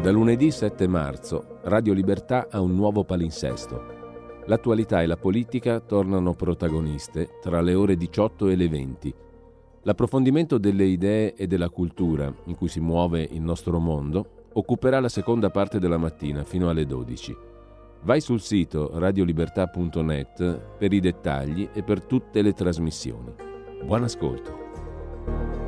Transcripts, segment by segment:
Da lunedì 7 marzo Radio Libertà ha un nuovo palinsesto. L'attualità e la politica tornano protagoniste tra le ore 18 e le 20. L'approfondimento delle idee e della cultura in cui si muove il nostro mondo occuperà la seconda parte della mattina fino alle 12. Vai sul sito radiolibertà.net per i dettagli e per tutte le trasmissioni. Buon ascolto.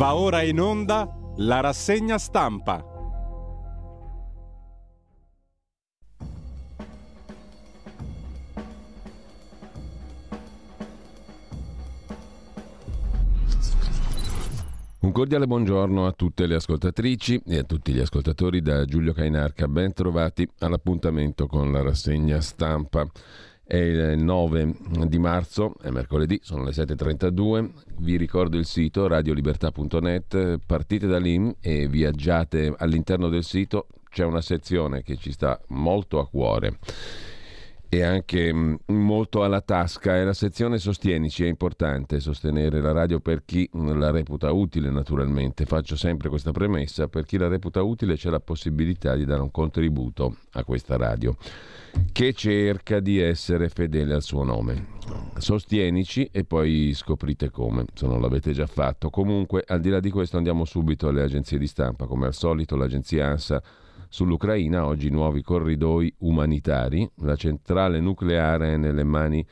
Va ora in onda la rassegna stampa. Un cordiale buongiorno a tutte le ascoltatrici e a tutti gli ascoltatori da Giulio Cainarca. Ben trovati all'appuntamento con la rassegna stampa. È il 9 di marzo, è mercoledì, sono le 7.32. Vi ricordo il sito radiolibertà.net. Partite da lì e viaggiate all'interno del sito. C'è una sezione che ci sta molto a cuore e anche mm, molto alla tasca è la sezione Sostienici, è importante sostenere la radio per chi la reputa utile naturalmente, faccio sempre questa premessa, per chi la reputa utile c'è la possibilità di dare un contributo a questa radio che cerca di essere fedele al suo nome. Sostienici e poi scoprite come, se non l'avete già fatto. Comunque, al di là di questo, andiamo subito alle agenzie di stampa. Come al solito, l'agenzia ANSA sull'Ucraina, oggi nuovi corridoi umanitari. La centrale nucleare è nelle mani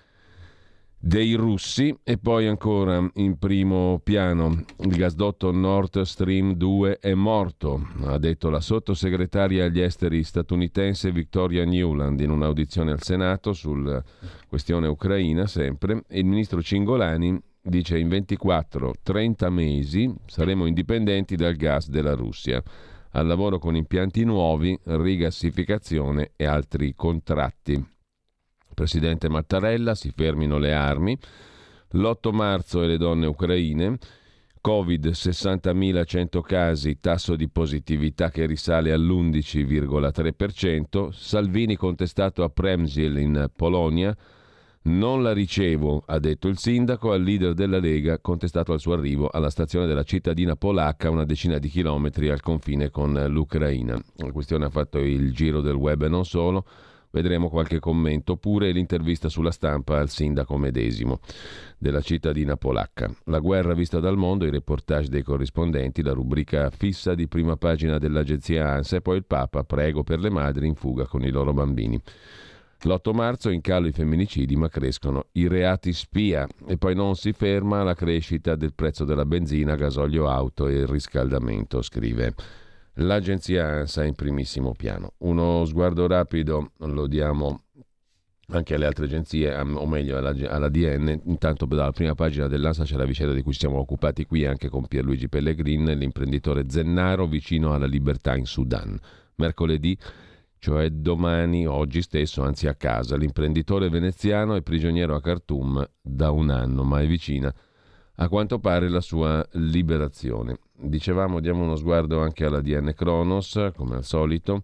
dei russi e poi ancora in primo piano il gasdotto Nord Stream 2 è morto, ha detto la sottosegretaria agli esteri statunitense Victoria Newland in un'audizione al Senato sulla questione ucraina sempre il ministro Cingolani dice in 24-30 mesi saremo indipendenti dal gas della Russia al lavoro con impianti nuovi, rigassificazione e altri contratti. Presidente Mattarella, si fermino le armi. L'8 marzo e le donne ucraine. Covid 60.100 casi, tasso di positività che risale all'11,3%. Salvini contestato a Premzil in Polonia. Non la ricevo, ha detto il sindaco al leader della Lega, contestato al suo arrivo alla stazione della cittadina polacca, una decina di chilometri al confine con l'Ucraina. La questione ha fatto il giro del web e non solo. Vedremo qualche commento, oppure l'intervista sulla stampa al sindaco medesimo della cittadina polacca. La guerra vista dal mondo, i reportage dei corrispondenti, la rubrica fissa di prima pagina dell'agenzia ANSA e poi il Papa, prego per le madri in fuga con i loro bambini. L'8 marzo in calo i femminicidi ma crescono i reati spia e poi non si ferma la crescita del prezzo della benzina, gasolio auto e il riscaldamento, scrive l'agenzia ANSA in primissimo piano. Uno sguardo rapido lo diamo anche alle altre agenzie, o meglio alla, alla DN. Intanto dalla prima pagina dell'ANSA c'è la vicenda di cui ci siamo occupati qui anche con Pierluigi Pellegrin, l'imprenditore Zennaro vicino alla libertà in Sudan. Mercoledì, cioè domani, oggi stesso, anzi a casa, l'imprenditore veneziano è prigioniero a Khartoum da un anno, ma è vicina a quanto pare la sua liberazione. Dicevamo, diamo uno sguardo anche alla DN Kronos, come al solito.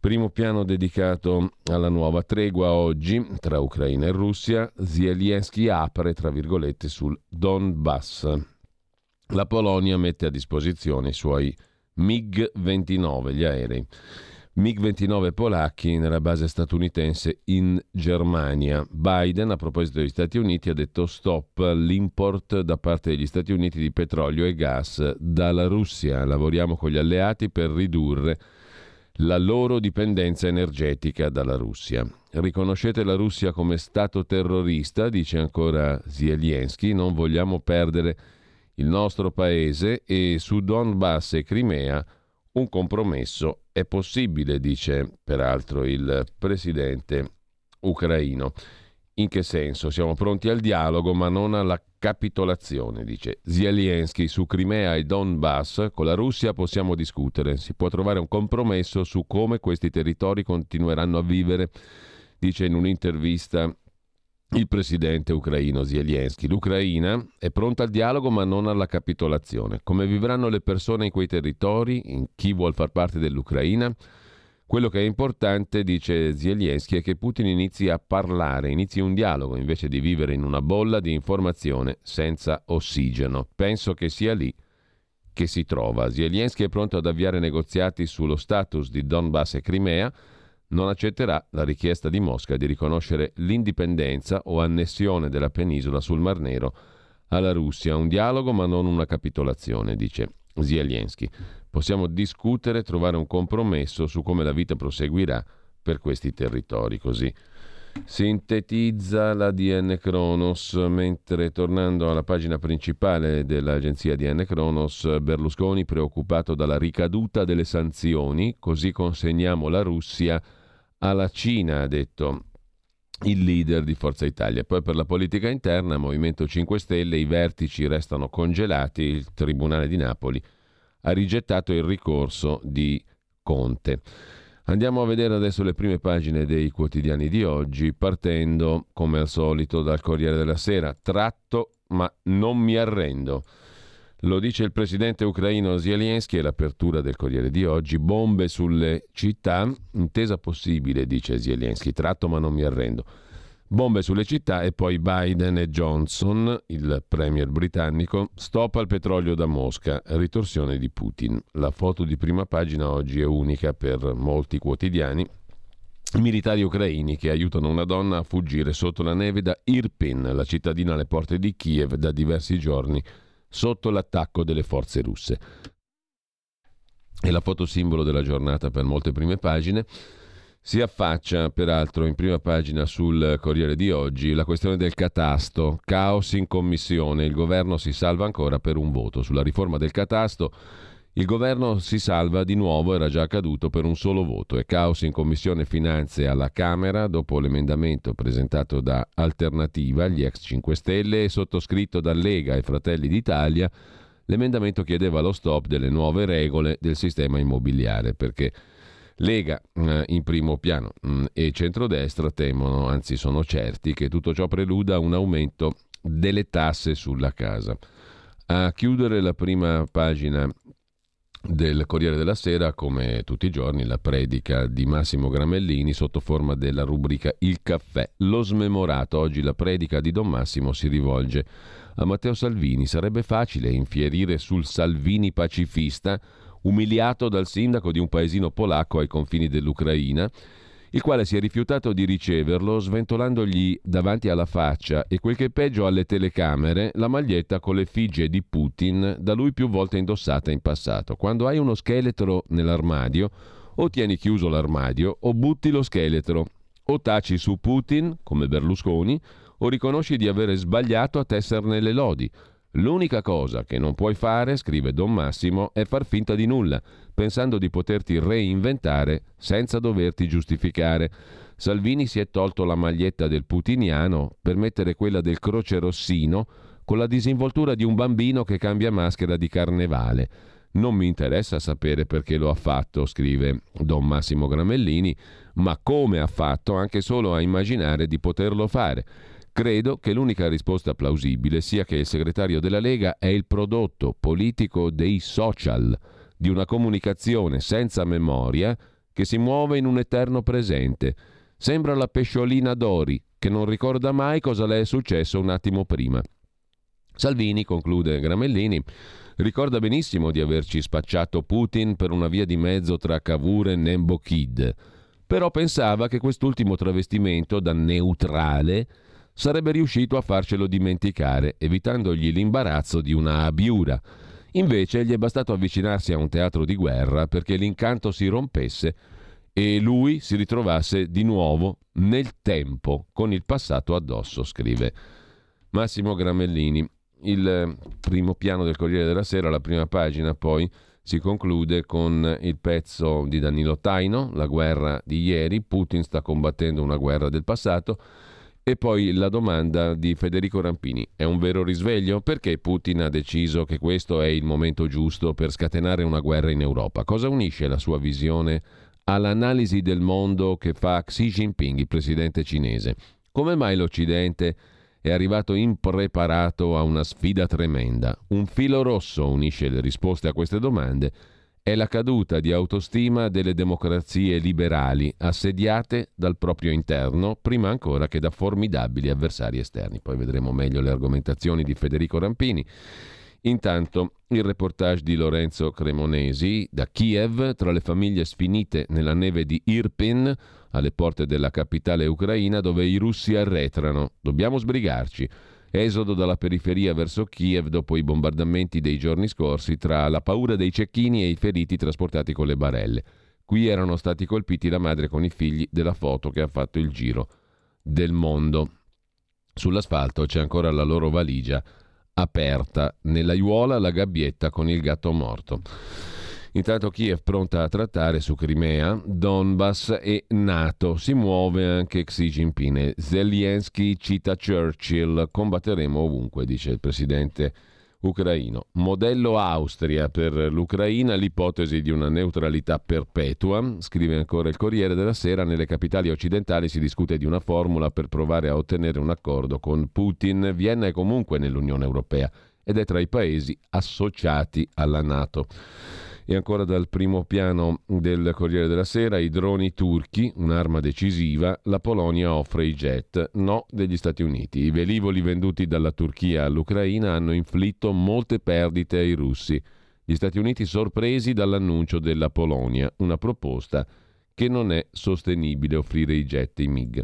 Primo piano dedicato alla nuova tregua oggi tra Ucraina e Russia. Zelensky apre, tra virgolette, sul Donbass. La Polonia mette a disposizione i suoi MiG-29, gli aerei. MiG-29 polacchi nella base statunitense in Germania. Biden, a proposito degli Stati Uniti, ha detto stop all'import da parte degli Stati Uniti di petrolio e gas dalla Russia. Lavoriamo con gli alleati per ridurre la loro dipendenza energetica dalla Russia. Riconoscete la Russia come Stato terrorista, dice ancora Zelensky, non vogliamo perdere il nostro paese e su Donbass e Crimea un compromesso è possibile, dice peraltro il presidente ucraino. In che senso? Siamo pronti al dialogo ma non alla capitolazione, dice Zelensky. Su Crimea e Donbass con la Russia possiamo discutere, si può trovare un compromesso su come questi territori continueranno a vivere, dice in un'intervista il presidente ucraino Zelensky. L'Ucraina è pronta al dialogo ma non alla capitolazione. Come vivranno le persone in quei territori, in chi vuol far parte dell'Ucraina? Quello che è importante, dice Zelensky, è che Putin inizi a parlare, inizi un dialogo invece di vivere in una bolla di informazione senza ossigeno. Penso che sia lì che si trova. Zelensky è pronto ad avviare negoziati sullo status di Donbass e Crimea, non accetterà la richiesta di Mosca di riconoscere l'indipendenza o annessione della penisola sul Mar Nero alla Russia. Un dialogo ma non una capitolazione, dice Zelensky. Possiamo discutere, trovare un compromesso su come la vita proseguirà per questi territori. Così sintetizza la DN Kronos, mentre tornando alla pagina principale dell'agenzia DN Kronos, Berlusconi preoccupato dalla ricaduta delle sanzioni, così consegniamo la Russia alla Cina, ha detto il leader di Forza Italia. Poi per la politica interna, Movimento 5 Stelle, i vertici restano congelati, il Tribunale di Napoli ha rigettato il ricorso di Conte. Andiamo a vedere adesso le prime pagine dei quotidiani di oggi, partendo come al solito dal Corriere della Sera. Tratto, ma non mi arrendo. Lo dice il presidente ucraino Zelensky all'apertura del Corriere di oggi. Bombe sulle città, intesa possibile, dice Zelensky. Tratto, ma non mi arrendo. Bombe sulle città e poi Biden e Johnson, il premier britannico, stop al petrolio da Mosca, ritorsione di Putin. La foto di prima pagina oggi è unica per molti quotidiani. Militari ucraini che aiutano una donna a fuggire sotto la neve da Irpin, la cittadina alle porte di Kiev, da diversi giorni sotto l'attacco delle forze russe. E la foto simbolo della giornata per molte prime pagine. Si affaccia peraltro in prima pagina sul Corriere di oggi la questione del catasto, caos in commissione, il governo si salva ancora per un voto sulla riforma del catasto. Il governo si salva di nuovo, era già accaduto per un solo voto. È caos in Commissione Finanze alla Camera dopo l'emendamento presentato da Alternativa, gli ex 5 Stelle, e sottoscritto da Lega e Fratelli d'Italia. L'emendamento chiedeva lo stop delle nuove regole del sistema immobiliare perché Lega eh, in primo piano mm, e centrodestra temono, anzi sono certi, che tutto ciò preluda un aumento delle tasse sulla casa. A chiudere la prima pagina del Corriere della Sera, come tutti i giorni, la predica di Massimo Gramellini sotto forma della rubrica Il caffè. Lo smemorato, oggi la predica di Don Massimo si rivolge a Matteo Salvini. Sarebbe facile infierire sul Salvini pacifista umiliato dal sindaco di un paesino polacco ai confini dell'Ucraina, il quale si è rifiutato di riceverlo sventolandogli davanti alla faccia e quel che è peggio alle telecamere la maglietta con l'effigie di Putin da lui più volte indossata in passato. Quando hai uno scheletro nell'armadio o tieni chiuso l'armadio o butti lo scheletro o taci su Putin come Berlusconi o riconosci di avere sbagliato a tesserne le lodi L'unica cosa che non puoi fare, scrive Don Massimo, è far finta di nulla, pensando di poterti reinventare senza doverti giustificare. Salvini si è tolto la maglietta del putiniano per mettere quella del croce rossino con la disinvoltura di un bambino che cambia maschera di carnevale. Non mi interessa sapere perché lo ha fatto, scrive Don Massimo Gramellini, ma come ha fatto anche solo a immaginare di poterlo fare. Credo che l'unica risposta plausibile sia che il segretario della Lega è il prodotto politico dei social, di una comunicazione senza memoria che si muove in un eterno presente. Sembra la pesciolina Dori, che non ricorda mai cosa le è successo un attimo prima. Salvini, conclude Gramellini, ricorda benissimo di averci spacciato Putin per una via di mezzo tra Cavour e Nembo Kid, però pensava che quest'ultimo travestimento da neutrale sarebbe riuscito a farcelo dimenticare, evitandogli l'imbarazzo di una abiura. Invece gli è bastato avvicinarsi a un teatro di guerra perché l'incanto si rompesse e lui si ritrovasse di nuovo nel tempo con il passato addosso, scrive Massimo Gramellini. Il primo piano del Corriere della Sera, la prima pagina, poi si conclude con il pezzo di Danilo Taino, la guerra di ieri, Putin sta combattendo una guerra del passato e poi la domanda di Federico Rampini. È un vero risveglio? Perché Putin ha deciso che questo è il momento giusto per scatenare una guerra in Europa? Cosa unisce la sua visione all'analisi del mondo che fa Xi Jinping, il presidente cinese? Come mai l'Occidente è arrivato impreparato a una sfida tremenda? Un filo rosso unisce le risposte a queste domande è la caduta di autostima delle democrazie liberali, assediate dal proprio interno, prima ancora che da formidabili avversari esterni. Poi vedremo meglio le argomentazioni di Federico Rampini. Intanto il reportage di Lorenzo Cremonesi da Kiev, tra le famiglie sfinite nella neve di Irpin, alle porte della capitale ucraina, dove i russi arretrano. Dobbiamo sbrigarci. Esodo dalla periferia verso Kiev dopo i bombardamenti dei giorni scorsi tra la paura dei cecchini e i feriti trasportati con le barelle. Qui erano stati colpiti la madre con i figli della foto che ha fatto il giro del mondo. Sull'asfalto c'è ancora la loro valigia aperta, nell'aiuola la gabbietta con il gatto morto. Intanto Kiev pronta a trattare su Crimea, Donbass e NATO. Si muove anche Xi Jinping. Zelensky cita Churchill. Combatteremo ovunque, dice il presidente ucraino. Modello Austria per l'Ucraina, l'ipotesi di una neutralità perpetua. Scrive ancora il Corriere della Sera, nelle capitali occidentali si discute di una formula per provare a ottenere un accordo con Putin. Vienna è comunque nell'Unione Europea ed è tra i paesi associati alla Nato. E ancora dal primo piano del Corriere della Sera, i droni turchi, un'arma decisiva, la Polonia offre i jet, no degli Stati Uniti. I velivoli venduti dalla Turchia all'Ucraina hanno inflitto molte perdite ai russi. Gli Stati Uniti sorpresi dall'annuncio della Polonia, una proposta che non è sostenibile offrire i jet i MiG.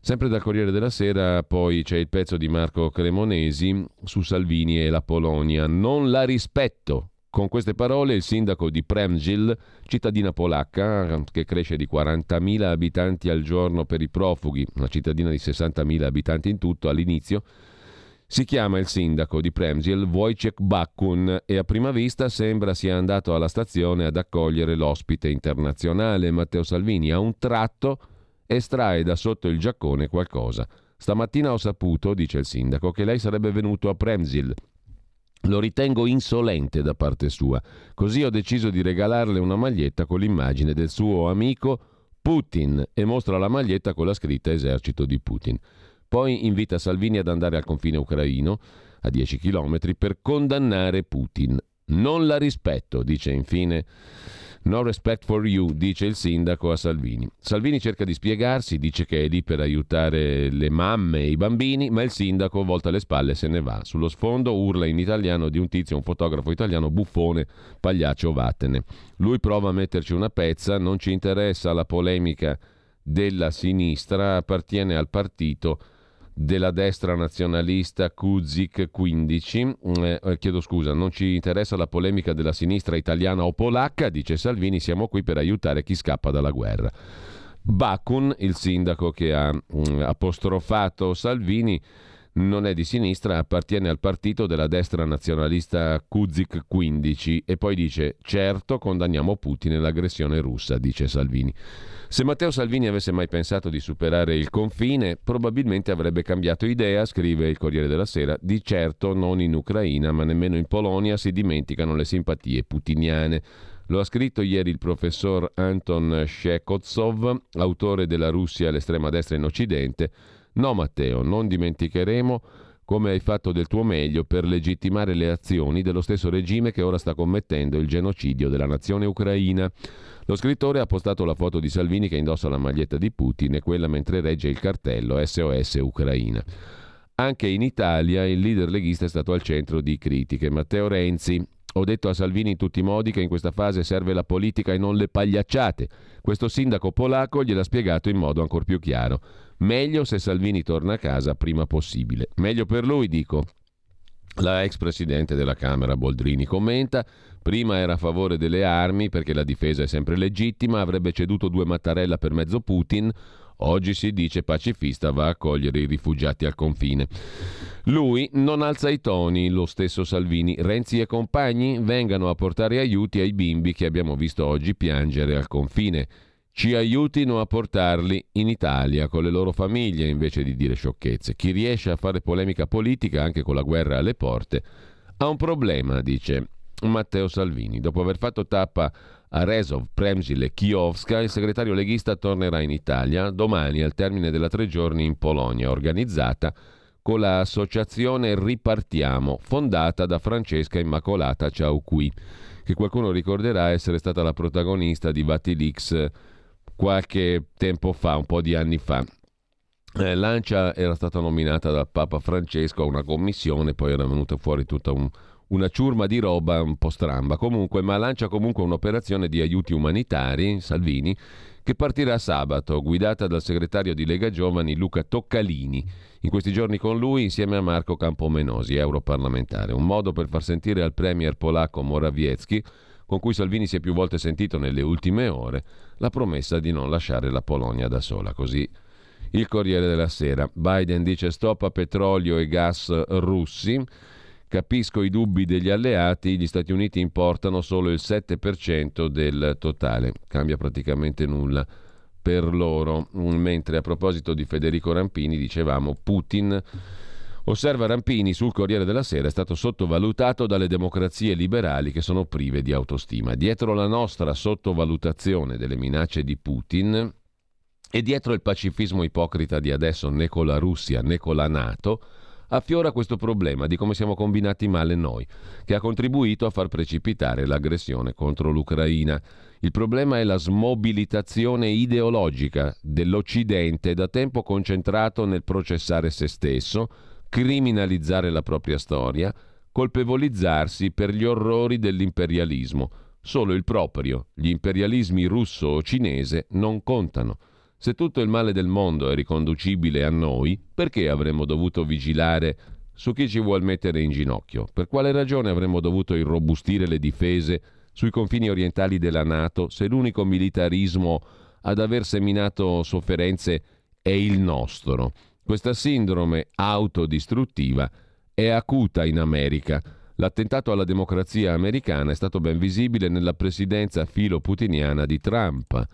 Sempre dal Corriere della Sera poi c'è il pezzo di Marco Cremonesi su Salvini e la Polonia. Non la rispetto, con queste parole il sindaco di Premgil, cittadina polacca che cresce di 40.000 abitanti al giorno per i profughi, una cittadina di 60.000 abitanti in tutto all'inizio, si chiama il sindaco di Premgil Wojciech Bakun e a prima vista sembra sia andato alla stazione ad accogliere l'ospite internazionale Matteo Salvini. A un tratto estrae da sotto il giaccone qualcosa. Stamattina ho saputo, dice il sindaco, che lei sarebbe venuto a Premzil lo ritengo insolente da parte sua, così ho deciso di regalarle una maglietta con l'immagine del suo amico Putin e mostra la maglietta con la scritta esercito di Putin. Poi invita Salvini ad andare al confine ucraino, a 10 km, per condannare Putin. Non la rispetto, dice infine No respect for you, dice il sindaco a Salvini. Salvini cerca di spiegarsi, dice che è lì per aiutare le mamme e i bambini, ma il sindaco volta le spalle e se ne va. Sullo sfondo urla in italiano di un tizio, un fotografo italiano, buffone, pagliaccio, vattene. Lui prova a metterci una pezza, non ci interessa la polemica della sinistra, appartiene al partito della destra nazionalista Kuzik 15. Mm, eh, eh, chiedo scusa, non ci interessa la polemica della sinistra italiana o polacca, dice Salvini, siamo qui per aiutare chi scappa dalla guerra. Bakun, il sindaco che ha mm, apostrofato Salvini, non è di sinistra, appartiene al partito della destra nazionalista Kuzik 15 e poi dice certo condanniamo Putin e l'aggressione russa, dice Salvini. Se Matteo Salvini avesse mai pensato di superare il confine, probabilmente avrebbe cambiato idea, scrive il Corriere della Sera, di certo non in Ucraina, ma nemmeno in Polonia si dimenticano le simpatie putiniane. Lo ha scritto ieri il professor Anton Shekotsov, autore della Russia all'estrema destra in Occidente. No Matteo, non dimenticheremo come hai fatto del tuo meglio per legittimare le azioni dello stesso regime che ora sta commettendo il genocidio della nazione ucraina. Lo scrittore ha postato la foto di Salvini che indossa la maglietta di Putin e quella mentre regge il cartello SOS Ucraina. Anche in Italia il leader leghista è stato al centro di critiche. Matteo Renzi. Ho detto a Salvini in tutti i modi che in questa fase serve la politica e non le pagliacciate. Questo sindaco polacco gliel'ha spiegato in modo ancora più chiaro. Meglio se Salvini torna a casa prima possibile. Meglio per lui, dico. La ex presidente della Camera Boldrini commenta Prima era a favore delle armi perché la difesa è sempre legittima, avrebbe ceduto due Mattarella per mezzo Putin. Oggi si dice pacifista va a accogliere i rifugiati al confine. Lui non alza i toni, lo stesso Salvini. Renzi e compagni vengano a portare aiuti ai bimbi che abbiamo visto oggi piangere al confine. Ci aiutino a portarli in Italia con le loro famiglie invece di dire sciocchezze. Chi riesce a fare polemica politica anche con la guerra alle porte ha un problema, dice Matteo Salvini. Dopo aver fatto tappa a Rezov, Premzil e Kiovska, il segretario leghista tornerà in Italia domani al termine della tre giorni in Polonia, organizzata con l'associazione Ripartiamo, fondata da Francesca Immacolata Ciauqui. che qualcuno ricorderà essere stata la protagonista di Vatilix qualche tempo fa, un po' di anni fa. Eh, Lancia era stata nominata dal Papa Francesco a una commissione, poi era venuta fuori tutta un, una ciurma di roba un po' stramba. Comunque, ma lancia comunque un'operazione di aiuti umanitari, Salvini, che partirà sabato, guidata dal segretario di Lega Giovani Luca Toccalini. In questi giorni con lui, insieme a Marco Campomenosi, europarlamentare. Un modo per far sentire al premier polacco Morawiecki con cui Salvini si è più volte sentito nelle ultime ore, la promessa di non lasciare la Polonia da sola. Così il Corriere della Sera. Biden dice stop a petrolio e gas russi. Capisco i dubbi degli alleati, gli Stati Uniti importano solo il 7% del totale, cambia praticamente nulla per loro. Mentre a proposito di Federico Rampini dicevamo Putin Osserva Rampini sul Corriere della Sera è stato sottovalutato dalle democrazie liberali che sono prive di autostima. Dietro la nostra sottovalutazione delle minacce di Putin e dietro il pacifismo ipocrita di adesso né con la Russia né con la Nato, affiora questo problema di come siamo combinati male noi, che ha contribuito a far precipitare l'aggressione contro l'Ucraina. Il problema è la smobilitazione ideologica dell'Occidente da tempo concentrato nel processare se stesso, criminalizzare la propria storia, colpevolizzarsi per gli orrori dell'imperialismo. Solo il proprio, gli imperialismi russo o cinese, non contano. Se tutto il male del mondo è riconducibile a noi, perché avremmo dovuto vigilare su chi ci vuol mettere in ginocchio? Per quale ragione avremmo dovuto irrobustire le difese sui confini orientali della Nato se l'unico militarismo ad aver seminato sofferenze è il nostro? Questa sindrome autodistruttiva è acuta in America. L'attentato alla democrazia americana è stato ben visibile nella presidenza filo-putiniana di Trump.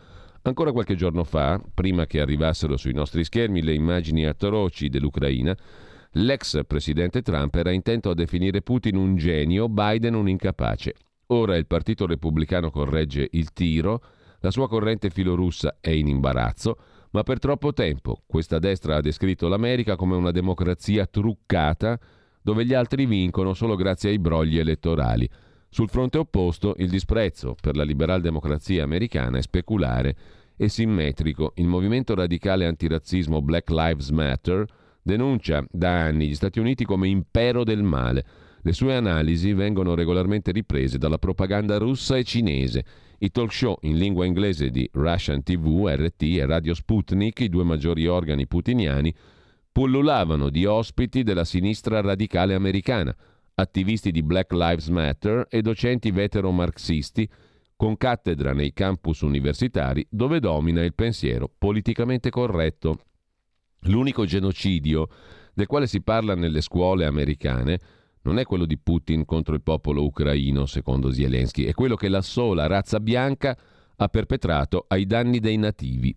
Ancora qualche giorno fa, prima che arrivassero sui nostri schermi le immagini atroci dell'Ucraina, l'ex presidente Trump era intento a definire Putin un genio, Biden un incapace. Ora il Partito Repubblicano corregge il tiro, la sua corrente filorussa è in imbarazzo, ma per troppo tempo questa destra ha descritto l'America come una democrazia truccata dove gli altri vincono solo grazie ai brogli elettorali. Sul fronte opposto il disprezzo per la liberal democrazia americana è speculare e simmetrico. Il movimento radicale antirazzismo Black Lives Matter denuncia da anni gli Stati Uniti come impero del male. Le sue analisi vengono regolarmente riprese dalla propaganda russa e cinese i talk show in lingua inglese di Russian TV, RT e Radio Sputnik, i due maggiori organi putiniani, pullulavano di ospiti della sinistra radicale americana, attivisti di Black Lives Matter e docenti vetero-marxisti con cattedra nei campus universitari dove domina il pensiero politicamente corretto. L'unico genocidio del quale si parla nelle scuole americane non è quello di Putin contro il popolo ucraino, secondo Zelensky, è quello che la sola razza bianca ha perpetrato ai danni dei nativi.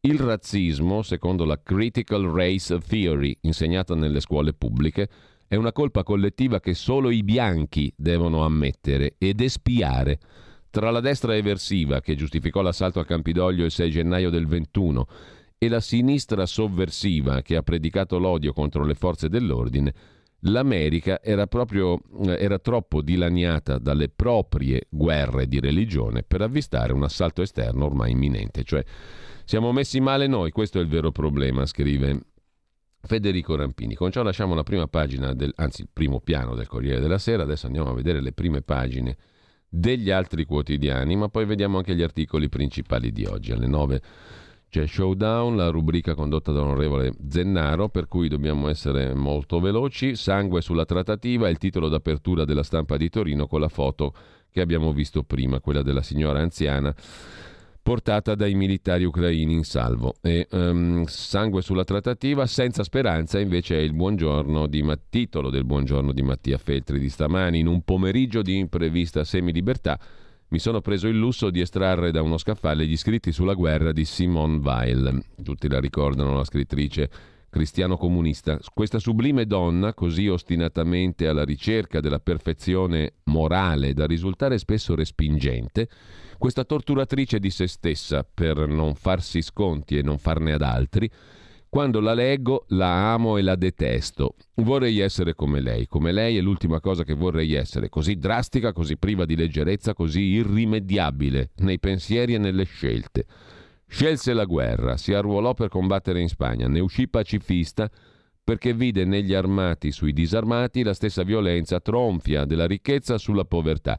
Il razzismo, secondo la Critical Race Theory insegnata nelle scuole pubbliche, è una colpa collettiva che solo i bianchi devono ammettere ed espiare. Tra la destra eversiva, che giustificò l'assalto a Campidoglio il 6 gennaio del 21, e la sinistra sovversiva, che ha predicato l'odio contro le forze dell'ordine, l'America era, proprio, eh, era troppo dilaniata dalle proprie guerre di religione per avvistare un assalto esterno ormai imminente. Cioè, siamo messi male noi, questo è il vero problema, scrive Federico Rampini. Con ciò lasciamo la prima pagina, del, anzi il primo piano del Corriere della Sera, adesso andiamo a vedere le prime pagine degli altri quotidiani, ma poi vediamo anche gli articoli principali di oggi. Alle 9 c'è Showdown, la rubrica condotta dall'onorevole Zennaro, per cui dobbiamo essere molto veloci. Sangue sulla trattativa, il titolo d'apertura della stampa di Torino con la foto che abbiamo visto prima, quella della signora anziana portata dai militari ucraini in salvo. E, um, sangue sulla trattativa, senza speranza invece è il buongiorno di titolo del buongiorno di Mattia Feltri di stamani, in un pomeriggio di imprevista semilibertà mi sono preso il lusso di estrarre da uno scaffale gli scritti sulla guerra di Simone Weil. Tutti la ricordano, la scrittrice cristiano-comunista. Questa sublime donna, così ostinatamente alla ricerca della perfezione morale da risultare spesso respingente, questa torturatrice di se stessa per non farsi sconti e non farne ad altri, Quando la leggo la amo e la detesto. Vorrei essere come lei. Come lei è l'ultima cosa che vorrei essere, così drastica, così priva di leggerezza, così irrimediabile nei pensieri e nelle scelte. Scelse la guerra, si arruolò per combattere in Spagna, ne uscì pacifista perché vide negli armati sui disarmati la stessa violenza tronfia della ricchezza sulla povertà.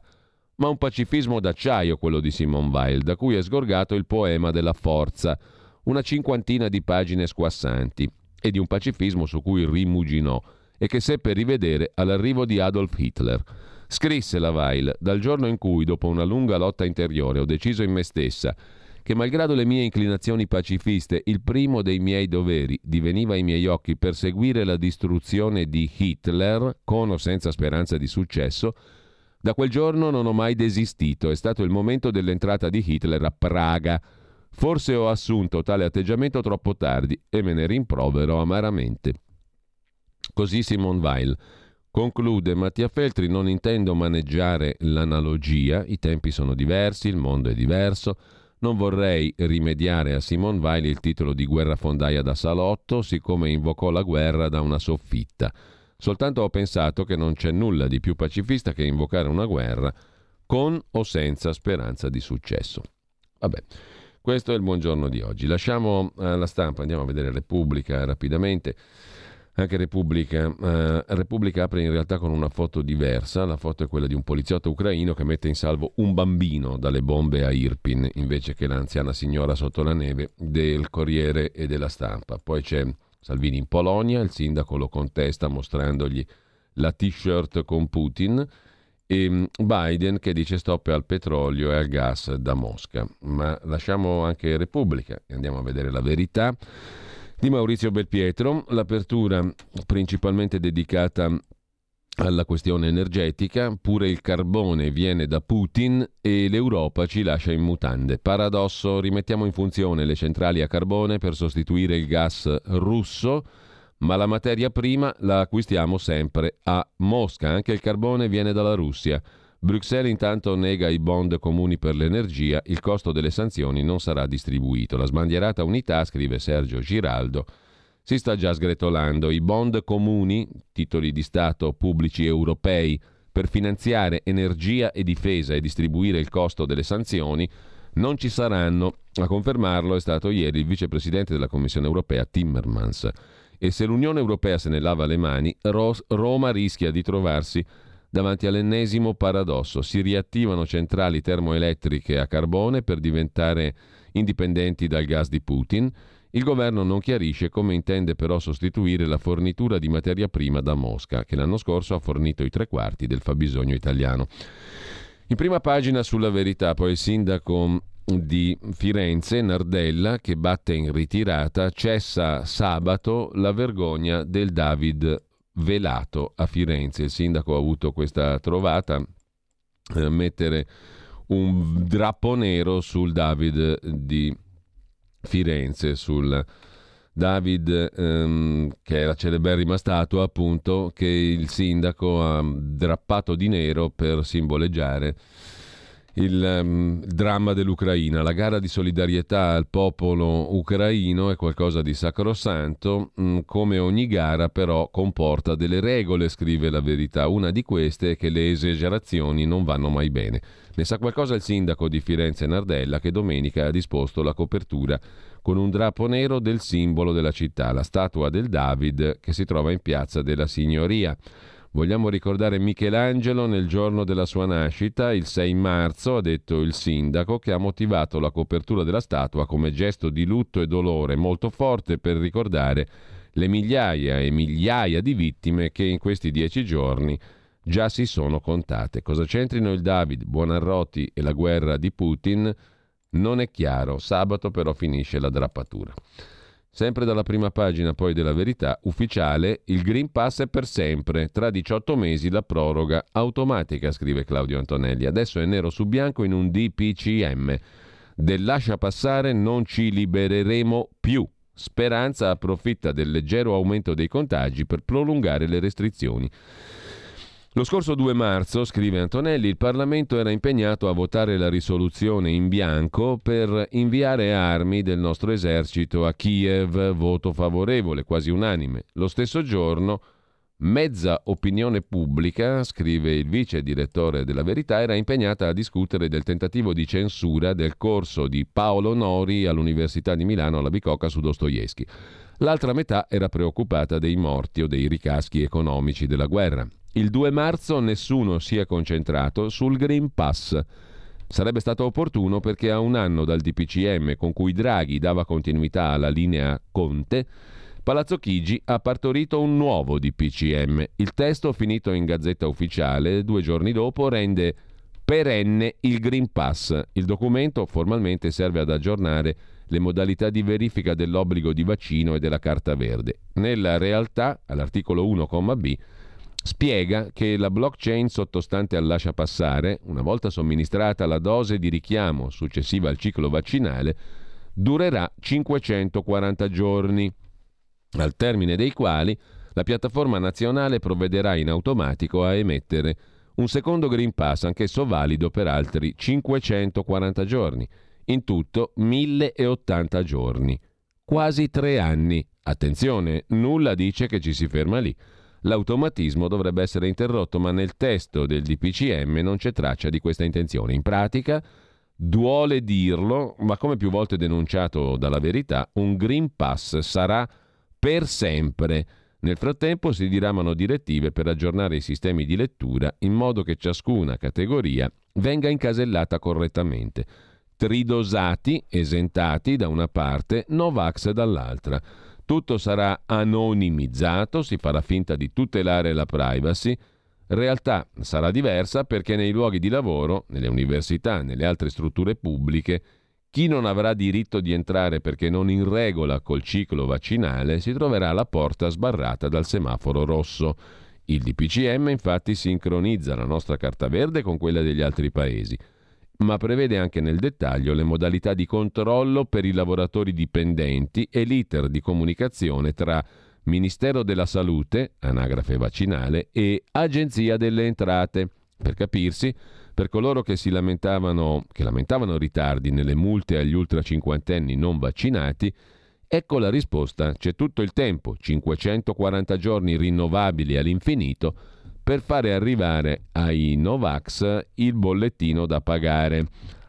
Ma un pacifismo d'acciaio quello di Simone Weil, da cui è sgorgato il poema della forza, una cinquantina di pagine squassanti, e di un pacifismo su cui rimuginò e che seppe rivedere all'arrivo di Adolf Hitler. Scrisse la Weil, dal giorno in cui, dopo una lunga lotta interiore, ho deciso in me stessa che malgrado le mie inclinazioni pacifiste, il primo dei miei doveri diveniva ai miei occhi perseguire la distruzione di Hitler, con o senza speranza di successo, da quel giorno non ho mai desistito, è stato il momento dell'entrata di Hitler a Praga. Forse ho assunto tale atteggiamento troppo tardi e me ne rimprovero amaramente. Così Simon Weil. Conclude Mattia Feltri, non intendo maneggiare l'analogia, i tempi sono diversi, il mondo è diverso, non vorrei rimediare a Simone Weil il titolo di guerrafondaia da salotto, siccome invocò la guerra da una soffitta. Soltanto ho pensato che non c'è nulla di più pacifista che invocare una guerra con o senza speranza di successo. Vabbè, questo è il buongiorno di oggi. Lasciamo la stampa, andiamo a vedere Repubblica rapidamente. Anche Repubblica, eh, Repubblica apre in realtà con una foto diversa, la foto è quella di un poliziotto ucraino che mette in salvo un bambino dalle bombe a Irpin invece che l'anziana signora sotto la neve del Corriere e della Stampa. Poi c'è Salvini in Polonia, il sindaco lo contesta mostrandogli la t-shirt con Putin e mm, Biden che dice stop al petrolio e al gas da Mosca. Ma lasciamo anche Repubblica e andiamo a vedere la verità di Maurizio Belpietro, l'apertura principalmente dedicata alla questione energetica, pure il carbone viene da Putin e l'Europa ci lascia in mutande. Paradosso, rimettiamo in funzione le centrali a carbone per sostituire il gas russo, ma la materia prima la acquistiamo sempre a Mosca, anche il carbone viene dalla Russia. Bruxelles intanto nega i bond comuni per l'energia, il costo delle sanzioni non sarà distribuito. La sbandierata unità, scrive Sergio Giraldo, si sta già sgretolando. I bond comuni, titoli di Stato pubblici europei, per finanziare energia e difesa e distribuire il costo delle sanzioni, non ci saranno. A confermarlo è stato ieri il vicepresidente della Commissione europea Timmermans. E se l'Unione europea se ne lava le mani, Roma rischia di trovarsi davanti all'ennesimo paradosso. Si riattivano centrali termoelettriche a carbone per diventare indipendenti dal gas di Putin. Il governo non chiarisce come intende però sostituire la fornitura di materia prima da Mosca, che l'anno scorso ha fornito i tre quarti del fabbisogno italiano. In prima pagina sulla verità, poi il sindaco di Firenze, Nardella, che batte in ritirata, cessa sabato la vergogna del David velato a Firenze. Il sindaco ha avuto questa trovata, eh, mettere un drappo nero sul David di Firenze, sul David, ehm, che è la celeberrima statua appunto, che il sindaco ha drappato di nero per simboleggiare il um, dramma dell'Ucraina. La gara di solidarietà al popolo ucraino è qualcosa di sacrosanto, mm, come ogni gara però comporta delle regole, scrive la verità. Una di queste è che le esagerazioni non vanno mai bene. Ne sa qualcosa il sindaco di Firenze Nardella che domenica ha disposto la copertura con un drappo nero del simbolo della città, la statua del David che si trova in piazza della Signoria. Vogliamo ricordare Michelangelo nel giorno della sua nascita, il 6 marzo, ha detto il sindaco, che ha motivato la copertura della statua come gesto di lutto e dolore molto forte per ricordare le migliaia e migliaia di vittime che in questi dieci giorni già si sono contate. Cosa c'entrino il David, Buonarroti e la guerra di Putin? Non è chiaro. Sabato però finisce la drappatura. Sempre dalla prima pagina poi della verità, ufficiale, il Green Pass è per sempre, tra 18 mesi la proroga automatica, scrive Claudio Antonelli. Adesso è nero su bianco in un DPCM. Del lascia passare non ci libereremo più. Speranza approfitta del leggero aumento dei contagi per prolungare le restrizioni. Lo scorso 2 marzo, scrive Antonelli, il Parlamento era impegnato a votare la risoluzione in bianco per inviare armi del nostro esercito a Kiev, voto favorevole, quasi unanime. Lo stesso giorno, mezza opinione pubblica, scrive il vice direttore della Verità, era impegnata a discutere del tentativo di censura del corso di Paolo Nori all'Università di Milano alla Bicocca su Dostoevsky. L'altra metà era preoccupata dei morti o dei ricaschi economici della guerra. Il 2 marzo nessuno si è concentrato sul Green Pass. Sarebbe stato opportuno perché a un anno dal DPCM con cui Draghi dava continuità alla linea Conte, Palazzo Chigi ha partorito un nuovo DPCM. Il testo, finito in gazzetta ufficiale due giorni dopo, rende perenne il Green Pass. Il documento formalmente serve ad aggiornare le modalità di verifica dell'obbligo di vaccino e della carta verde. Nella realtà, all'articolo 1,b, spiega che la blockchain sottostante al lascia passare, una volta somministrata la dose di richiamo successiva al ciclo vaccinale, durerà 540 giorni, al termine dei quali la piattaforma nazionale provvederà in automatico a emettere un secondo Green Pass, anch'esso valido per altri 540 giorni. In tutto 1080 giorni. Quasi tre anni. Attenzione, nulla dice che ci si ferma lì l'automatismo dovrebbe essere interrotto, ma nel testo del DPCM non c'è traccia di questa intenzione. In pratica, duole dirlo, ma come più volte denunciato dalla verità, un Green Pass sarà per sempre. Nel frattempo si diramano direttive per aggiornare i sistemi di lettura in modo che ciascuna categoria venga incasellata correttamente. Tridosati, esentati da una parte, Novax dall'altra. Tutto sarà anonimizzato, si farà finta di tutelare la privacy. Realtà sarà diversa perché nei luoghi di lavoro, nelle università, nelle altre strutture pubbliche, chi non avrà diritto di entrare perché non in regola col ciclo vaccinale si troverà alla porta sbarrata dal semaforo rosso. Il DPCM infatti sincronizza la nostra carta verde con quella degli altri paesi ma prevede anche nel dettaglio le modalità di controllo per i lavoratori dipendenti e l'iter di comunicazione tra Ministero della Salute, anagrafe vaccinale, e Agenzia delle Entrate. Per capirsi, per coloro che si lamentavano, che lamentavano ritardi nelle multe agli ultra cinquantenni non vaccinati, ecco la risposta, c'è tutto il tempo, 540 giorni rinnovabili all'infinito, per fare arrivare ai Novax il bollettino da pagare.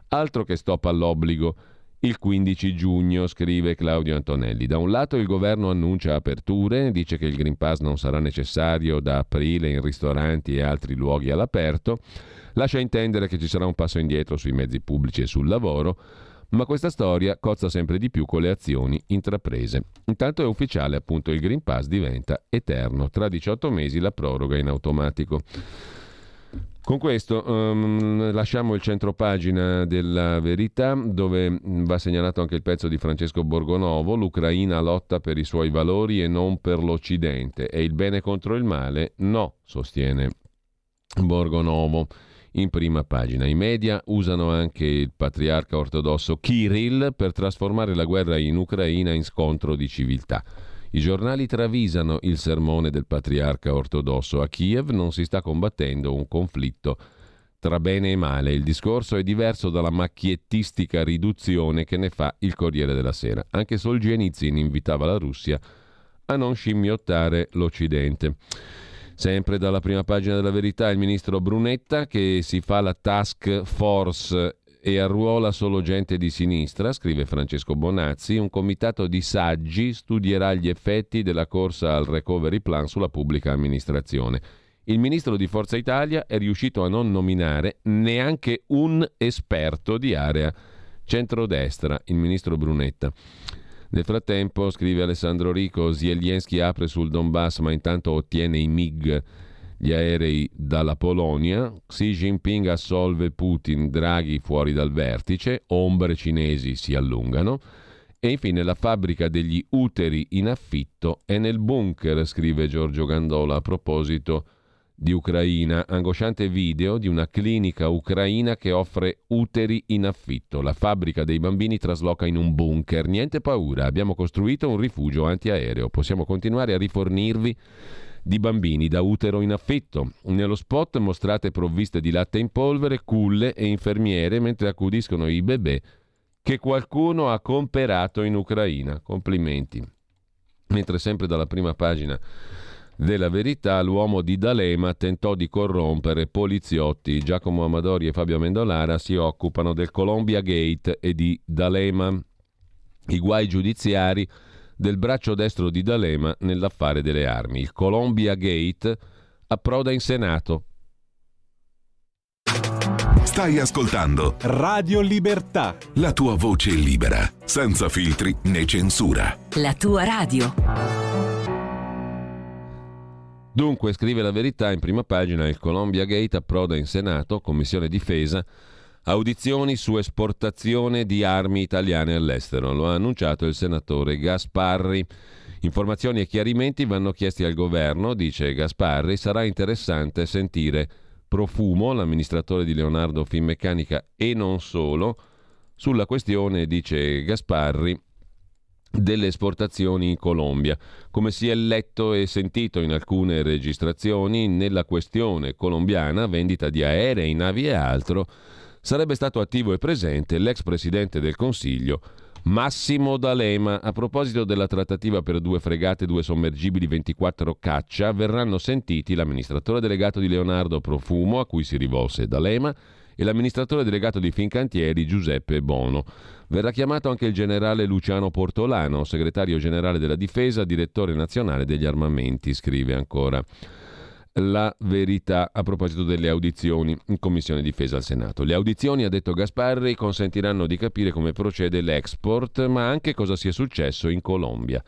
Altro che stop all'obbligo. Il 15 giugno, scrive Claudio Antonelli. Da un lato il governo annuncia aperture, dice che il Green Pass non sarà necessario da aprile in ristoranti e altri luoghi all'aperto, lascia intendere che ci sarà un passo indietro sui mezzi pubblici e sul lavoro, ma questa storia cozza sempre di più con le azioni intraprese. Intanto è ufficiale, appunto, il Green Pass diventa eterno. Tra 18 mesi la proroga in automatico. Con questo um, lasciamo il centro pagina della verità dove mm, va segnalato anche il pezzo di Francesco Borgonovo, l'Ucraina lotta per i suoi valori e non per l'Occidente. È il bene contro il male? No, sostiene Borgonovo in prima pagina. I media usano anche il patriarca ortodosso Kirill per trasformare la guerra in Ucraina in scontro di civiltà. I giornali travisano il sermone del patriarca ortodosso. A Kiev non si sta combattendo un conflitto tra bene e male. Il discorso è diverso dalla macchiettistica riduzione che ne fa il Corriere della Sera. Anche Solzhenitsyn invitava la Russia a non scimmiottare l'Occidente. Sempre dalla prima pagina della verità il ministro Brunetta che si fa la task force e arruola solo gente di sinistra, scrive Francesco Bonazzi, un comitato di saggi studierà gli effetti della corsa al recovery plan sulla pubblica amministrazione. Il ministro di Forza Italia è riuscito a non nominare neanche un esperto di area centrodestra, il ministro Brunetta. Nel frattempo, scrive Alessandro Rico, Zelensky apre sul Donbass ma intanto ottiene i MiG, gli aerei dalla Polonia, Xi Jinping assolve Putin, Draghi fuori dal vertice, ombre cinesi si allungano. E infine la fabbrica degli uteri in affitto è nel bunker, scrive Giorgio Gandola a proposito di Ucraina, angosciante video di una clinica ucraina che offre uteri in affitto. La fabbrica dei bambini trasloca in un bunker. Niente paura, abbiamo costruito un rifugio antiaereo. Possiamo continuare a rifornirvi di bambini da utero in affitto. Nello spot mostrate provviste di latte in polvere, culle e infermiere mentre accudiscono i bebè che qualcuno ha comperato in Ucraina. Complimenti. Mentre sempre dalla prima pagina della verità, l'uomo di D'Alema tentò di corrompere poliziotti. Giacomo Amadori e Fabio Mendolara si occupano del Columbia Gate e di D'Alema. I guai giudiziari del braccio destro di D'Alema nell'affare delle armi. Il Columbia Gate approda in Senato. Stai ascoltando Radio Libertà. La tua voce libera, senza filtri né censura. La tua radio. Dunque, scrive la verità in prima pagina, il Columbia Gate approda in Senato, Commissione Difesa, audizioni su esportazione di armi italiane all'estero. Lo ha annunciato il senatore Gasparri. Informazioni e chiarimenti vanno chiesti al governo, dice Gasparri. Sarà interessante sentire Profumo, l'amministratore di Leonardo Finmeccanica e non solo, sulla questione, dice Gasparri, delle esportazioni in Colombia. Come si è letto e sentito in alcune registrazioni, nella questione colombiana, vendita di aerei, navi e altro, sarebbe stato attivo e presente l'ex presidente del Consiglio Massimo D'Alema. A proposito della trattativa per due fregate, due sommergibili 24 caccia, verranno sentiti l'amministratore delegato di Leonardo Profumo, a cui si rivolse D'Alema, e l'amministratore delegato di Fincantieri Giuseppe Bono. Verrà chiamato anche il generale Luciano Portolano, segretario generale della difesa, direttore nazionale degli armamenti, scrive ancora la verità a proposito delle audizioni in Commissione Difesa al Senato. Le audizioni, ha detto Gasparri, consentiranno di capire come procede l'export, ma anche cosa sia successo in Colombia.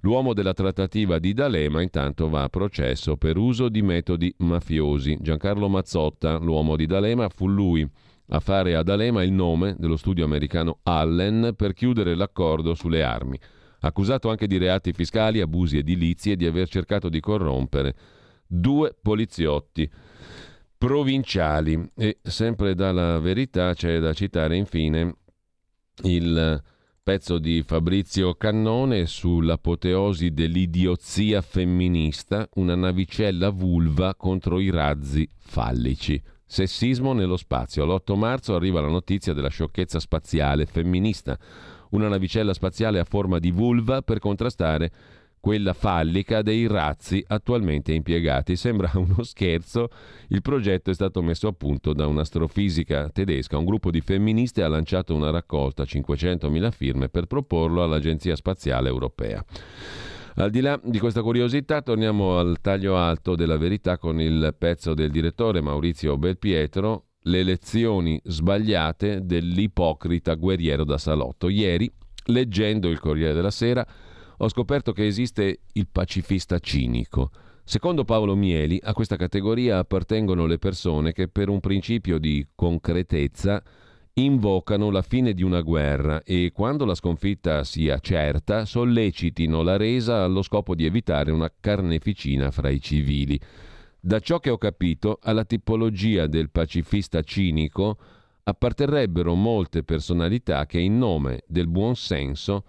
L'uomo della trattativa di D'Alema intanto va a processo per uso di metodi mafiosi. Giancarlo Mazzotta, l'uomo di D'Alema, fu lui a fare ad D'Alema il nome dello studio americano Allen per chiudere l'accordo sulle armi. Accusato anche di reati fiscali, abusi edilizi e di aver cercato di corrompere due poliziotti provinciali. E sempre dalla verità c'è da citare infine il pezzo di Fabrizio Cannone sull'apoteosi dell'idiozia femminista, una navicella vulva contro i razzi fallici. Sessismo nello spazio. L'8 marzo arriva la notizia della sciocchezza spaziale femminista. Una navicella spaziale a forma di vulva per contrastare quella fallica dei razzi attualmente impiegati. Sembra uno scherzo, il progetto è stato messo a punto da un'astrofisica tedesca. Un gruppo di femministe ha lanciato una raccolta, 500.000 firme, per proporlo all'Agenzia Spaziale Europea. Al di là di questa curiosità, torniamo al taglio alto della verità con il pezzo del direttore Maurizio Belpietro, Le lezioni sbagliate dell'ipocrita guerriero da salotto. Ieri, leggendo il Corriere della Sera, ho scoperto che esiste il pacifista cinico. Secondo Paolo Mieli, a questa categoria appartengono le persone che per un principio di concretezza invocano la fine di una guerra e quando la sconfitta sia certa sollecitino la resa allo scopo di evitare una carneficina fra i civili. Da ciò che ho capito, alla tipologia del pacifista cinico apparterrebbero molte personalità che in nome del buon senso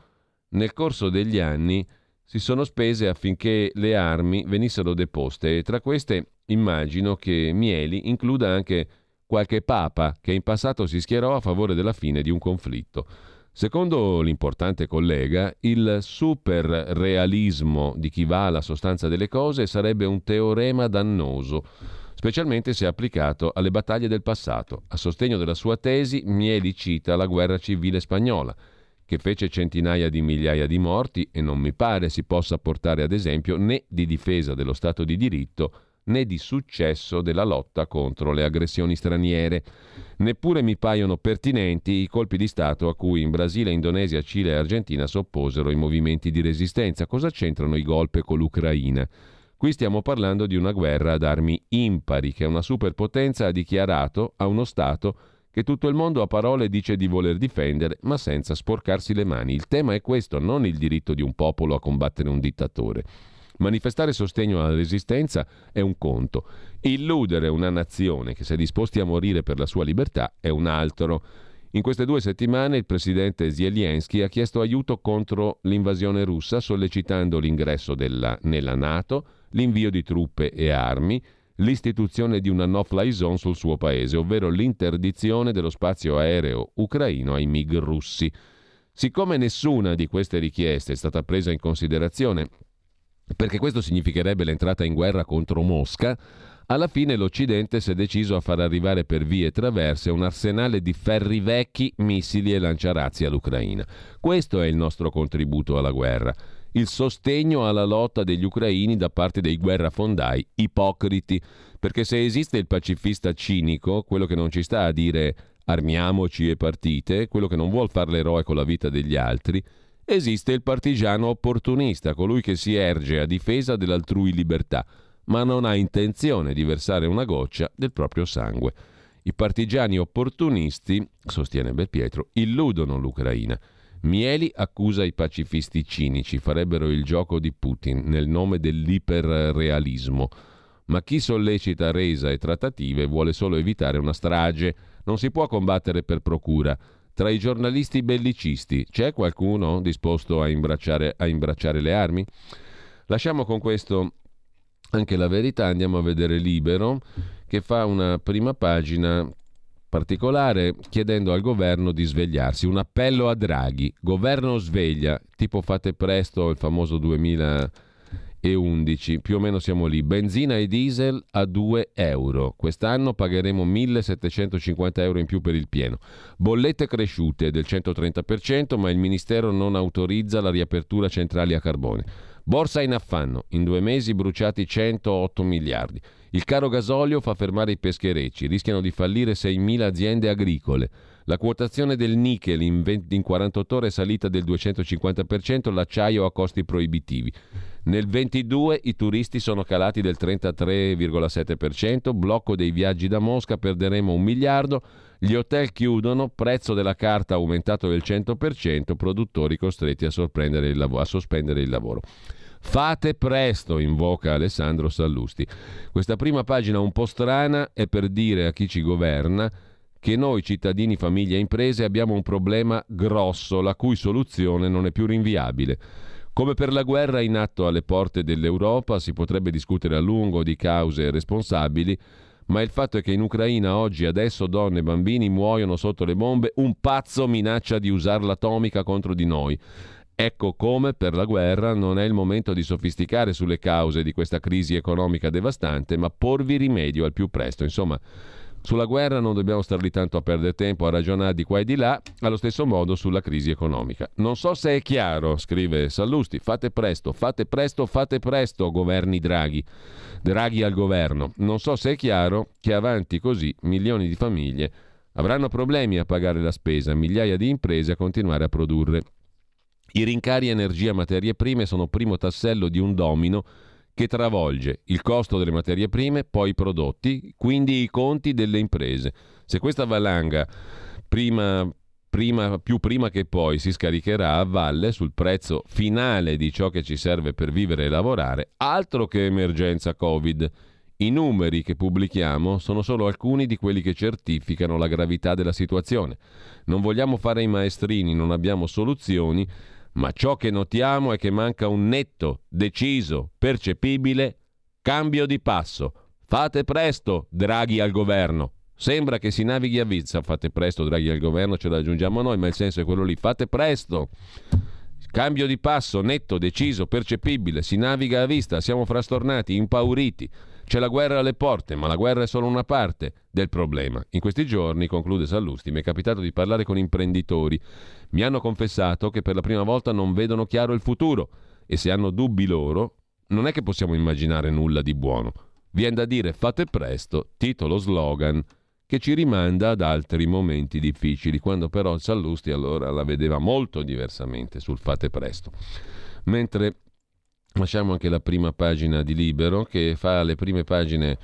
nel corso degli anni si sono spese affinché le armi venissero deposte e tra queste immagino che Mieli includa anche qualche papa che in passato si schierò a favore della fine di un conflitto. Secondo l'importante collega, il superrealismo di chi va alla sostanza delle cose sarebbe un teorema dannoso, specialmente se applicato alle battaglie del passato. A sostegno della sua tesi, Mieli cita la guerra civile spagnola, che fece centinaia di migliaia di morti e non mi pare si possa portare ad esempio né di difesa dello Stato di diritto né di successo della lotta contro le aggressioni straniere. Neppure mi paiono pertinenti i colpi di Stato a cui in Brasile, Indonesia, Cile e Argentina s'opposero i movimenti di resistenza. Cosa c'entrano i golpe con l'Ucraina? Qui stiamo parlando di una guerra ad armi impari che una superpotenza ha dichiarato a uno Stato che tutto il mondo a parole dice di voler difendere, ma senza sporcarsi le mani. Il tema è questo, non il diritto di un popolo a combattere un dittatore. Manifestare sostegno alla resistenza è un conto, illudere una nazione che si è disposti a morire per la sua libertà è un altro. In queste due settimane il presidente Zelensky ha chiesto aiuto contro l'invasione russa, sollecitando l'ingresso della, nella Nato, l'invio di truppe e armi, l'istituzione di una no-fly zone sul suo paese, ovvero l'interdizione dello spazio aereo ucraino ai MiG russi. Siccome nessuna di queste richieste è stata presa in considerazione, perché questo significherebbe l'entrata in guerra contro Mosca, alla fine l'Occidente si è deciso a far arrivare per vie traverse un arsenale di ferri vecchi, missili e lanciarazzi all'Ucraina. Questo è il nostro contributo alla guerra. Il sostegno alla lotta degli ucraini da parte dei guerrafondai ipocriti, perché se esiste il pacifista cinico, quello che non ci sta a dire armiamoci e partite, quello che non vuol fare l'eroe con la vita degli altri, esiste il partigiano opportunista, colui che si erge a difesa dell'altrui libertà, ma non ha intenzione di versare una goccia del proprio sangue. I partigiani opportunisti, sostiene Belpietro, illudono l'Ucraina. Mieli accusa i pacifisti cinici, farebbero il gioco di Putin nel nome dell'iperrealismo. Ma chi sollecita resa e trattative vuole solo evitare una strage. Non si può combattere per procura. Tra i giornalisti bellicisti c'è qualcuno disposto a imbracciare, a imbracciare le armi? Lasciamo con questo anche la verità, andiamo a vedere Libero che fa una prima pagina particolare chiedendo al governo di svegliarsi. Un appello a Draghi. Governo sveglia, tipo fate presto il famoso 2011, più o meno siamo lì. Benzina e diesel a 2 euro. Quest'anno pagheremo 1750 euro in più per il pieno. Bollette cresciute del 130%, ma il Ministero non autorizza la riapertura centrali a carbone. Borsa in affanno, in due mesi bruciati 108 miliardi. Il caro gasolio fa fermare i pescherecci, rischiano di fallire 6.000 aziende agricole. La quotazione del nickel in, 20, in 48 ore è salita del 250%, l'acciaio a costi proibitivi. Nel 22 i turisti sono calati del 33,7%, blocco dei viaggi da Mosca, perderemo un miliardo, gli hotel chiudono, prezzo della carta aumentato del 100%, produttori costretti a, il a sospendere il lavoro. Fate presto, invoca Alessandro Sallusti. Questa prima pagina un po' strana è per dire a chi ci governa che noi cittadini, famiglie e imprese abbiamo un problema grosso, la cui soluzione non è più rinviabile. Come per la guerra in atto alle porte dell'Europa si potrebbe discutere a lungo di cause responsabili, ma il fatto è che in Ucraina oggi adesso donne e bambini muoiono sotto le bombe, un pazzo minaccia di usare l'atomica contro di noi. Ecco come per la guerra non è il momento di sofisticare sulle cause di questa crisi economica devastante, ma porvi rimedio al più presto. Insomma, sulla guerra non dobbiamo star lì tanto a perdere tempo a ragionare di qua e di là, allo stesso modo sulla crisi economica. Non so se è chiaro, scrive Sallusti, fate presto, fate presto, fate presto, governi Draghi. Draghi al governo. Non so se è chiaro che avanti così milioni di famiglie avranno problemi a pagare la spesa, migliaia di imprese a continuare a produrre. I rincari energia materie prime sono primo tassello di un domino che travolge il costo delle materie prime, poi i prodotti, quindi i conti delle imprese. Se questa valanga prima, prima, più prima che poi si scaricherà a valle sul prezzo finale di ciò che ci serve per vivere e lavorare, altro che emergenza Covid. I numeri che pubblichiamo sono solo alcuni di quelli che certificano la gravità della situazione. Non vogliamo fare i maestrini, non abbiamo soluzioni, ma ciò che notiamo è che manca un netto, deciso, percepibile cambio di passo. Fate presto, Draghi al governo. Sembra che si navighi a vizza, fate presto, Draghi al governo, ce l'aggiungiamo noi, ma il senso è quello lì, fate presto. Cambio di passo, netto, deciso, percepibile, si naviga a vista, siamo frastornati, impauriti. C'è la guerra alle porte, ma la guerra è solo una parte del problema. In questi giorni, conclude Sallusti, mi è capitato di parlare con imprenditori. Mi hanno confessato che per la prima volta non vedono chiaro il futuro e se hanno dubbi loro, non è che possiamo immaginare nulla di buono. Viene da dire fate presto, titolo slogan che ci rimanda ad altri momenti difficili, quando però Sallusti allora la vedeva molto diversamente sul fate presto. Mentre Lasciamo anche la prima pagina di Libero che fa le prime pagine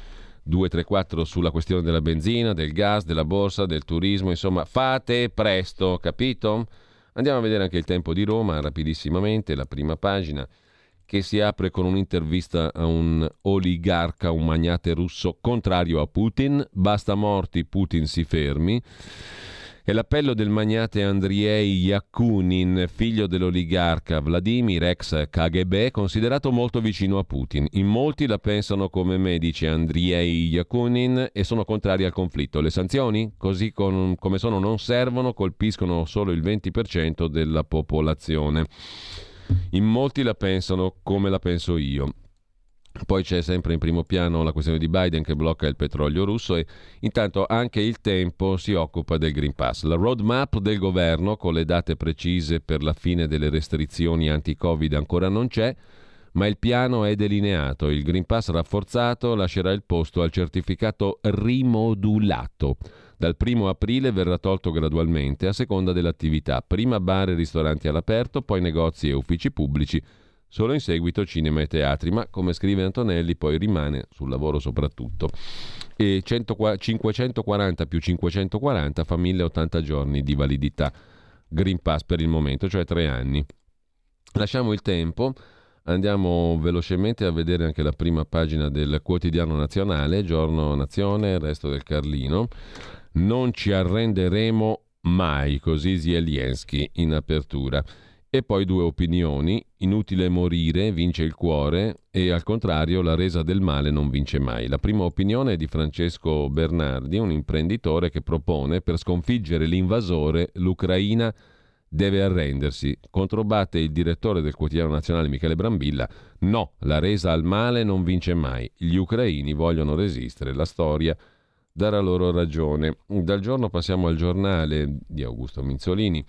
2, 3, 4 sulla questione della benzina, del gas, della borsa, del turismo, insomma fate presto, capito? Andiamo a vedere anche il tempo di Roma rapidissimamente, la prima pagina che si apre con un'intervista a un oligarca, un magnate russo contrario a Putin, basta morti, Putin si fermi. È l'appello del magnate Andriei Yakunin, figlio dell'oligarca Vladimir, ex KGB, considerato molto vicino a Putin. In molti la pensano come me, dice Andriei Yakunin, e sono contrari al conflitto. Le sanzioni, così con, come sono, non servono, colpiscono solo il 20% della popolazione. In molti la pensano come la penso io. Poi c'è sempre in primo piano la questione di Biden che blocca il petrolio russo e intanto anche il tempo si occupa del Green Pass. La roadmap del governo con le date precise per la fine delle restrizioni anti-Covid ancora non c'è, ma il piano è delineato. Il Green Pass rafforzato lascerà il posto al certificato rimodulato. Dal primo aprile verrà tolto gradualmente a seconda dell'attività. Prima bar e ristoranti all'aperto, poi negozi e uffici pubblici solo in seguito cinema e teatri, ma come scrive Antonelli poi rimane sul lavoro soprattutto. E 100, 540 più 540 fa 1080 giorni di validità Green Pass per il momento, cioè tre anni. Lasciamo il tempo, andiamo velocemente a vedere anche la prima pagina del quotidiano nazionale, giorno nazione, resto del Carlino. Non ci arrenderemo mai, così Zelensky in apertura. E poi due opinioni, inutile morire, vince il cuore e al contrario la resa del male non vince mai. La prima opinione è di Francesco Bernardi, un imprenditore che propone per sconfiggere l'invasore l'Ucraina deve arrendersi. Controbatte il direttore del quotidiano nazionale Michele Brambilla, no, la resa al male non vince mai, gli ucraini vogliono resistere, la storia darà loro ragione. Dal giorno passiamo al giornale di Augusto Minzolini.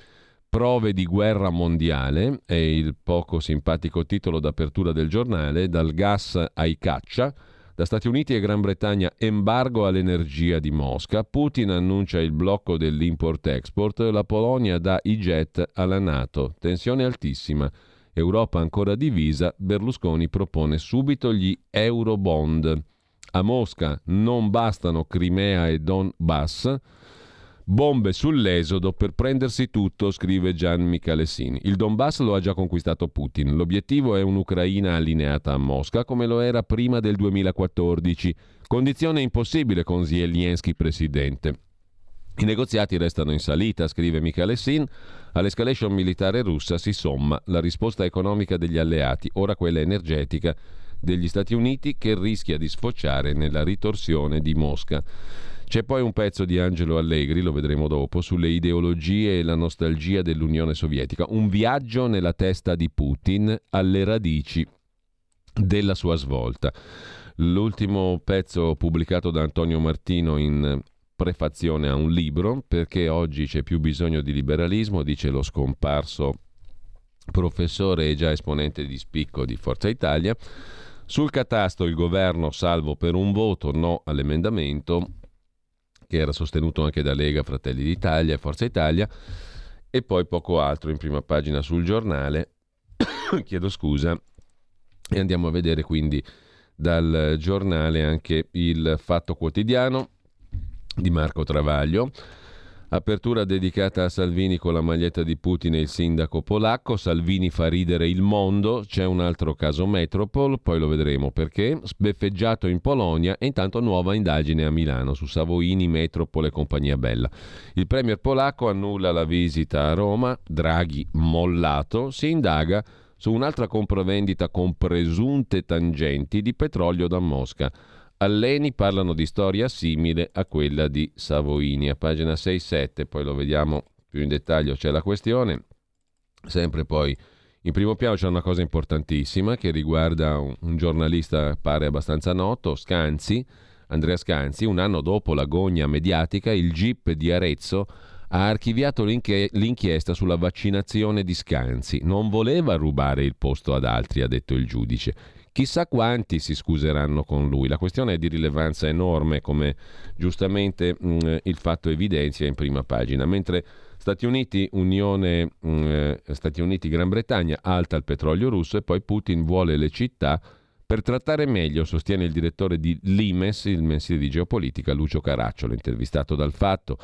Prove di guerra mondiale è il poco simpatico titolo d'apertura del giornale, dal gas ai caccia, da Stati Uniti e Gran Bretagna embargo all'energia di Mosca, Putin annuncia il blocco dell'import-export, la Polonia dà i jet alla Nato, tensione altissima, Europa ancora divisa, Berlusconi propone subito gli eurobond. A Mosca non bastano Crimea e Donbass, Bombe sull'esodo per prendersi tutto, scrive Gian Michalessini. Il Donbass lo ha già conquistato Putin. L'obiettivo è un'Ucraina allineata a Mosca come lo era prima del 2014. Condizione impossibile con Zelensky presidente. I negoziati restano in salita, scrive Michalessin. All'escalation militare russa si somma la risposta economica degli alleati, ora quella energetica degli Stati Uniti che rischia di sfociare nella ritorsione di Mosca. C'è poi un pezzo di Angelo Allegri, lo vedremo dopo, sulle ideologie e la nostalgia dell'Unione Sovietica, un viaggio nella testa di Putin alle radici della sua svolta. L'ultimo pezzo pubblicato da Antonio Martino in prefazione a un libro, perché oggi c'è più bisogno di liberalismo, dice lo scomparso professore e già esponente di spicco di Forza Italia. Sul catasto il governo salvo per un voto no all'emendamento, che era sostenuto anche da Lega, Fratelli d'Italia e Forza Italia, e poi poco altro in prima pagina sul giornale. Chiedo scusa. E andiamo a vedere quindi dal giornale anche il Fatto Quotidiano di Marco Travaglio. Apertura dedicata a Salvini con la maglietta di Putin e il sindaco polacco. Salvini fa ridere il mondo. C'è un altro caso Metropol, poi lo vedremo perché. Sbeffeggiato in Polonia e intanto nuova indagine a Milano su Savoini, Metropol e compagnia bella. Il premier polacco annulla la visita a Roma. Draghi mollato. Si indaga su un'altra compravendita con presunte tangenti di petrolio da Mosca. Alleni parlano di storia simile a quella di Savoini. A pagina 6-7, poi lo vediamo più in dettaglio, c'è la questione. Sempre poi in primo piano c'è una cosa importantissima che riguarda un, un giornalista, pare abbastanza noto, Scanzi, Andrea Scanzi. Un anno dopo l'agonia mediatica, il GIP di Arezzo ha archiviato l'inchie- l'inchiesta sulla vaccinazione di Scanzi. Non voleva rubare il posto ad altri, ha detto il giudice. Chissà quanti si scuseranno con lui. La questione è di rilevanza enorme, come giustamente mh, mm, il fatto evidenzia in prima pagina. Mentre Stati Uniti, Unione, mh, mm, Stati Uniti, Gran Bretagna alta il petrolio russo e poi Putin vuole le città per trattare meglio, sostiene il direttore di Limes, il mensile di geopolitica, Lucio Caracciolo, intervistato dal Fatto.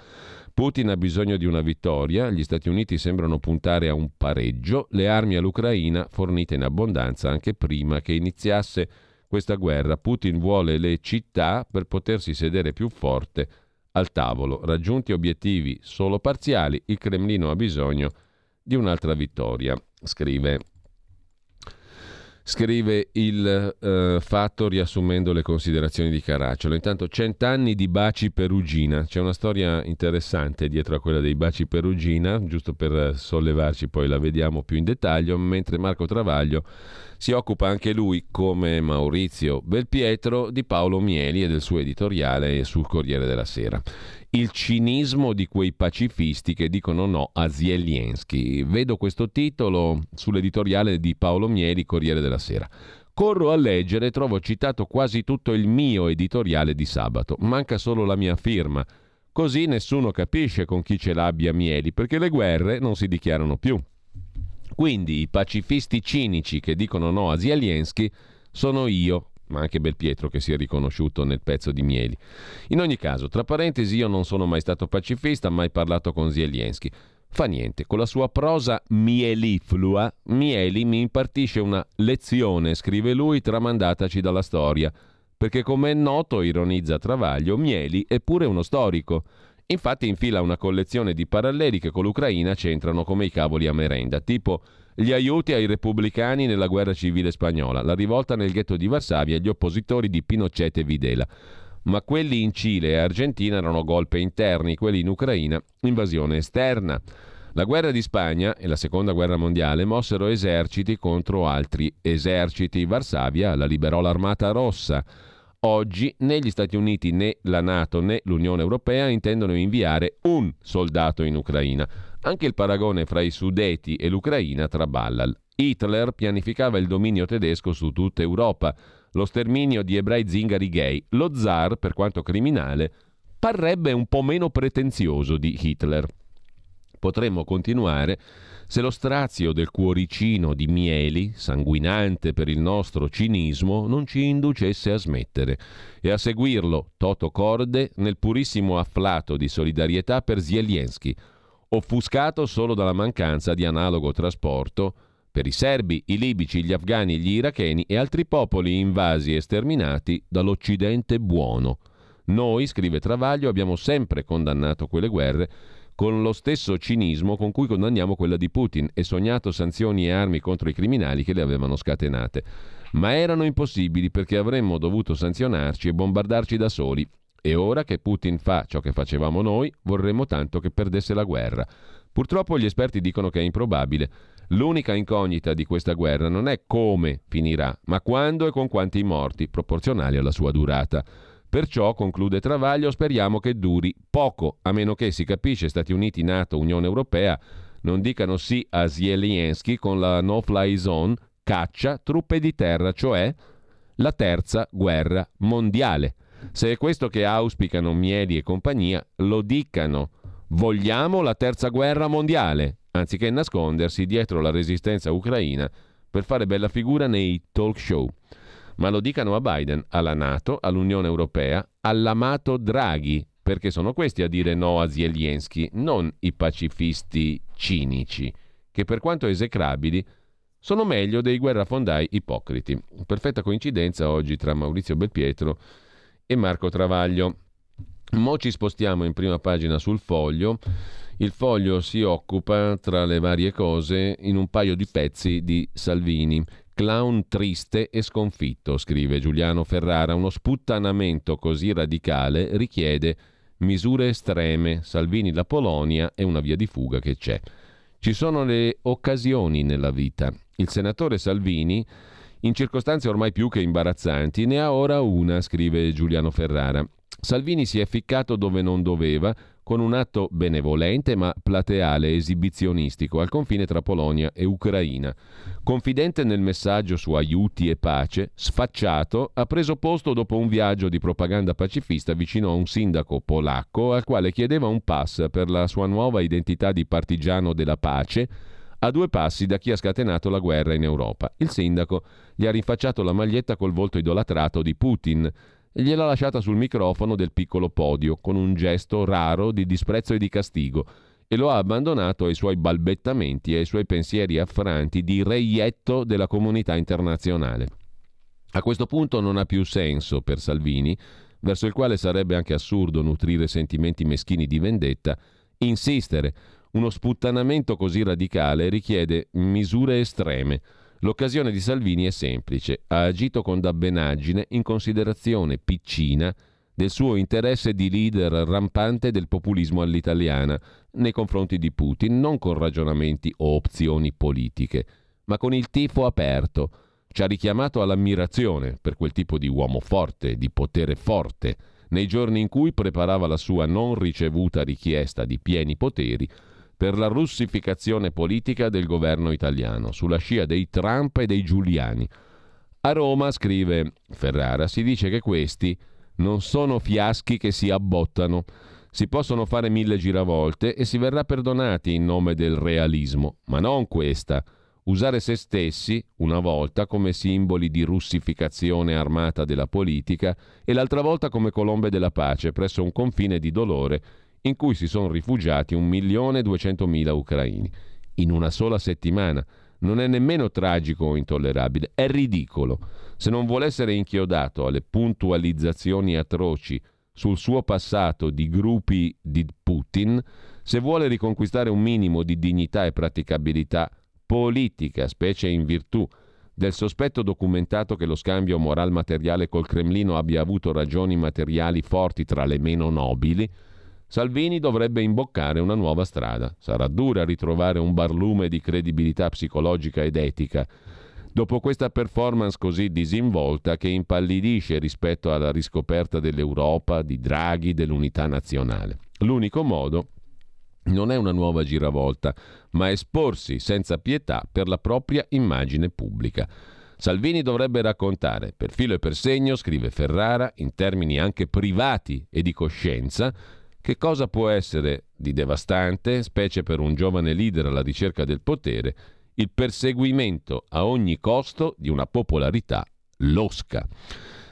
Putin ha bisogno di una vittoria, gli Stati Uniti sembrano puntare a un pareggio, le armi all'Ucraina fornite in abbondanza anche prima che iniziasse questa guerra. Putin vuole le città per potersi sedere più forte al tavolo. Raggiunti obiettivi solo parziali, il Cremlino ha bisogno di un'altra vittoria, scrive Scrive il uh, fatto riassumendo le considerazioni di Caracciolo. Intanto cent'anni di baci perugina. C'è una storia interessante dietro a quella dei baci perugina, giusto per sollevarci, poi la vediamo più in dettaglio, mentre Marco Travaglio si occupa anche lui, come Maurizio Belpietro, di Paolo Mieli e del suo editoriale sul Corriere della Sera il cinismo di quei pacifisti che dicono no a Zelensky. Vedo questo titolo sull'editoriale di Paolo Mieli, Corriere della Sera. Corro a leggere e trovo citato quasi tutto il mio editoriale di sabato. Manca solo la mia firma. Così nessuno capisce con chi ce l'abbia Mieli, perché le guerre non si dichiarano più. Quindi i pacifisti cinici che dicono no a Zelensky sono io, ma anche Belpietro che si è riconosciuto nel pezzo di Mieli. In ogni caso, tra parentesi, io non sono mai stato pacifista, mai parlato con Zelensky. Fa niente, con la sua prosa mieliflua, Mieli mi impartisce una lezione, scrive lui, tramandataci dalla storia. Perché come è noto, ironizza Travaglio, Mieli è pure uno storico. Infatti infila una collezione di paralleli che con l'Ucraina c'entrano come i cavoli a merenda, tipo gli aiuti ai repubblicani nella guerra civile spagnola, la rivolta nel ghetto di Varsavia e gli oppositori di Pinochet e Videla. Ma quelli in Cile e Argentina erano golpe interni, quelli in Ucraina invasione esterna. La guerra di Spagna e la seconda guerra mondiale mossero eserciti contro altri eserciti. Varsavia la liberò l'Armata Rossa. Oggi né gli Stati Uniti né la Nato né l'Unione Europea intendono inviare un soldato in Ucraina. Anche il paragone fra i Sudeti e l'Ucraina traballa. Hitler pianificava il dominio tedesco su tutta Europa, lo sterminio di ebrei zingari gay. Lo zar, per quanto criminale, parrebbe un po' meno pretenzioso di Hitler. Potremmo continuare se lo strazio del cuoricino di Mieli, sanguinante per il nostro cinismo, non ci inducesse a smettere e a seguirlo, Toto Corde, nel purissimo afflato di solidarietà per Zelensky, offuscato solo dalla mancanza di analogo trasporto per i serbi, i libici, gli afghani, gli iracheni e altri popoli invasi e sterminati dall'Occidente buono. Noi, scrive Travaglio, abbiamo sempre condannato quelle guerre con lo stesso cinismo con cui condanniamo quella di Putin e sognato sanzioni e armi contro i criminali che le avevano scatenate. Ma erano impossibili perché avremmo dovuto sanzionarci e bombardarci da soli e ora che Putin fa ciò che facevamo noi, vorremmo tanto che perdesse la guerra. Purtroppo gli esperti dicono che è improbabile. L'unica incognita di questa guerra non è come finirà, ma quando e con quanti morti, proporzionali alla sua durata. Perciò, conclude Travaglio, speriamo che duri poco, a meno che si capisce Stati Uniti, Nato, Unione Europea non dicano sì a Zelensky con la no-fly zone, caccia, truppe di terra, cioè la terza guerra mondiale. Se è questo che auspicano Mieli e compagnia, lo dicano. Vogliamo la terza guerra mondiale, anziché nascondersi dietro la resistenza ucraina per fare bella figura nei talk show. Ma lo dicano a Biden, alla Nato, all'Unione Europea, all'amato Draghi, perché sono questi a dire no a Zelensky, non i pacifisti cinici, che per quanto esecrabili sono meglio dei guerrafondai ipocriti. Perfetta coincidenza oggi tra Maurizio Belpietro e Marco Travaglio. Mo ci spostiamo in prima pagina sul foglio. Il foglio si occupa, tra le varie cose, in un paio di pezzi di Salvini. Clown triste e sconfitto, scrive Giuliano Ferrara. Uno sputtanamento così radicale richiede misure estreme. Salvini la Polonia è una via di fuga che c'è. Ci sono le occasioni nella vita. Il senatore Salvini in circostanze ormai più che imbarazzanti, ne ha ora una, scrive Giuliano Ferrara. Salvini si è ficcato dove non doveva, con un atto benevolente ma plateale esibizionistico al confine tra Polonia e Ucraina. Confidente nel messaggio su aiuti e pace, sfacciato, ha preso posto dopo un viaggio di propaganda pacifista vicino a un sindaco polacco al quale chiedeva un pass per la sua nuova identità di partigiano della pace a due passi da chi ha scatenato la guerra in Europa. Il sindaco gli ha rinfacciato la maglietta col volto idolatrato di Putin gliel'ha lasciata sul microfono del piccolo podio con un gesto raro di disprezzo e di castigo e lo ha abbandonato ai suoi balbettamenti e ai suoi pensieri affranti di reietto della comunità internazionale. A questo punto non ha più senso per Salvini verso il quale sarebbe anche assurdo nutrire sentimenti meschini di vendetta, insistere. Uno sputtanamento così radicale richiede misure estreme. L'occasione di Salvini è semplice. Ha agito con dabbenaggine in considerazione piccina del suo interesse di leader rampante del populismo all'italiana nei confronti di Putin, non con ragionamenti o opzioni politiche, ma con il tifo aperto. Ci ha richiamato all'ammirazione per quel tipo di uomo forte, di potere forte, nei giorni in cui preparava la sua non ricevuta richiesta di pieni poteri per la russificazione politica del governo italiano, sulla scia dei Trump e dei Giuliani. A Roma, scrive Ferrara, si dice che questi non sono fiaschi che si abbottano. Si possono fare mille giravolte e si verrà perdonati in nome del realismo, ma non questa. Usare se stessi, una volta, come simboli di russificazione armata della politica e l'altra volta come colombe della pace presso un confine di dolore in cui si sono rifugiati un milione e duecentomila ucraini. In una sola settimana. Non è nemmeno tragico o intollerabile, è ridicolo. Se non vuole essere inchiodato alle puntualizzazioni atroci sul suo passato di gruppi di Putin, se vuole riconquistare un minimo di dignità e praticabilità politica, specie in virtù del sospetto documentato che lo scambio moral materiale col Cremlino abbia avuto ragioni materiali forti tra le meno nobili, Salvini dovrebbe imboccare una nuova strada. Sarà dura ritrovare un barlume di credibilità psicologica ed etica dopo questa performance così disinvolta che impallidisce rispetto alla riscoperta dell'Europa, di Draghi, dell'unità nazionale. L'unico modo non è una nuova giravolta, ma esporsi senza pietà per la propria immagine pubblica. Salvini dovrebbe raccontare, per filo e per segno, scrive Ferrara, in termini anche privati e di coscienza, che cosa può essere di devastante, specie per un giovane leader alla ricerca del potere, il perseguimento a ogni costo di una popolarità losca.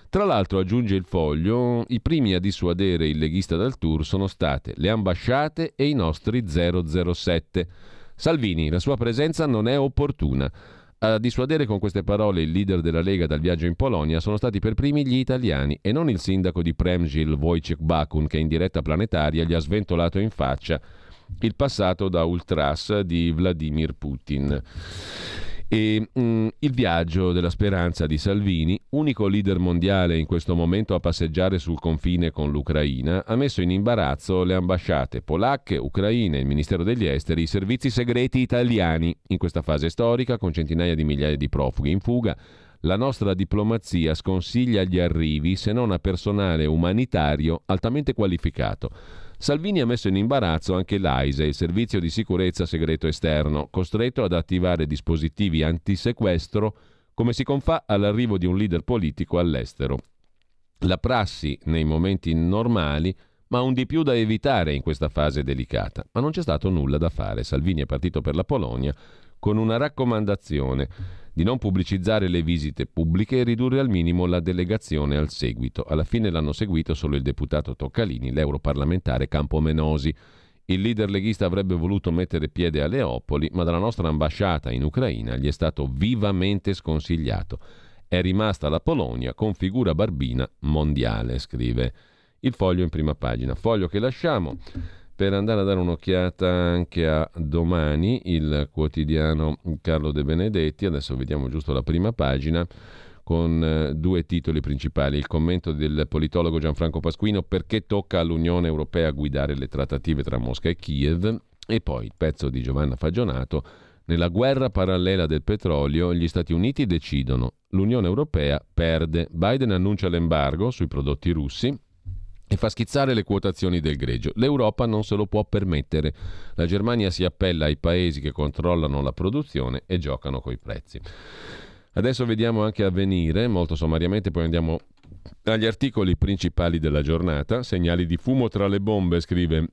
Tra l'altro, aggiunge il foglio, i primi a dissuadere il leghista dal tour sono state le ambasciate e i nostri 007. Salvini, la sua presenza non è opportuna. A dissuadere con queste parole il leader della Lega dal viaggio in Polonia sono stati per primi gli italiani e non il sindaco di Premgil Wojciech Bakun che in diretta planetaria gli ha sventolato in faccia il passato da ultras di Vladimir Putin. E mh, mm, il viaggio della speranza di Salvini, unico leader mondiale in questo momento a passeggiare sul confine con l'Ucraina, ha messo in imbarazzo le ambasciate polacche, ucraine, il Ministero degli Esteri, i servizi segreti italiani. In questa fase storica, con centinaia di migliaia di profughi in fuga, la nostra diplomazia sconsiglia gli arrivi se non a personale umanitario altamente qualificato. Salvini ha messo in imbarazzo anche l'AISE, il servizio di sicurezza segreto esterno, costretto ad attivare dispositivi antisequestro come si confà all'arrivo di un leader politico all'estero. La prassi nei momenti normali, ma un di più da evitare in questa fase delicata. Ma non c'è stato nulla da fare. Salvini è partito per la Polonia con una raccomandazione di non pubblicizzare le visite pubbliche e ridurre al minimo la delegazione al seguito. Alla fine l'hanno seguito solo il deputato Toccalini, l'europarlamentare Campomenosi. Il leader leghista avrebbe voluto mettere piede a Leopoli, ma dalla nostra ambasciata in Ucraina gli è stato vivamente sconsigliato. È rimasta la Polonia con figura barbina mondiale, scrive il foglio in prima pagina. Foglio che lasciamo per andare a dare un'occhiata anche a domani, il quotidiano Carlo De Benedetti, adesso vediamo giusto la prima pagina, con eh, due titoli principali, il commento del politologo Gianfranco Pasquino perché tocca all'Unione Europea guidare le trattative tra Mosca e Kiev? E poi il pezzo di Giovanna Fagionato nella guerra parallela del petrolio gli Stati Uniti decidono, l'Unione Europea perde, Biden annuncia l'embargo sui prodotti russi, e fa schizzare le quotazioni del greggio. L'Europa non se lo può permettere. La Germania si appella ai paesi che controllano la produzione e giocano coi prezzi. Adesso vediamo anche avvenire, molto sommariamente, poi andiamo agli articoli principali della giornata. Segnali di fumo tra le bombe, scrive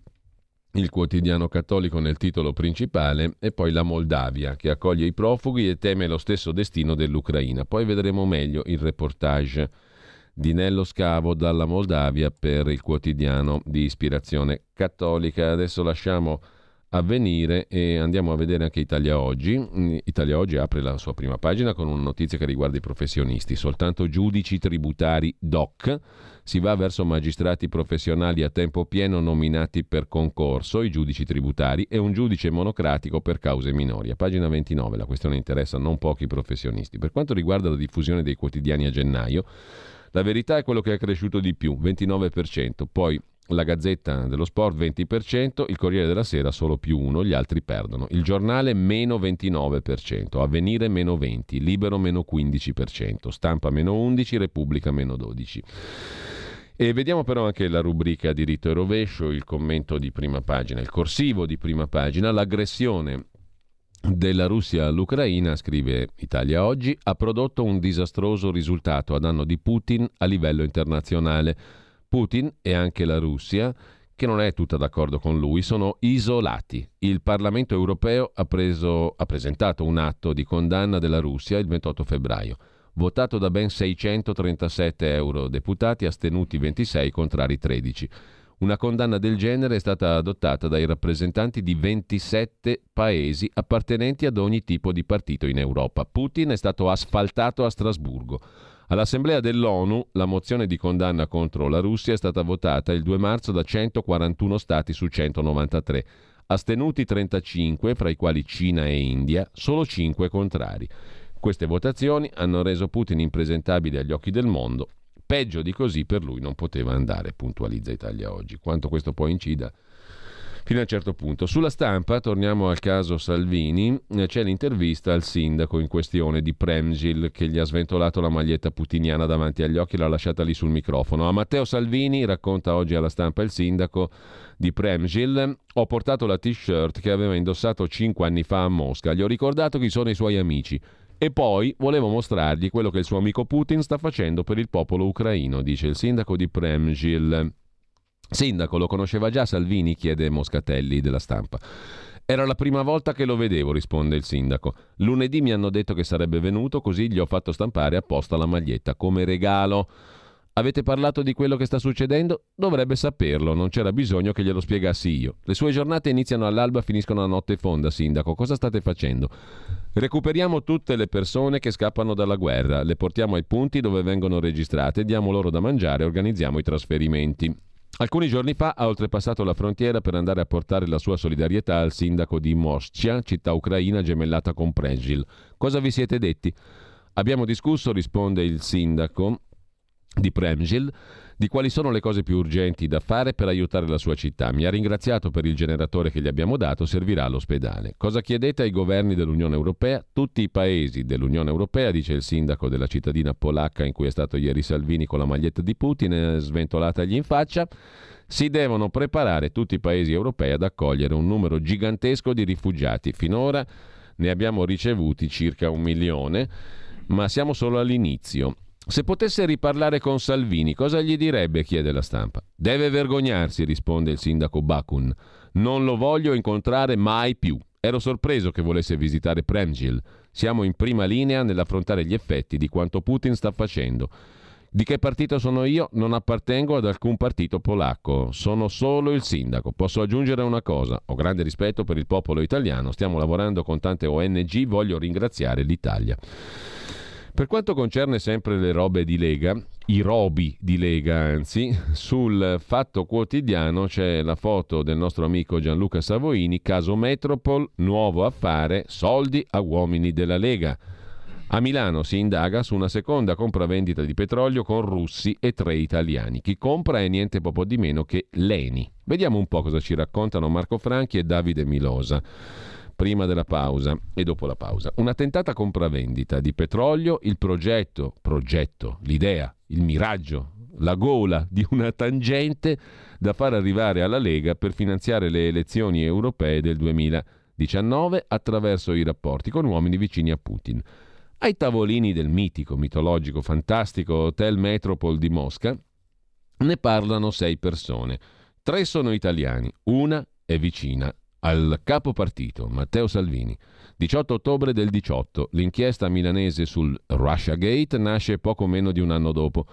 il quotidiano cattolico nel titolo principale, e poi la Moldavia, che accoglie i profughi e teme lo stesso destino dell'Ucraina. Poi vedremo meglio il reportage di Nello Scavo dalla Moldavia per il quotidiano di ispirazione cattolica. Adesso lasciamo avvenire e andiamo a vedere anche Italia Oggi. Mm, Italia Oggi apre la sua prima pagina con una notizia che riguarda i professionisti. Soltanto giudici tributari DOC. Si va verso magistrati professionali a tempo pieno nominati per concorso, i giudici tributari, e un giudice monocratico per cause minori. A pagina 29 la questione interessa non pochi professionisti. Per quanto riguarda la diffusione dei quotidiani a gennaio, la verità è quello che è cresciuto di più, 29%, poi la Gazzetta dello Sport 20%, il Corriere della Sera solo più 1, gli altri perdono. Il giornale meno 29%, Avvenire meno 20%, Libero meno 15%, Stampa meno 11%, Repubblica meno 12%. E vediamo però anche la rubrica diritto e rovescio, il commento di prima pagina, il corsivo di prima pagina, l'aggressione della Russia all'Ucraina, scrive Italia Oggi, ha prodotto un disastroso risultato a danno di Putin a livello internazionale. Putin e anche la Russia, che non è tutta d'accordo con lui, sono isolati. Il Parlamento europeo ha, preso, ha presentato un atto di condanna della Russia il 28 febbraio votato da ben 637 eurodeputati, astenuti 26, contrari 13. Una condanna del genere è stata adottata dai rappresentanti di 27 paesi appartenenti ad ogni tipo di partito in Europa. Putin è stato asfaltato a Strasburgo. All'Assemblea dell'ONU la mozione di condanna contro la Russia è stata votata il 2 marzo da 141 Stati su 193. Astenuti 35, fra i quali Cina e India, solo 5 contrari. Queste votazioni hanno reso Putin impresentabile agli occhi del mondo Peggio di così per lui non poteva andare, puntualizza Italia oggi. Quanto questo poi incida fino a un certo punto. Sulla stampa, torniamo al caso Salvini, eh, c'è l'intervista al sindaco in questione di Premgil che gli ha sventolato la maglietta putiniana davanti agli occhi e l'ha lasciata lì sul microfono. A Matteo Salvini, racconta oggi alla stampa il sindaco di Premgil, ho portato la t-shirt che aveva indossato cinque anni fa a Mosca, gli ho ricordato chi sono i suoi amici. E poi volevo mostrargli quello che il suo amico Putin sta facendo per il popolo ucraino, dice il sindaco di Premgil. Sindaco, lo conosceva già Salvini? chiede Moscatelli della stampa. Era la prima volta che lo vedevo, risponde il sindaco. Lunedì mi hanno detto che sarebbe venuto, così gli ho fatto stampare apposta la maglietta come regalo. Avete parlato di quello che sta succedendo? Dovrebbe saperlo, non c'era bisogno che glielo spiegassi io. Le sue giornate iniziano all'alba finiscono a notte fonda, sindaco. Cosa state facendo? Recuperiamo tutte le persone che scappano dalla guerra, le portiamo ai punti dove vengono registrate, diamo loro da mangiare organizziamo i trasferimenti. Alcuni giorni fa ha oltrepassato la frontiera per andare a portare la sua solidarietà al sindaco di Moschia, città ucraina gemellata con Prejil. Cosa vi siete detti? Abbiamo discusso, risponde il sindaco, di Premgil di quali sono le cose più urgenti da fare per aiutare la sua città. Mi ha ringraziato per il generatore che gli abbiamo dato, servirà all'ospedale. Cosa chiedete ai governi dell'Unione Europea? Tutti i paesi dell'Unione Europea, dice il sindaco della cittadina polacca in cui è stato ieri Salvini con la maglietta di Putin sventolatagli in faccia, si devono preparare tutti i paesi europei ad accogliere un numero gigantesco di rifugiati. Finora ne abbiamo ricevuti circa un milione, ma siamo solo all'inizio. Se potesse riparlare con Salvini, cosa gli direbbe? chiede la stampa. Deve vergognarsi, risponde il sindaco Bakun. Non lo voglio incontrare mai più. Ero sorpreso che volesse visitare Premgil. Siamo in prima linea nell'affrontare gli effetti di quanto Putin sta facendo. Di che partito sono io? Non appartengo ad alcun partito polacco, sono solo il sindaco. Posso aggiungere una cosa, ho grande rispetto per il popolo italiano, stiamo lavorando con tante ONG, voglio ringraziare l'Italia. Per quanto concerne sempre le robe di Lega, i robi di Lega anzi, sul Fatto Quotidiano c'è la foto del nostro amico Gianluca Savoini, caso Metropol, nuovo affare, soldi a uomini della Lega. A Milano si indaga su una seconda compravendita di petrolio con russi e tre italiani. Chi compra è niente poco di meno che Leni. Vediamo un po' cosa ci raccontano Marco Franchi e Davide Milosa prima della pausa e dopo la pausa. Una tentata compravendita di petrolio, il progetto, progetto, l'idea, il miraggio, la gola di una tangente da far arrivare alla Lega per finanziare le elezioni europee del 2019 attraverso i rapporti con uomini vicini a Putin. Ai tavolini del mitico, mitologico, fantastico Hotel Metropol di Mosca ne parlano sei persone. Tre sono italiani, una è vicina al capo partito Matteo Salvini. 18 ottobre del 18, l'inchiesta milanese sul Russia Gate nasce poco meno di un anno dopo.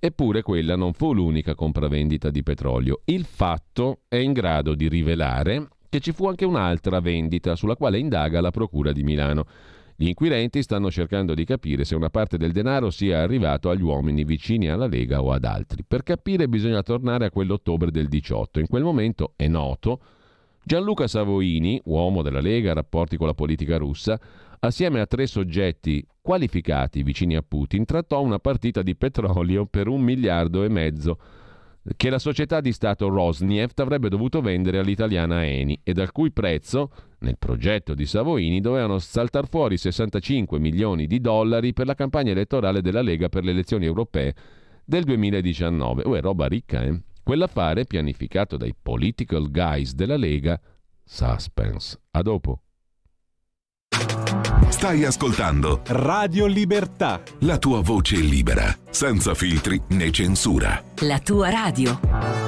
Eppure quella non fu l'unica compravendita di petrolio. Il fatto è in grado di rivelare che ci fu anche un'altra vendita sulla quale indaga la Procura di Milano. Gli inquirenti stanno cercando di capire se una parte del denaro sia arrivato agli uomini vicini alla Lega o ad altri. Per capire bisogna tornare a quell'ottobre del 18. In quel momento è noto Gianluca Savoini, uomo della Lega, rapporti con la politica russa, assieme a tre soggetti qualificati vicini a Putin, trattò una partita di petrolio per un miliardo e mezzo che la società di Stato Rosneft avrebbe dovuto vendere all'italiana Eni e dal cui prezzo, nel progetto di Savoini, dovevano saltar fuori 65 milioni di dollari per la campagna elettorale della Lega per le elezioni europee del 2019. Uè, roba ricca, eh? Quell'affare, pianificato dai political guys della Lega, suspense. A dopo. Stai ascoltando Radio Libertà. la tua voce libera, senza filtri né censura. La tua radio.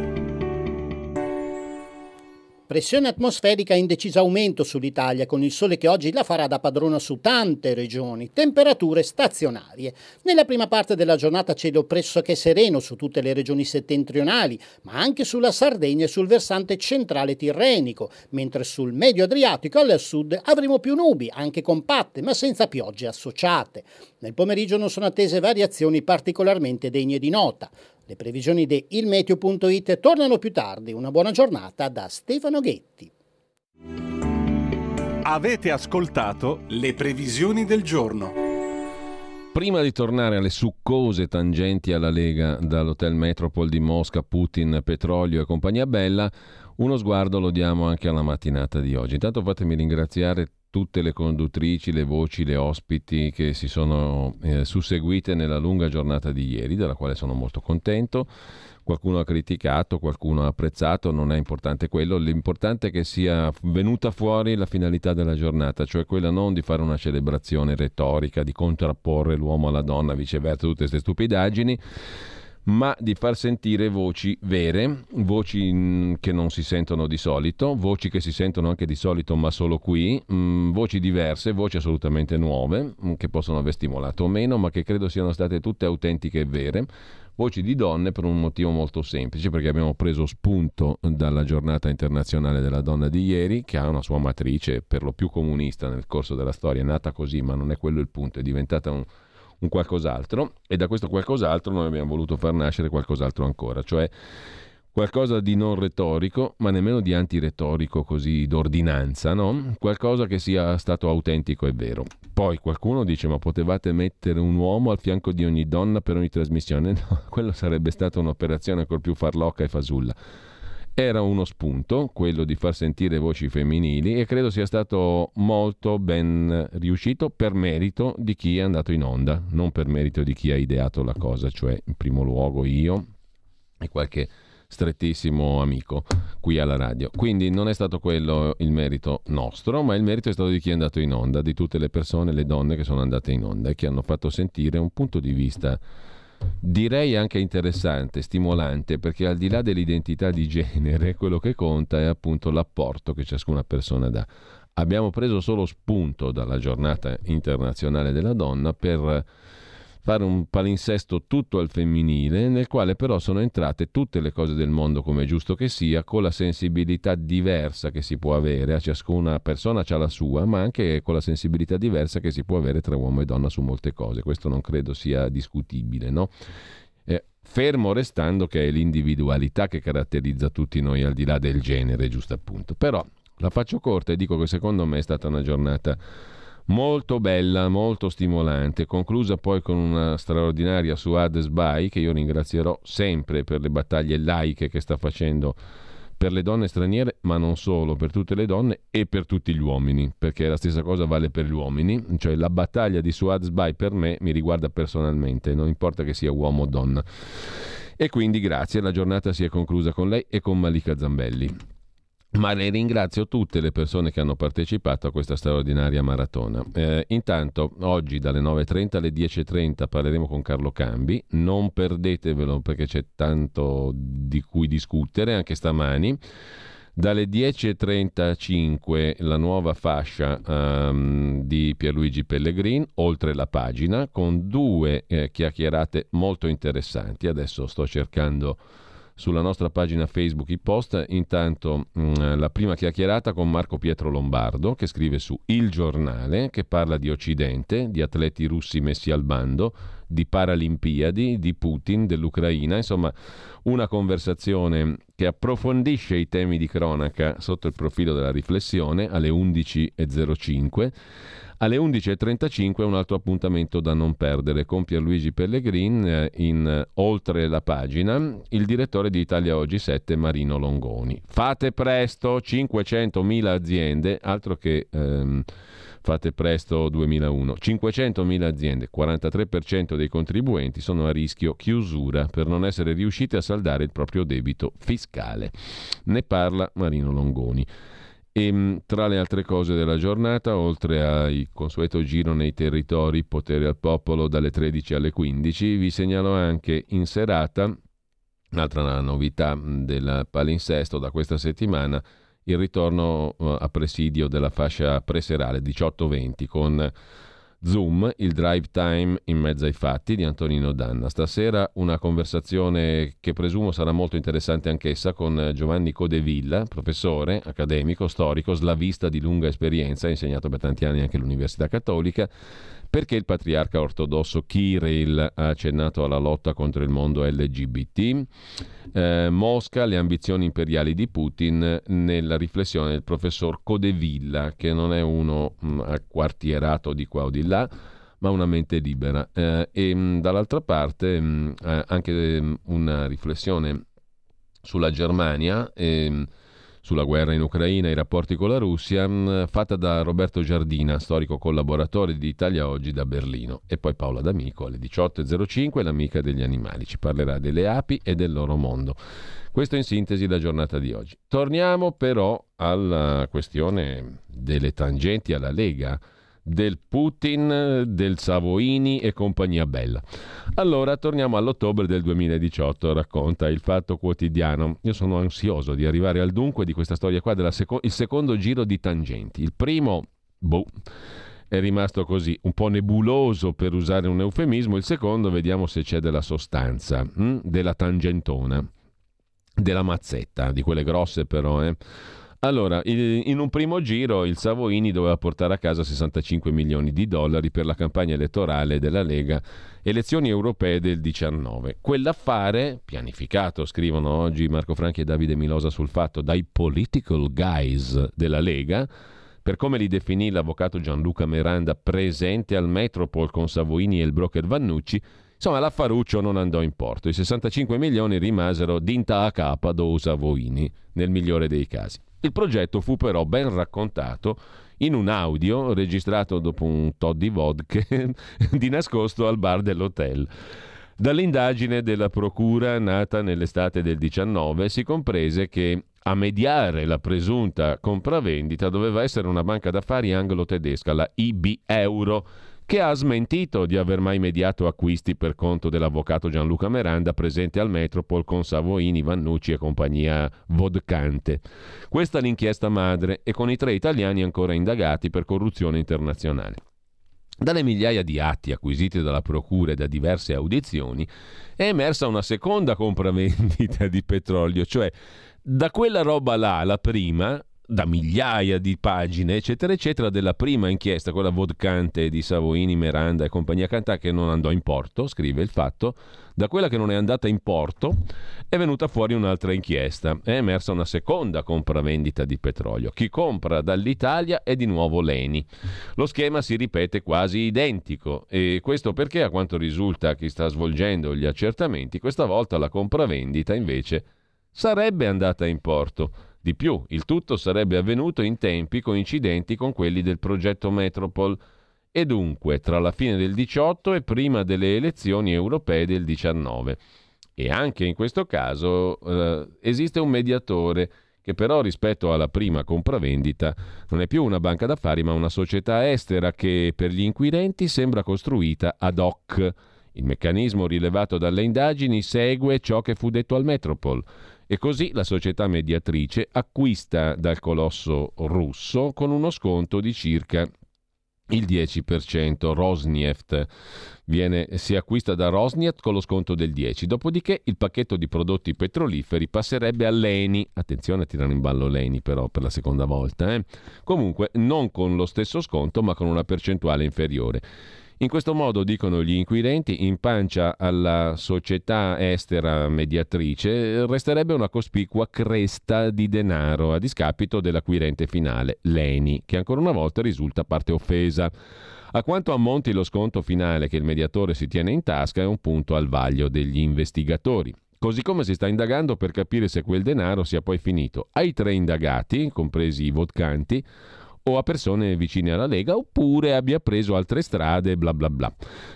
Pressione atmosferica in deciso aumento sull'Italia, con il sole che oggi la farà da padrona su tante regioni. Temperature stazionarie. Nella prima parte della giornata cielo pressoché sereno su tutte le regioni settentrionali, ma anche sulla Sardegna e sul versante centrale tirrenico, mentre sul medio Adriatico al sud avremo più nubi, anche compatte, ma senza piogge associate. Nel pomeriggio non sono attese variazioni particolarmente degne di nota. Le previsioni di ilmeteo.it tornano più tardi. Una buona giornata da Stefano Ghetti. Avete ascoltato le previsioni del giorno. Prima di tornare alle succose tangenti alla Lega dall'Hotel Metropol di Mosca, Putin, petrolio e compagnia bella, uno sguardo lo diamo anche alla mattinata di oggi. Intanto fatemi ringraziare tutte le conduttrici, le voci, le ospiti che si sono eh, susseguite nella lunga giornata di ieri, della quale sono molto contento. Qualcuno ha criticato, qualcuno ha apprezzato, non è importante quello, l'importante è che sia venuta fuori la finalità della giornata, cioè quella non di fare una celebrazione retorica, di contrapporre l'uomo alla donna, viceversa, tutte queste stupidaggini, ma di far sentire voci vere, voci mh, che non si sentono di solito, voci che si sentono anche di solito ma solo qui, mh, voci diverse, voci assolutamente nuove, mh, che possono aver stimolato o meno, ma che credo siano state tutte autentiche e vere, voci di donne per un motivo molto semplice, perché abbiamo preso spunto dalla giornata internazionale della donna di ieri, che ha una sua matrice per lo più comunista nel corso della storia, è nata così, ma non è quello il punto, è diventata un un qualcos'altro e da questo qualcos'altro noi abbiamo voluto far nascere qualcos'altro ancora, cioè qualcosa di non retorico, ma nemmeno di antiretorico così d'ordinanza, no? Qualcosa che sia stato autentico e vero. Poi qualcuno dice ma potevate mettere un uomo al fianco di ogni donna per ogni trasmissione? No, quello sarebbe stata un'operazione ancora più farlocca e fasulla. Era uno spunto, quello di far sentire voci femminili e credo sia stato molto ben riuscito per merito di chi è andato in onda, non per merito di chi ha ideato la cosa, cioè in primo luogo io e qualche strettissimo amico qui alla radio. Quindi non è stato quello il merito nostro, ma il merito è stato di chi è andato in onda, di tutte le persone, le donne che sono andate in onda e che hanno fatto sentire un punto di vista direi anche interessante, stimolante, perché al di là dell'identità di genere, quello che conta è appunto l'apporto che ciascuna persona dà. Abbiamo preso solo spunto dalla giornata internazionale della donna per fare un palinsesto tutto al femminile, nel quale però sono entrate tutte le cose del mondo come è giusto che sia, con la sensibilità diversa che si può avere, a ciascuna persona ha la sua, ma anche con la sensibilità diversa che si può avere tra uomo e donna su molte cose. Questo non credo sia discutibile, no? Eh, fermo restando che è l'individualità che caratterizza tutti noi al di là del genere, giusto appunto. Però la faccio corta e dico che secondo me è stata una giornata molto bella, molto stimolante, conclusa poi con una straordinaria Suad Sbai che io ringrazierò sempre per le battaglie laiche che sta facendo per le donne straniere, ma non solo, per tutte le donne e per tutti gli uomini, perché la stessa cosa vale per gli uomini, cioè la battaglia di Suad Sbai per me mi riguarda personalmente, non importa che sia uomo o donna. E quindi grazie, la giornata si è conclusa con lei e con Malika Zambelli ma le ringrazio tutte le persone che hanno partecipato a questa straordinaria maratona. Eh, intanto oggi dalle 9.30 alle 10.30 parleremo con Carlo Cambi, non perdetevelo perché c'è tanto di cui discutere anche stamani. Dalle 10.35 la nuova fascia um, di Pierluigi Pellegrin, oltre la pagina, con due eh, chiacchierate molto interessanti. Adesso sto cercando sulla nostra pagina Facebook i post. Intanto mh, mm, la prima chiacchierata con Marco Pietro Lombardo che scrive su Il Giornale, che parla di Occidente, di atleti russi messi al bando, di Paralimpiadi, di Putin, dell'Ucraina, insomma una conversazione che approfondisce i temi di cronaca sotto il profilo della riflessione alle 11.05 alle 11.35 un altro appuntamento da non perdere con Pierluigi Pellegrin eh, in eh, Oltre la pagina, il direttore di Italia Oggi 7 Marino Longoni. Fate presto, 500.000 aziende, altro che... Ehm, fate presto 2001. 500.000 aziende, 43% dei contribuenti sono a rischio chiusura per non essere riusciti a saldare il proprio debito fiscale. Ne parla Marino Longoni. E mm, tra le altre cose della giornata, oltre al consueto giro nei territori, potere al popolo dalle 13 alle 15, vi segnalo anche in serata, un'altra novità del palinsesto da questa settimana, il ritorno uh, a presidio della fascia preserale 18-20 con Zoom, il drive time in mezzo ai fatti di Antonino Danna. Stasera una conversazione che presumo sarà molto interessante anch'essa con Giovanni Codevilla, professore, accademico, storico, slavista di lunga esperienza, insegnato per tanti anni anche all'Università Cattolica perché il patriarca ortodosso Kirill ha accennato alla lotta contro il mondo LGBT? Eh, Mosca, le ambizioni imperiali di Putin nella riflessione del professor Codevilla, che non è uno mh, mm, acquartierato di qua o di là, ma una mente libera. Eh, e mh, mm, dall'altra parte mh, mm, eh, anche una riflessione sulla Germania. E, sulla guerra in Ucraina e i rapporti con la Russia, mm, fatta da Roberto Giardina, storico collaboratore di Italia Oggi da Berlino. E poi Paola D'Amico alle 18.05, l'amica degli animali. Ci parlerà delle api e del loro mondo. Questo in sintesi la giornata di oggi. Torniamo però alla questione delle tangenti alla Lega del Putin, del Savoini e compagnia bella. Allora torniamo all'ottobre del 2018, racconta il Fatto Quotidiano. Io sono ansioso di arrivare al dunque di questa storia qua, del seco- secondo giro di tangenti. Il primo, boh, è rimasto così, un po' nebuloso per usare un eufemismo, il secondo vediamo se c'è della sostanza, hm? della tangentona, della mazzetta, di quelle grosse però, eh. Allora, in un primo giro il Savoini doveva portare a casa 65 milioni di dollari per la campagna elettorale della Lega, elezioni europee del 19. Quell'affare, pianificato, scrivono oggi Marco Franchi e Davide Milosa sul fatto, dai political guys della Lega, per come li definì l'avvocato Gianluca Miranda presente al Metropol con Savoini e il broker Vannucci, insomma l'affaruccio non andò in porto. I 65 milioni rimasero dinta a capa do Savoini, nel migliore dei casi. Il progetto fu però ben raccontato in un audio registrato dopo un tot di vodka di nascosto al bar dell'hotel. Dall'indagine della Procura nata nell'estate del 19 si comprese che a mediare la presunta compravendita doveva essere una banca d'affari anglo-tedesca, la IB Euro, che ha smentito di aver mai mediato acquisti per conto dell'avvocato Gianluca Meranda presente al Metropol con Savoini, Vannucci e compagnia vodcante. Questa è l'inchiesta madre e con i tre italiani ancora indagati per corruzione internazionale. Dalle migliaia di atti acquisiti dalla Procura e da diverse audizioni è emersa una seconda compravendita di petrolio, cioè da quella roba là, la prima, da migliaia di pagine, eccetera, eccetera, della prima inchiesta, quella vodcante di Savoini, Miranda e compagnia Cantà che non andò in porto, scrive il fatto, da quella che non è andata in porto è venuta fuori un'altra inchiesta, è emersa una seconda compravendita di petrolio. Chi compra dall'Italia è di nuovo Leni. Lo schema si ripete quasi identico e questo perché a quanto risulta chi sta svolgendo gli accertamenti, questa volta la compravendita invece sarebbe andata in porto di più, il tutto sarebbe avvenuto in tempi coincidenti con quelli del progetto Metropol e dunque tra la fine del 18 e prima delle elezioni europee del 19. E anche in questo caso eh, esiste un mediatore che però rispetto alla prima compravendita non è più una banca d'affari ma una società estera che per gli inquirenti sembra costruita ad hoc. Il meccanismo rilevato dalle indagini segue ciò che fu detto al Metropol. E così la società mediatrice acquista dal colosso russo con uno sconto di circa il 10%. Rosneft viene, si acquista da Rosneft con lo sconto del 10%. Dopodiché il pacchetto di prodotti petroliferi passerebbe a Leni. Attenzione a tirare in ballo Leni però per la seconda volta. Eh? Comunque non con lo stesso sconto ma con una percentuale inferiore. In questo modo, dicono gli inquirenti, in pancia alla società estera mediatrice resterebbe una cospicua cresta di denaro a discapito dell'acquirente finale, Leni, che ancora una volta risulta parte offesa. A quanto ammonti lo sconto finale che il mediatore si tiene in tasca è un punto al vaglio degli investigatori. Così come si sta indagando per capire se quel denaro sia poi finito ai tre indagati, compresi i vodcanti, o a persone vicine alla Lega oppure abbia preso altre strade, bla bla bla.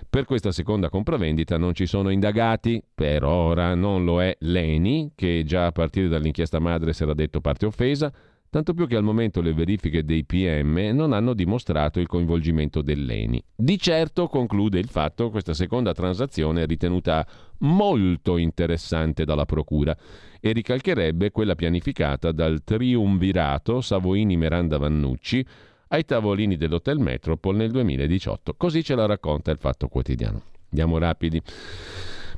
Per questa seconda compravendita non ci sono indagati, per ora non lo è Leni, che già a partire dall'inchiesta madre si era detto parte offesa, tanto più che al momento le verifiche dei PM non hanno dimostrato il coinvolgimento dell'ENI. Di certo, conclude il fatto, questa seconda transazione ritenuta molto interessante dalla Procura e ricalcherebbe quella pianificata dal triumvirato Savoini-Miranda-Vannucci ai tavolini dell'Hotel Metropol nel 2018. Così ce la racconta il Fatto Quotidiano. Andiamo rapidi.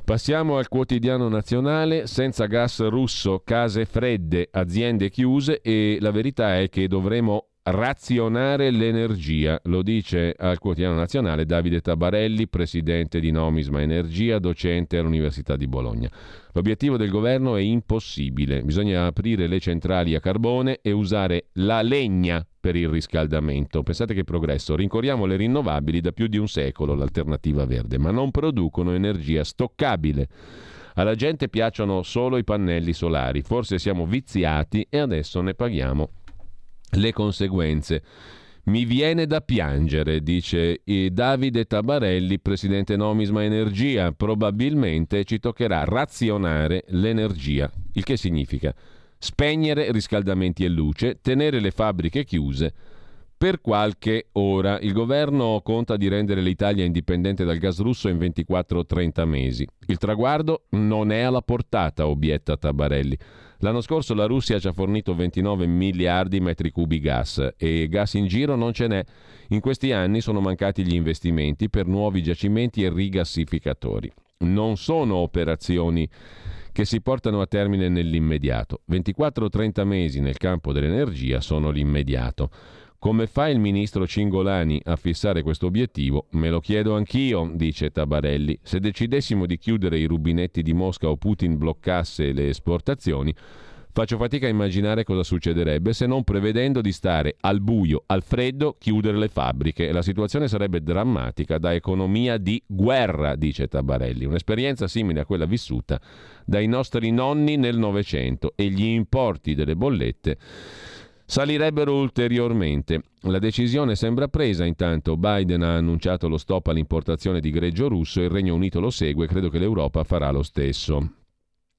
Passiamo al quotidiano nazionale, senza gas russo, case fredde, aziende chiuse e la verità è che dovremo razionare l'energia, lo dice al quotidiano nazionale Davide Tabarelli, presidente di Nomisma Energia, docente all'Università di Bologna. L'obiettivo del governo è impossibile, bisogna aprire le centrali a carbone e usare la legna per il riscaldamento. Pensate che progresso, rincorriamo le rinnovabili da più di un secolo, l'alternativa verde, ma non producono energia stoccabile. Alla gente piacciono solo i pannelli solari, forse siamo viziati e adesso ne paghiamo le conseguenze. Mi viene da piangere, dice Davide Tabarelli, presidente Nomisma Energia. Probabilmente ci toccherà razionare l'energia, il che significa spegnere riscaldamenti e luce, tenere le fabbriche chiuse per qualche ora. Il governo conta di rendere l'Italia indipendente dal gas russo in 24-30 mesi. Il traguardo non è alla portata, obietta Tabarelli. L'anno scorso la Russia ci ha fornito 29 miliardi di metri cubi gas e gas in giro non ce n'è. In questi anni sono mancati gli investimenti per nuovi giacimenti e rigassificatori. Non sono operazioni che si portano a termine nell'immediato. 24-30 mesi nel campo dell'energia sono l'immediato. Come fa il ministro Cingolani a fissare questo obiettivo? Me lo chiedo anch'io, dice Tabarelli. Se decidessimo di chiudere i rubinetti di Mosca o Putin bloccasse le esportazioni, Faccio fatica a immaginare cosa succederebbe se non prevedendo di stare al buio, al freddo, chiudere le fabbriche. La situazione sarebbe drammatica da economia di guerra, dice Tabarelli. Un'esperienza simile a quella vissuta dai nostri nonni nel Novecento e gli importi delle bollette salirebbero ulteriormente. La decisione sembra presa, intanto Biden ha annunciato lo stop all'importazione di greggio russo, il Regno Unito lo segue, credo che l'Europa farà lo stesso.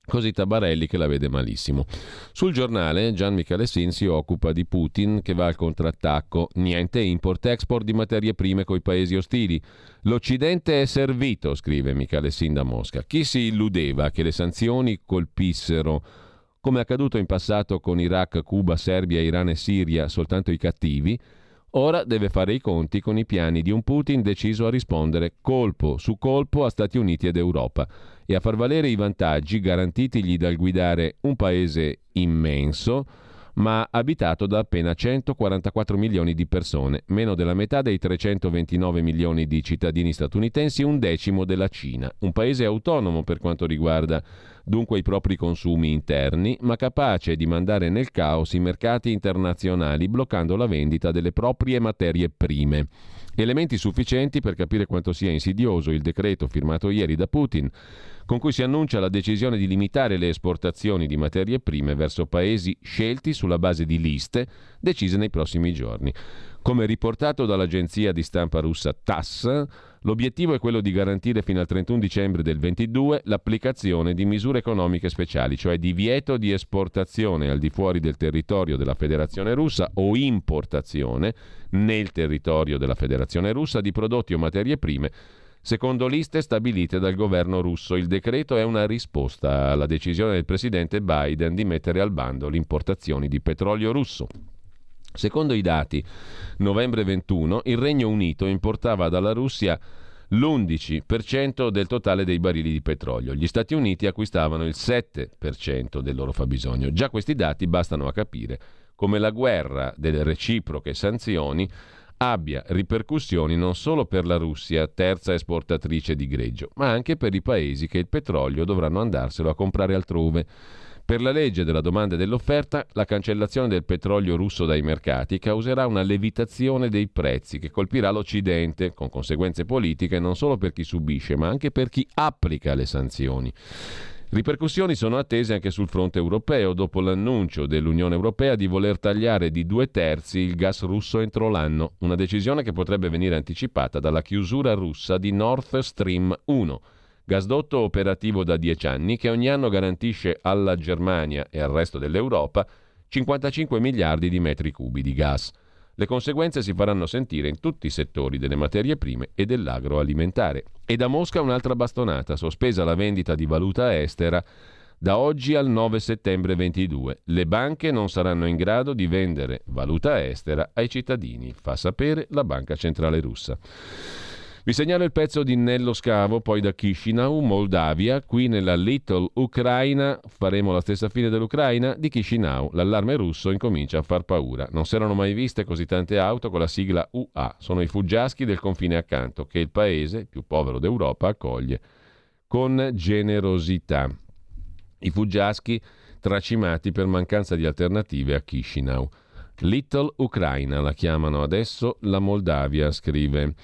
Così Tabarelli che la vede malissimo. Sul giornale Gian Michele Sin si occupa di Putin che va al contrattacco. Niente import-export di materie prime coi paesi ostili. L'Occidente è servito, scrive Michele Sin da Mosca. Chi si illudeva che le sanzioni colpissero, come accaduto in passato con Iraq, Cuba, Serbia, Iran e Siria, soltanto i cattivi? Ora deve fare i conti con i piani di un Putin deciso a rispondere colpo su colpo a Stati Uniti ed Europa e a far valere i vantaggi garantitigli dal guidare un paese immenso, ma abitato da appena 144 milioni di persone, meno della metà dei 329 milioni di cittadini statunitensi, un decimo della Cina, un paese autonomo per quanto riguarda dunque i propri consumi interni, ma capace di mandare nel caos i mercati internazionali bloccando la vendita delle proprie materie prime. Elementi sufficienti per capire quanto sia insidioso il decreto firmato ieri da Putin, con cui si annuncia la decisione di limitare le esportazioni di materie prime verso paesi scelti sulla base di liste decise nei prossimi giorni. Come riportato dall'agenzia di stampa russa TASS, l'obiettivo è quello di garantire fino al 31 dicembre del 2022 l'applicazione di misure economiche speciali, cioè divieto di esportazione al di fuori del territorio della Federazione russa o importazione nel territorio della Federazione russa di prodotti o materie prime secondo liste stabilite dal governo russo. Il decreto è una risposta alla decisione del presidente Biden di mettere al bando le importazioni di petrolio russo. Secondo i dati, novembre 21, il Regno Unito importava dalla Russia l'11% del totale dei barili di petrolio. Gli Stati Uniti acquistavano il 7% del loro fabbisogno. Già questi dati bastano a capire come la guerra delle reciproche sanzioni abbia ripercussioni non solo per la Russia, terza esportatrice di greggio, ma anche per i paesi che il petrolio dovranno andarselo a comprare altrove. Per la legge della domanda e dell'offerta, la cancellazione del petrolio russo dai mercati causerà una levitazione dei prezzi che colpirà l'Occidente, con conseguenze politiche non solo per chi subisce, ma anche per chi applica le sanzioni. Ripercussioni sono attese anche sul fronte europeo, dopo l'annuncio dell'Unione Europea di voler tagliare di due terzi il gas russo entro l'anno, una decisione che potrebbe venire anticipata dalla chiusura russa di Nord Stream 1, gasdotto operativo da dieci anni che ogni anno garantisce alla Germania e al resto dell'Europa 55 miliardi di metri cubi di gas. Le conseguenze si faranno sentire in tutti i settori delle materie prime e dell'agroalimentare. E da Mosca un'altra bastonata, sospesa la vendita di valuta estera da oggi al 9 settembre 22. Le banche non saranno in grado di vendere valuta estera ai cittadini, fa sapere la Banca Centrale Russa. Vi segnalo il pezzo di Nello Scavo, poi da Chisinau, Moldavia, qui nella Little Ucraina, faremo la stessa fine dell'Ucraina, di Chisinau. L'allarme russo incomincia a far paura. Non si erano mai viste così tante auto con la sigla UA, sono i fuggiaschi del confine accanto, che il paese più povero d'Europa accoglie con generosità. I fuggiaschi tracimati per mancanza di alternative a Chisinau. Little Ucraina la chiamano adesso la Moldavia, scrive.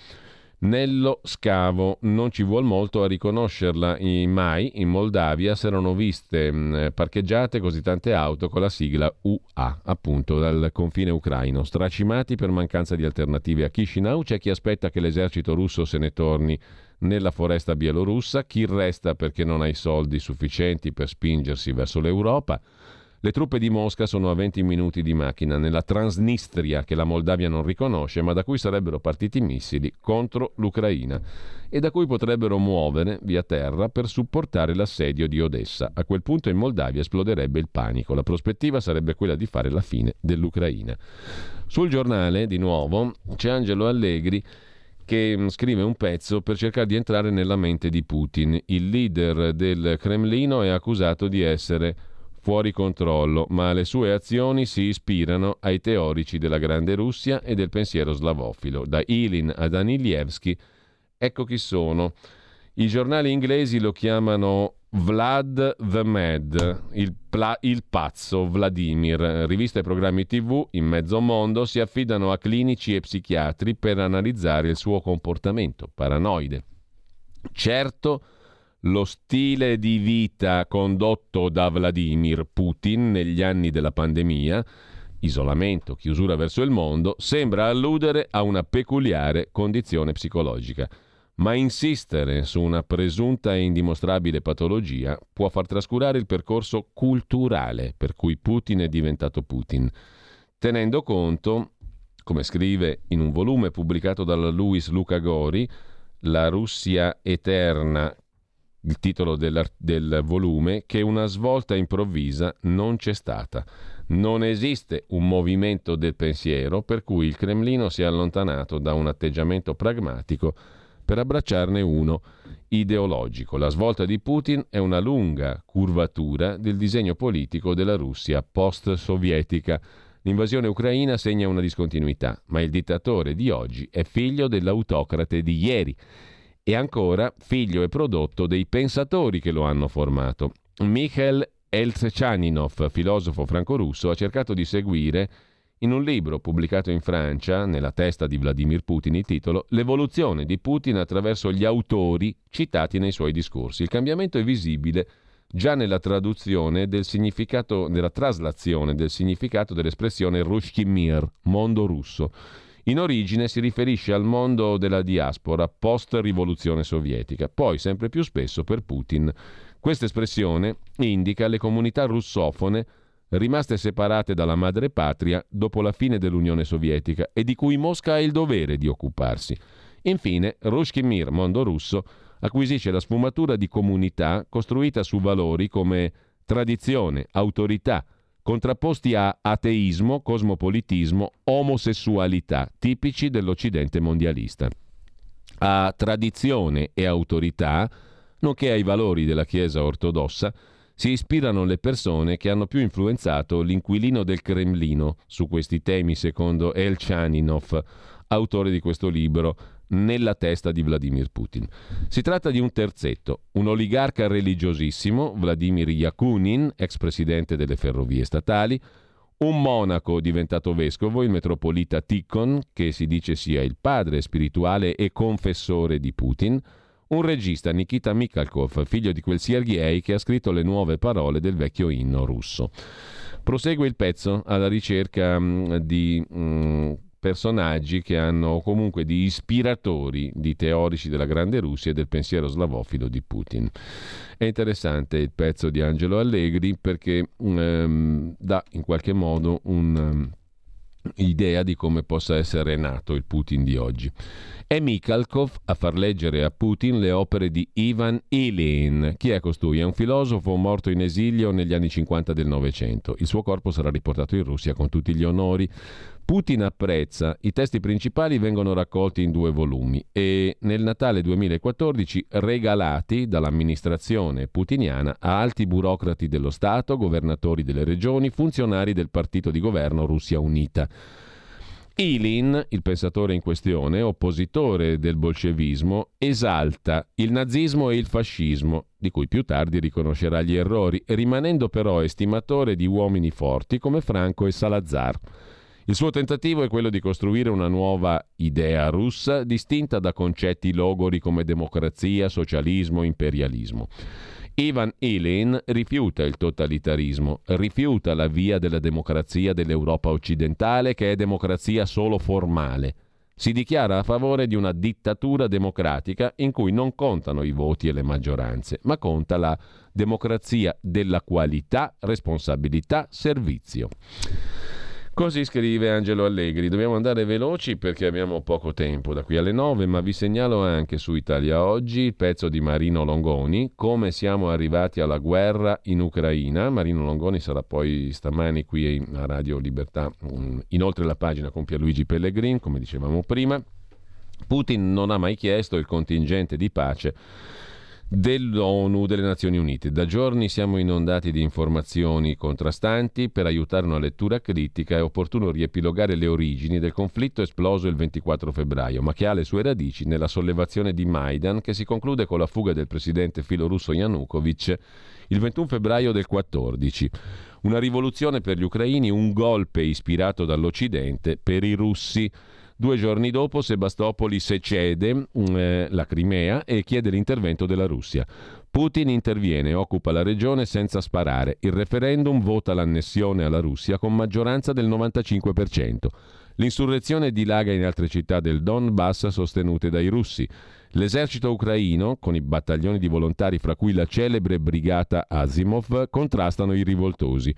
Nello scavo. Non ci vuole molto a riconoscerla, mai in Moldavia si erano viste mh, parcheggiate così tante auto con la sigla UA, appunto dal confine ucraino, stracimati per mancanza di alternative a Chisinau, c'è chi aspetta che l'esercito russo se ne torni nella foresta bielorussa, chi resta perché non ha i soldi sufficienti per spingersi verso l'Europa. Le truppe di Mosca sono a 20 minuti di macchina nella Transnistria che la Moldavia non riconosce, ma da cui sarebbero partiti missili contro l'Ucraina e da cui potrebbero muovere via terra per supportare l'assedio di Odessa. A quel punto in Moldavia esploderebbe il panico. La prospettiva sarebbe quella di fare la fine dell'Ucraina. Sul giornale, di nuovo, c'è Angelo Allegri che mm, scrive un pezzo per cercare di entrare nella mente di Putin. Il leader del Cremlino è accusato di essere fuori controllo, ma le sue azioni si ispirano ai teorici della Grande Russia e del pensiero slavofilo. Da Ilin a Danilievski, ecco chi sono. I giornali inglesi lo chiamano Vlad the Mad, il, pla- il, pazzo Vladimir. Riviste e programmi tv in mezzo mondo si affidano a clinici e psichiatri per analizzare il suo comportamento paranoide. Certo, lo stile di vita condotto da Vladimir Putin negli anni della pandemia isolamento, chiusura verso il mondo, sembra alludere a una peculiare condizione psicologica. Ma insistere su una presunta e indimostrabile patologia può far trascurare il percorso culturale per cui Putin è diventato Putin, tenendo conto, come scrive in un volume pubblicato dalla Luis Luca Gori, La Russia eterna, il titolo del, del volume, che una svolta improvvisa non c'è stata. Non esiste un movimento del pensiero per cui il Cremlino si è allontanato da un atteggiamento pragmatico per abbracciarne uno ideologico. La svolta di Putin è una lunga curvatura del disegno politico della Russia post-sovietica. L'invasione ucraina segna una discontinuità, ma il dittatore di oggi è figlio dell'autocrate di ieri e ancora figlio e prodotto dei pensatori che lo hanno formato. Mikhail Eltsechaninov, filosofo franco-russo, ha cercato di seguire in un libro pubblicato in Francia, nella testa di Vladimir Putin, il titolo L'evoluzione di Putin attraverso gli autori citati nei suoi discorsi. Il cambiamento è visibile già nella traduzione del significato, nella traslazione del significato dell'espressione Rushkin Mir, mondo russo in origine si riferisce al mondo della diaspora post-rivoluzione sovietica, poi sempre più spesso per Putin. Questa espressione indica le comunità russofone rimaste separate dalla madrepatria dopo la fine dell'Unione Sovietica e di cui Mosca ha il dovere di occuparsi. Infine, Rushkin Mir, mondo russo, acquisisce la sfumatura di comunità costruita su valori come tradizione, autorità, contrapposti a ateismo, cosmopolitismo, omosessualità, tipici dell'Occidente mondialista. A tradizione e autorità, nonché ai valori della Chiesa ortodossa, si ispirano le persone che hanno più influenzato l'inquilino del Cremlino su questi temi, secondo Elchaninov, autore di questo libro, nella testa di Vladimir Putin. Si tratta di un terzetto, un oligarca religiosissimo, Vladimir Yakunin, ex presidente delle ferrovie statali, un monaco diventato vescovo, il metropolita Tikhon, che si dice sia il padre spirituale e confessore di Putin, un regista Nikita Mikhalkov, figlio di quel Sergei che ha scritto le nuove parole del vecchio inno russo. Prosegue il pezzo alla ricerca mm, di mm, personaggi che hanno comunque di ispiratori di teorici della grande Russia e del pensiero slavofilo di Putin. È interessante il pezzo di Angelo Allegri perché um, dà in qualche modo un'idea um, di come possa essere nato il Putin di oggi. È Mikhalkov a far leggere a Putin le opere di Ivan Ilin. Chi è costui? È un filosofo morto in esilio negli anni 50 del Novecento. Il suo corpo sarà riportato in Russia con tutti gli onori. Putin apprezza, i testi principali vengono raccolti in due volumi e nel Natale 2014 regalati dall'amministrazione putiniana a alti burocrati dello Stato, governatori delle regioni, funzionari del partito di governo Russia Unita. Ilin, il pensatore in questione, oppositore del bolscevismo, esalta il nazismo e il fascismo, di cui più tardi riconoscerà gli errori, rimanendo però estimatore di uomini forti come Franco e Salazar. Il suo tentativo è quello di costruire una nuova idea russa distinta da concetti logori come democrazia, socialismo, imperialismo. Ivan Ilin rifiuta il totalitarismo, rifiuta la via della democrazia dell'Europa occidentale che è democrazia solo formale. Si dichiara a favore di una dittatura democratica in cui non contano i voti e le maggioranze, ma conta la democrazia della qualità, responsabilità, servizio. Così scrive Angelo Allegri. Dobbiamo andare veloci perché abbiamo poco tempo da qui alle 9, ma vi segnalo anche su Italia Oggi il pezzo di Marino Longoni, come siamo arrivati alla guerra in Ucraina. Marino Longoni sarà poi stamani qui a Radio Libertà. Inoltre la pagina con Pierluigi Pellegrin, come dicevamo prima. Putin non ha mai chiesto il contingente di pace dell'ONU, delle Nazioni Unite. Da giorni siamo inondati di informazioni contrastanti. Per aiutare una lettura critica è opportuno riepilogare le origini del conflitto esploso il 24 febbraio, ma che ha le sue radici nella sollevazione di Maidan che si conclude con la fuga del presidente filorusso Yanukovych il 21 febbraio del 14. Una rivoluzione per gli ucraini, un golpe ispirato dall'Occidente per i russi. Due giorni dopo Sebastopoli secede mm, eh, la Crimea e chiede l'intervento della Russia. Putin interviene, occupa la regione senza sparare. Il referendum vota l'annessione alla Russia con maggioranza del 95%. L'insurrezione dilaga in altre città del Donbass sostenute dai russi. L'esercito ucraino, con i battaglioni di volontari fra cui la celebre brigata Asimov, contrastano i rivoltosi.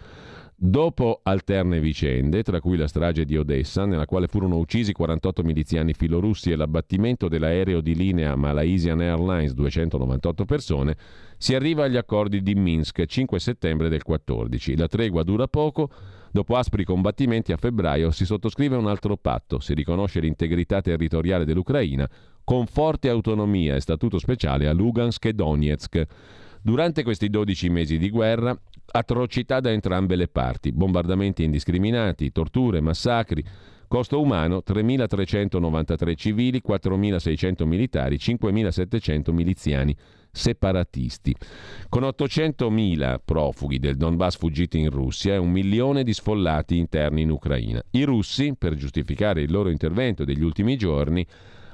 Dopo alterne vicende, tra cui la strage di Odessa, nella quale furono uccisi 48 miliziani filorussi e l'abbattimento dell'aereo di linea Malaysian Airlines 298 persone, si arriva agli accordi di Minsk 5 settembre del 14. La tregua dura poco, dopo aspri combattimenti a febbraio si sottoscrive un altro patto, si riconosce l'integrità territoriale dell'Ucraina con forte autonomia e statuto speciale a Lugansk e Donetsk. Durante questi 12 mesi di guerra, atrocità da entrambe le parti, bombardamenti indiscriminati, torture, massacri, costo umano 3.393 civili, 4.600 militari, 5.700 miliziani separatisti. Con 800.000 profughi del Donbass fuggiti in Russia e un milione di sfollati interni in Ucraina. I russi, per giustificare il loro intervento degli ultimi giorni,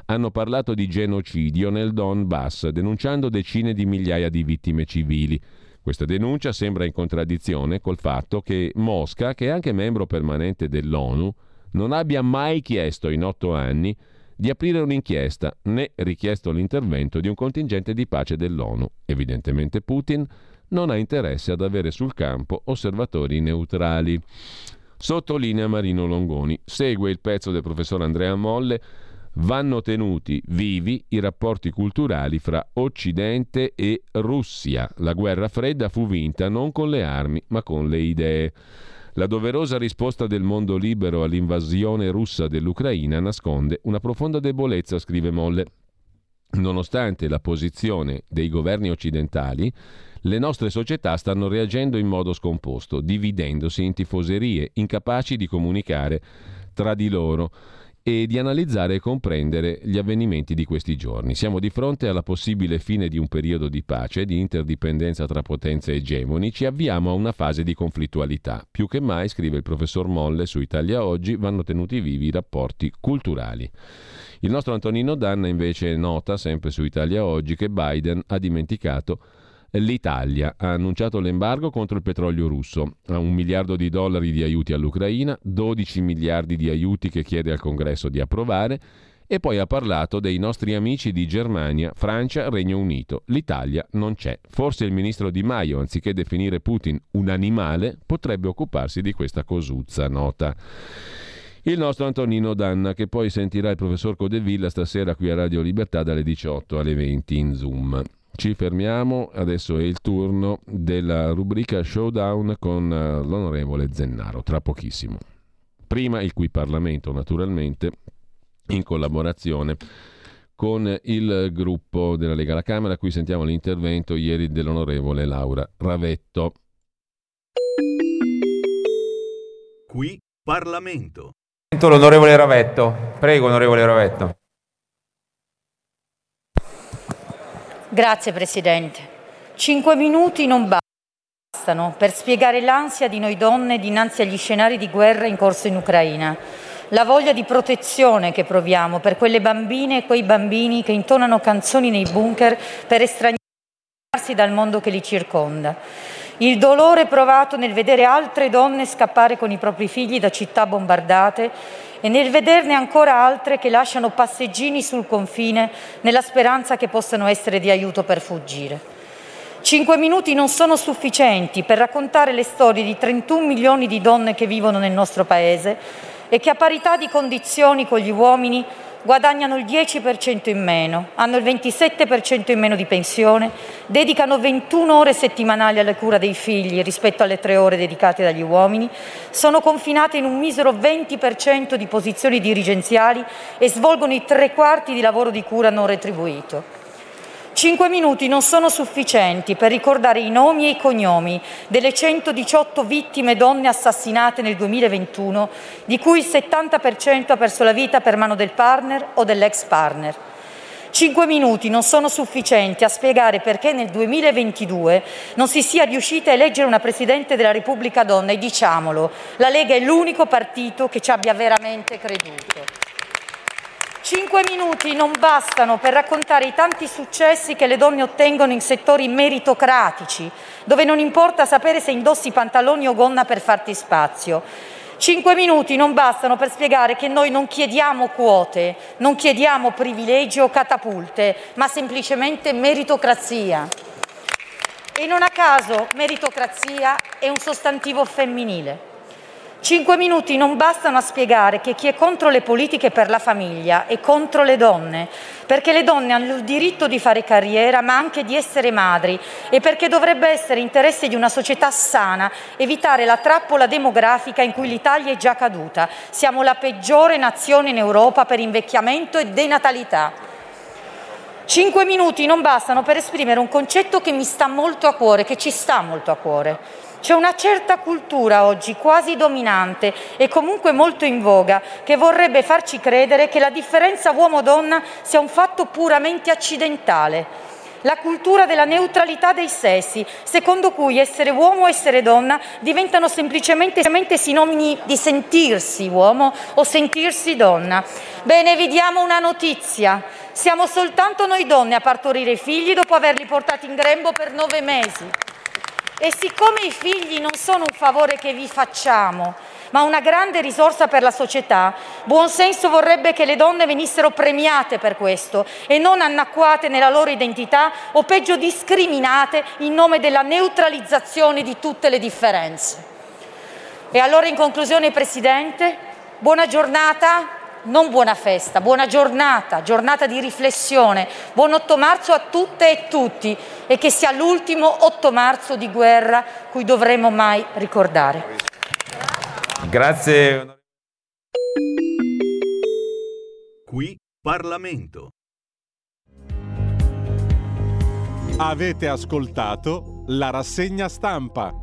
hanno parlato di genocidio nel Donbass, denunciando decine di migliaia di vittime civili. Questa denuncia sembra in contraddizione col fatto che Mosca, che è anche membro permanente dell'ONU, non abbia mai chiesto in otto anni di aprire un'inchiesta né richiesto l'intervento di un contingente di pace dell'ONU. Evidentemente Putin non ha interesse ad avere sul campo osservatori neutrali. Sottolinea Marino Longoni. Segue il pezzo del professor Andrea Molle vanno tenuti vivi i rapporti culturali fra Occidente e Russia. La guerra fredda fu vinta non con le armi, ma con le idee. La doverosa risposta del mondo libero all'invasione russa dell'Ucraina nasconde una profonda debolezza, scrive Molle. Nonostante la posizione dei governi occidentali, le nostre società stanno reagendo in modo scomposto, dividendosi in tifoserie, incapaci di comunicare tra di loro e di analizzare e comprendere gli avvenimenti di questi giorni. Siamo di fronte alla possibile fine di un periodo di pace, di interdipendenza tra potenze egemoni, ci avviamo a una fase di conflittualità. Più che mai, scrive il professor Molle su Italia Oggi, vanno tenuti vivi i rapporti culturali. Il nostro Antonino Danna invece nota, sempre su Italia Oggi, che Biden ha dimenticato L'Italia ha annunciato l'embargo contro il petrolio russo, ha un miliardo di dollari di aiuti all'Ucraina, 12 miliardi di aiuti che chiede al Congresso di approvare e poi ha parlato dei nostri amici di Germania, Francia, Regno Unito. L'Italia non c'è. Forse il ministro Di Maio, anziché definire Putin un animale, potrebbe occuparsi di questa cosuzza nota. Il nostro Antonino Danna, che poi sentirà il professor Codevilla stasera qui a Radio Libertà dalle 18 alle 20 in Zoom. Ci fermiamo, adesso è il turno della rubrica Showdown con eh, l'onorevole Zennaro, tra pochissimo. Prima il cui Parlamento, naturalmente, in collaborazione con il gruppo della Lega alla Camera, a cui sentiamo l'intervento ieri dell'onorevole Laura Ravetto. Qui Parlamento. L'onorevole Ravetto. Prego, onorevole Ravetto. Grazie Presidente. Cinque minuti non bastano per spiegare l'ansia di noi donne dinanzi agli scenari di guerra in corso in Ucraina, la voglia di protezione che proviamo per quelle bambine e quei bambini che intonano canzoni nei bunker per estraniarsi dal mondo che li circonda, il dolore provato nel vedere altre donne scappare con i propri figli da città bombardate e nel vederne ancora altre che lasciano passeggini sul confine nella speranza che possano essere di aiuto per fuggire. Cinque minuti non sono sufficienti per raccontare le storie di 31 milioni di donne che vivono nel nostro Paese e che a parità di condizioni con gli uomini guadagnano il 10% in meno, hanno il 27% in meno di pensione, dedicano 21 ore settimanali alla cura dei figli rispetto alle tre ore dedicate dagli uomini, sono confinate in un misero 20% di posizioni dirigenziali e svolgono i tre quarti di lavoro di cura non retribuito. Cinque minuti non sono sufficienti per ricordare i nomi e i cognomi delle 118 vittime donne assassinate nel 2021, di cui il 70% ha perso la vita per mano del partner o dell'ex partner. Cinque minuti non sono sufficienti a spiegare perché nel 2022 non si sia riuscita a eleggere una Presidente della Repubblica donna e diciamolo, la Lega è l'unico partito che ci abbia veramente creduto. Cinque minuti non bastano per raccontare i tanti successi che le donne ottengono in settori meritocratici, dove non importa sapere se indossi pantaloni o gonna per farti spazio. Cinque minuti non bastano per spiegare che noi non chiediamo quote, non chiediamo privilegi o catapulte, ma semplicemente meritocrazia. E non a caso meritocrazia è un sostantivo femminile. Cinque minuti non bastano a spiegare che chi è contro le politiche per la famiglia è contro le donne, perché le donne hanno il diritto di fare carriera ma anche di essere madri e perché dovrebbe essere interesse di una società sana evitare la trappola demografica in cui l'Italia è già caduta. Siamo la peggiore nazione in Europa per invecchiamento e denatalità. Cinque minuti non bastano per esprimere un concetto che mi sta molto a cuore, che ci sta molto a cuore. C'è una certa cultura oggi, quasi dominante e comunque molto in voga, che vorrebbe farci credere che la differenza uomo-donna sia un fatto puramente accidentale. La cultura della neutralità dei sessi, secondo cui essere uomo o essere donna diventano semplicemente sinonimi di sentirsi uomo o sentirsi donna. Bene, vi diamo una notizia. Siamo soltanto noi donne a partorire i figli dopo averli portati in grembo per nove mesi. E siccome i figli non sono un favore che vi facciamo, ma una grande risorsa per la società, buon senso vorrebbe che le donne venissero premiate per questo e non annacquate nella loro identità o peggio discriminate in nome della neutralizzazione di tutte le differenze. E allora in conclusione, Presidente, buona giornata non buona festa, buona giornata, giornata di riflessione, buon 8 marzo a tutte e tutti e che sia l'ultimo 8 marzo di guerra cui dovremo mai ricordare. Grazie. Qui Parlamento. Avete ascoltato la rassegna stampa.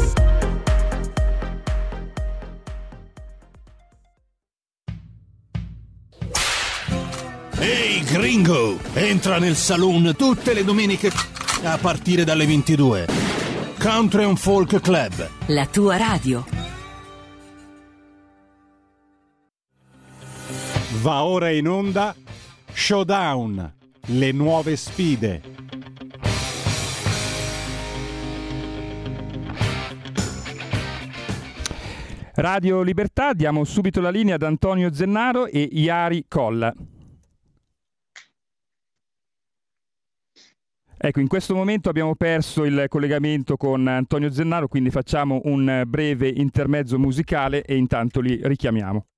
Gringo, entra nel saloon tutte le domeniche a partire dalle 22. Country and Folk Club. La tua radio. Va ora in onda Showdown, le nuove sfide. Radio Libertà, diamo subito la linea ad Antonio Zennaro e Iari Colla. Ecco, in questo momento abbiamo perso il collegamento con Antonio Zennaro, quindi facciamo un breve intermezzo musicale e intanto li richiamiamo.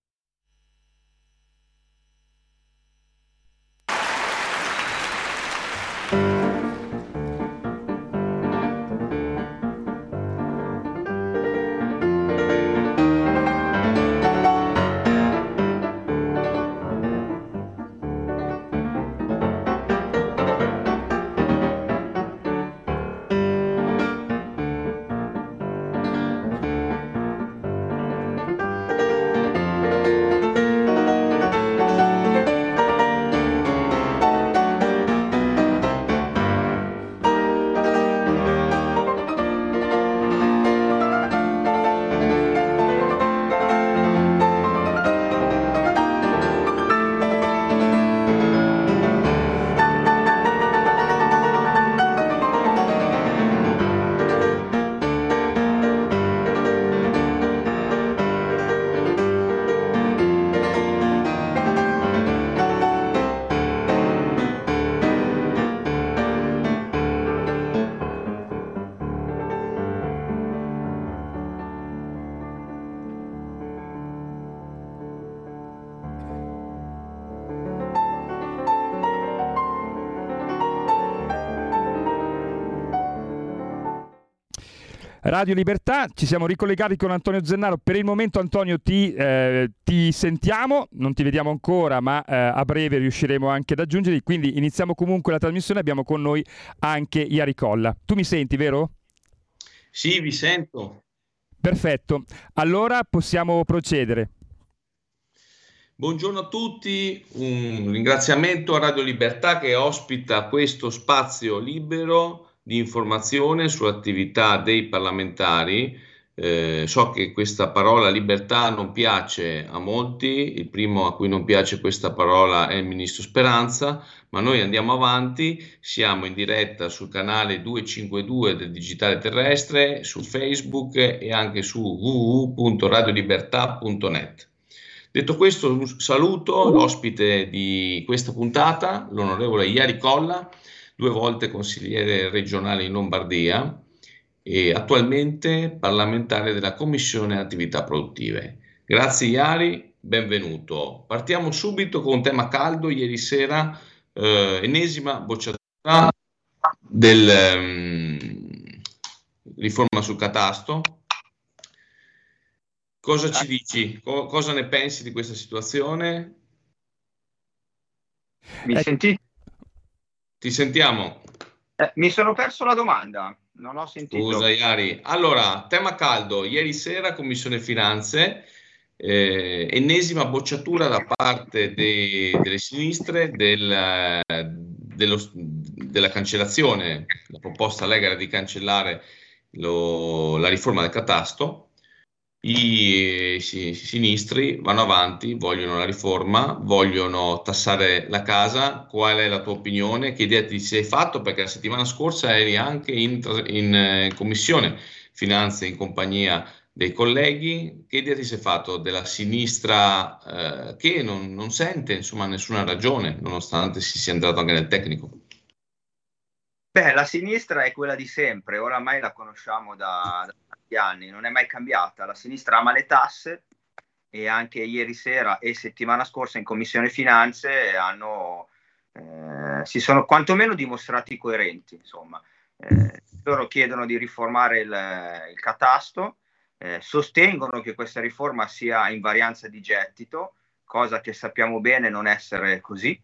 Radio Libertà, ci siamo ricollegati con Antonio Zennaro. Per il momento Antonio ti, eh, ti sentiamo, non ti vediamo ancora, ma eh, a breve riusciremo anche ad aggiungerti. Quindi iniziamo comunque la trasmissione, abbiamo con noi anche Iari Colla. Tu mi senti, vero? Sì, vi sento. Perfetto, allora possiamo procedere. Buongiorno a tutti, un ringraziamento a Radio Libertà che ospita questo spazio libero di informazione sull'attività dei parlamentari. Eh, so che questa parola libertà non piace a molti, il primo a cui non piace questa parola è il ministro Speranza, ma noi andiamo avanti, siamo in diretta sul canale 252 del Digitale Terrestre, su Facebook e anche su www.radiolibertà.net. Detto questo, saluto l'ospite di questa puntata, l'onorevole Iari Colla, due volte consigliere regionale in Lombardia e attualmente parlamentare della Commissione Attività Produttive. Grazie Iari, benvenuto. Partiamo subito con un tema caldo. Ieri sera, eh, ennesima bocciatura del um, riforma sul catasto. Cosa ci dici? Co- cosa ne pensi di questa situazione? Mi sentite? Ti sentiamo. Eh, mi sono perso la domanda, non ho sentito. Scusa Iari. Allora, tema caldo. Ieri sera Commissione Finanze, eh, ennesima bocciatura da parte de- delle sinistre del, dello, della cancellazione, la proposta Lega di cancellare lo, la riforma del catasto i, sinistri vanno avanti, vogliono la riforma, vogliono tassare la casa. Qual è la tua opinione? Che idea ti sei fatto? Perché la settimana scorsa eri anche in, in, in commissione finanze in compagnia dei colleghi. Che idea ti sei fatto della sinistra eh, che non, non, sente insomma nessuna ragione, nonostante si sia entrato anche nel tecnico? Beh, la sinistra è quella di sempre, oramai la conosciamo da, da tanti anni, non è mai cambiata. La sinistra ama le tasse e anche ieri sera e settimana scorsa in Commissione Finanze hanno, eh, si sono quantomeno dimostrati coerenti. Insomma. Eh, loro chiedono di riformare il, il catasto, eh, sostengono che questa riforma sia in varianza di gettito, cosa che sappiamo bene non essere così.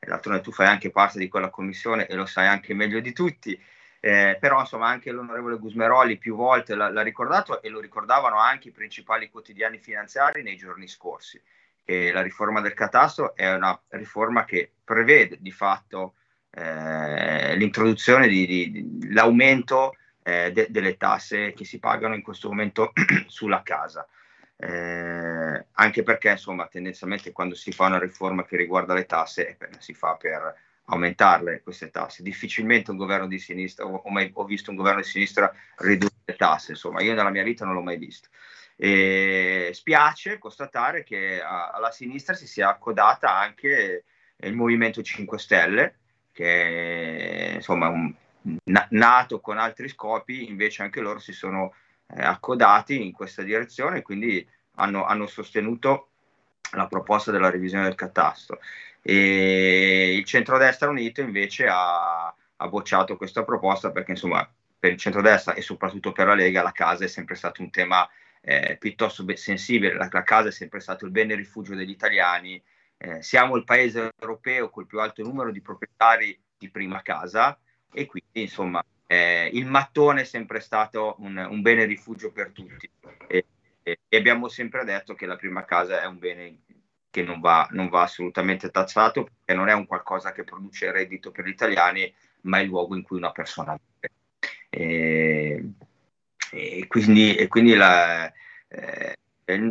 D'altronde tu fai anche parte di quella commissione e lo sai anche meglio di tutti. Eh, però insomma anche l'onorevole Gusmeroli più volte l'ha, l'ha, ricordato e lo ricordavano anche i principali quotidiani finanziari nei giorni scorsi, che la riforma del catasto è una riforma che prevede di fatto eh, l'introduzione di, di, di l'aumento eh, de, delle tasse che si pagano in questo momento sulla casa. Eh, anche perché insomma tendenzialmente quando si fa una riforma che riguarda le tasse eh, si fa per aumentarle queste tasse. Difficilmente un governo di sinistra, ho, mai, ho visto un governo di sinistra ridurre le tasse, insomma, io nella mia vita non l'ho mai visto. E spiace constatare che a, alla sinistra si sia accodata anche il Movimento 5 Stelle, che è insomma un, na, nato con altri scopi, invece anche loro si sono eh, accodati in questa direzione, quindi hanno, hanno sostenuto la proposta della revisione del catasto e il centrodestra unito invece ha, ha bocciato questa proposta perché insomma per il centrodestra e soprattutto per la Lega la casa è sempre stato un tema eh, piuttosto sensibile, la, la, casa è sempre stato il bene rifugio degli italiani, eh, siamo il paese europeo col più alto numero di proprietari di prima casa e quindi insomma eh, il mattone è sempre stato un, un bene rifugio per tutti. E, e, e abbiamo sempre detto che la prima casa è un bene che non va, non va assolutamente tassato perché non è un qualcosa che produce reddito per gli italiani, ma è il luogo in cui una persona vive. E, e quindi, e quindi la, eh,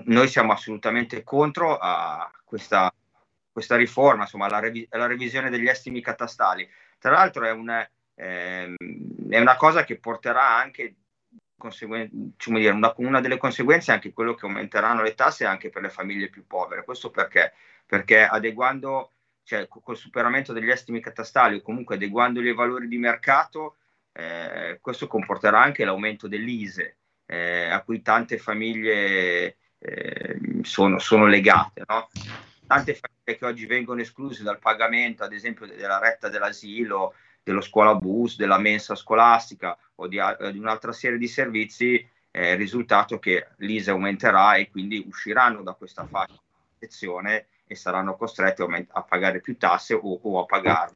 noi siamo assolutamente contro a questa, questa riforma, insomma, alla, revi- alla, revisione degli estimi catastali. Tra l'altro è, un, ehm, è una cosa che porterà anche conseguen- dire, una, una, delle conseguenze è anche quello che aumenteranno le tasse anche per le famiglie più povere. Questo perché? Perché adeguando, cioè col superamento degli estimi catastali o comunque adeguandoli ai valori di mercato, eh, questo comporterà anche l'aumento dell'ISE, eh, a cui tante famiglie eh, sono, sono, legate. No? Tante famiglie che oggi vengono escluse dal pagamento, ad esempio, della retta dell'asilo, dello scuola bus, della mensa scolastica o di, eh, di un'altra serie di servizi, eh, il risultato è che l'ISE aumenterà e quindi usciranno da questa fascia di protezione e saranno costretti a, pagare più tasse o, o a pagarle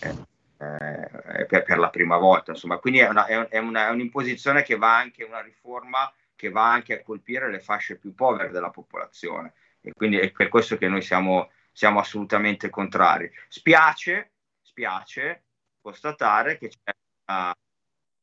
eh, eh, per, per, la prima volta. Insomma, quindi è, una, è, una, è un'imposizione che va anche, una riforma che va anche a colpire le fasce più povere della popolazione e quindi è per questo che noi siamo, siamo assolutamente contrari. Spiace, spiace constatare che c'è una,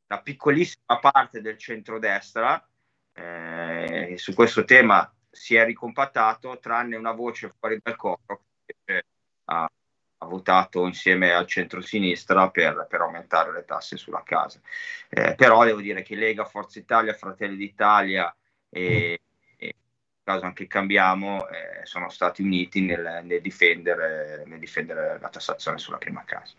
una piccolissima parte del centrodestra eh, su questo tema si è ricompattato, tranne una voce fuori dal coro che ha, ha votato insieme al centro-sinistra per, per, aumentare le tasse sulla casa. Eh, però devo dire che Lega, Forza Italia, Fratelli d'Italia e, e in caso anche Cambiamo eh, sono stati uniti nel, nel, difendere, nel difendere la tassazione sulla prima casa.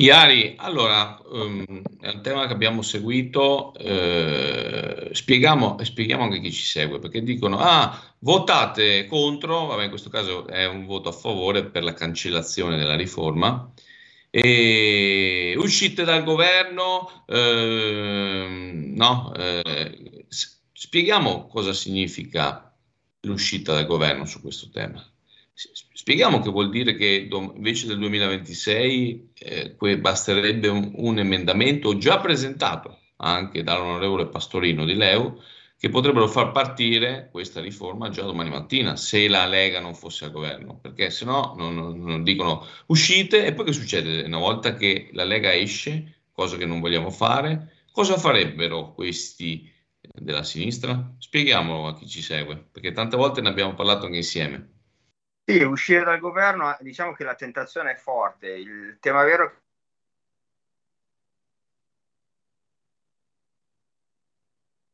Iari, allora, um, è un tema che abbiamo seguito, eh, spieghiamo, spieghiamo anche chi ci segue, perché dicono, ah, votate contro, vabbè in questo caso è un voto a favore per la cancellazione della riforma, e uscite dal governo, eh, no, eh, spieghiamo cosa significa l'uscita dal governo su questo tema. Spieghiamo che vuol dire che invece del 2026 eh, basterebbe un, un, emendamento già presentato anche dall'onorevole Pastorino di Leu che potrebbero far partire questa riforma già domani mattina se la Lega non fosse al governo, perché se no non, non, non dicono uscite e poi che succede? Una volta che la Lega esce, cosa che non vogliamo fare, cosa farebbero questi della sinistra? Spieghiamolo a chi ci segue, perché tante volte ne abbiamo parlato anche insieme. Sì, uscire dal governo, diciamo che la tentazione è forte. Il tema vero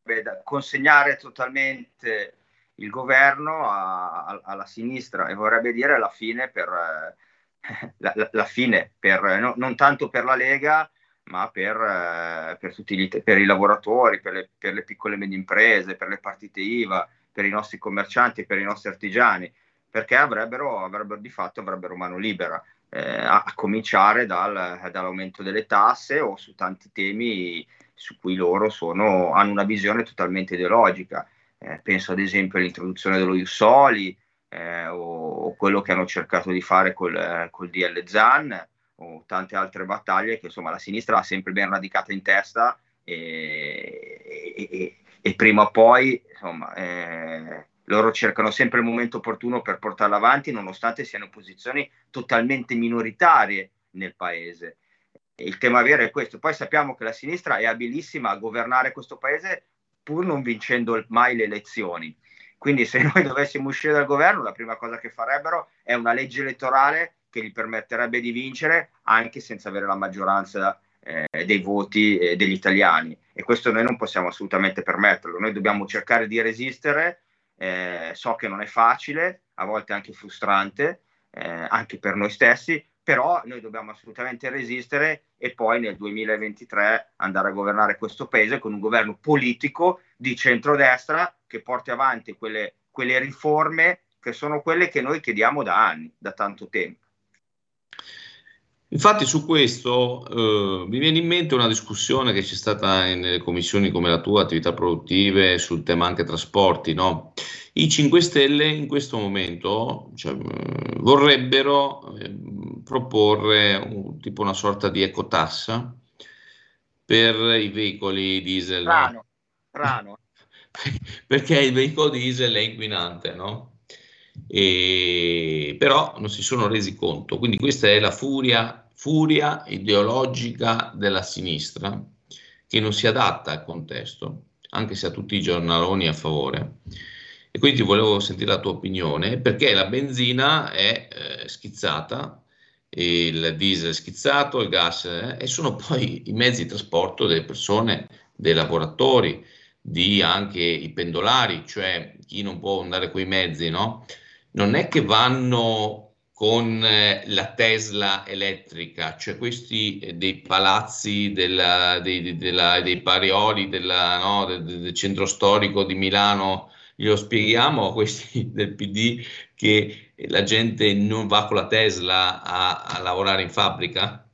è consegnare totalmente il governo a, a, alla sinistra e vorrebbe dire la fine per, eh, la, la, fine per no, non tanto per la Lega, ma per, eh, per tutti gli, per i lavoratori, per le, per le piccole e medie imprese, per le partite IVA, per i nostri commercianti, per i nostri artigiani perché avrebbero, avrebbero di fatto avrebbero mano libera, eh, a, cominciare dal, dall'aumento delle tasse o su tanti temi su cui loro sono, hanno una visione totalmente ideologica. Eh, penso ad esempio all'introduzione dello Iussoli eh, o, o, quello che hanno cercato di fare col, col DL ZAN o tante altre battaglie che insomma la sinistra ha sempre ben radicata in testa e, e, e, e prima o poi insomma, eh, loro cercano sempre il momento opportuno per portarla avanti, nonostante siano posizioni totalmente minoritarie nel paese. Il tema vero è questo. Poi sappiamo che la sinistra è abilissima a governare questo paese pur non vincendo mai le elezioni. Quindi se noi dovessimo uscire dal governo, la prima cosa che farebbero è una legge elettorale che gli permetterebbe di vincere anche senza avere la maggioranza eh, dei voti eh, degli italiani. E questo noi non possiamo assolutamente permetterlo. Noi dobbiamo cercare di resistere eh, so che non è facile, a volte anche frustrante, eh, anche per noi stessi, però noi dobbiamo assolutamente resistere e poi nel 2023 andare a governare questo paese con un governo politico di centrodestra che porti avanti quelle, quelle riforme che sono quelle che noi chiediamo da anni, da tanto tempo. Infatti su questo eh, mi viene in mente una discussione che c'è stata nelle commissioni come la tua, attività produttive, sul tema anche trasporti. No? I 5 Stelle in questo momento cioè, vorrebbero eh, proporre un, tipo una sorta di ecotassa per i veicoli diesel. Rano, rano. Perché il veicolo diesel è inquinante, no? E, però non si sono resi conto. Quindi questa è la furia furia ideologica della sinistra che non si adatta al contesto, anche se ha tutti i giornaloni a favore. E quindi volevo sentire la tua opinione, perché la benzina è eh, schizzata, il diesel è schizzato, il gas eh, e sono poi i mezzi di trasporto delle persone, dei lavoratori, di anche i pendolari, cioè chi non può andare con i mezzi, no? Non è che vanno con eh, la Tesla elettrica, cioè questi eh, dei palazzi della, dei, della, dei parioli della, no, del, del, centro storico di Milano, glielo spieghiamo a questi del PD che la gente non va con la Tesla a, a lavorare in fabbrica?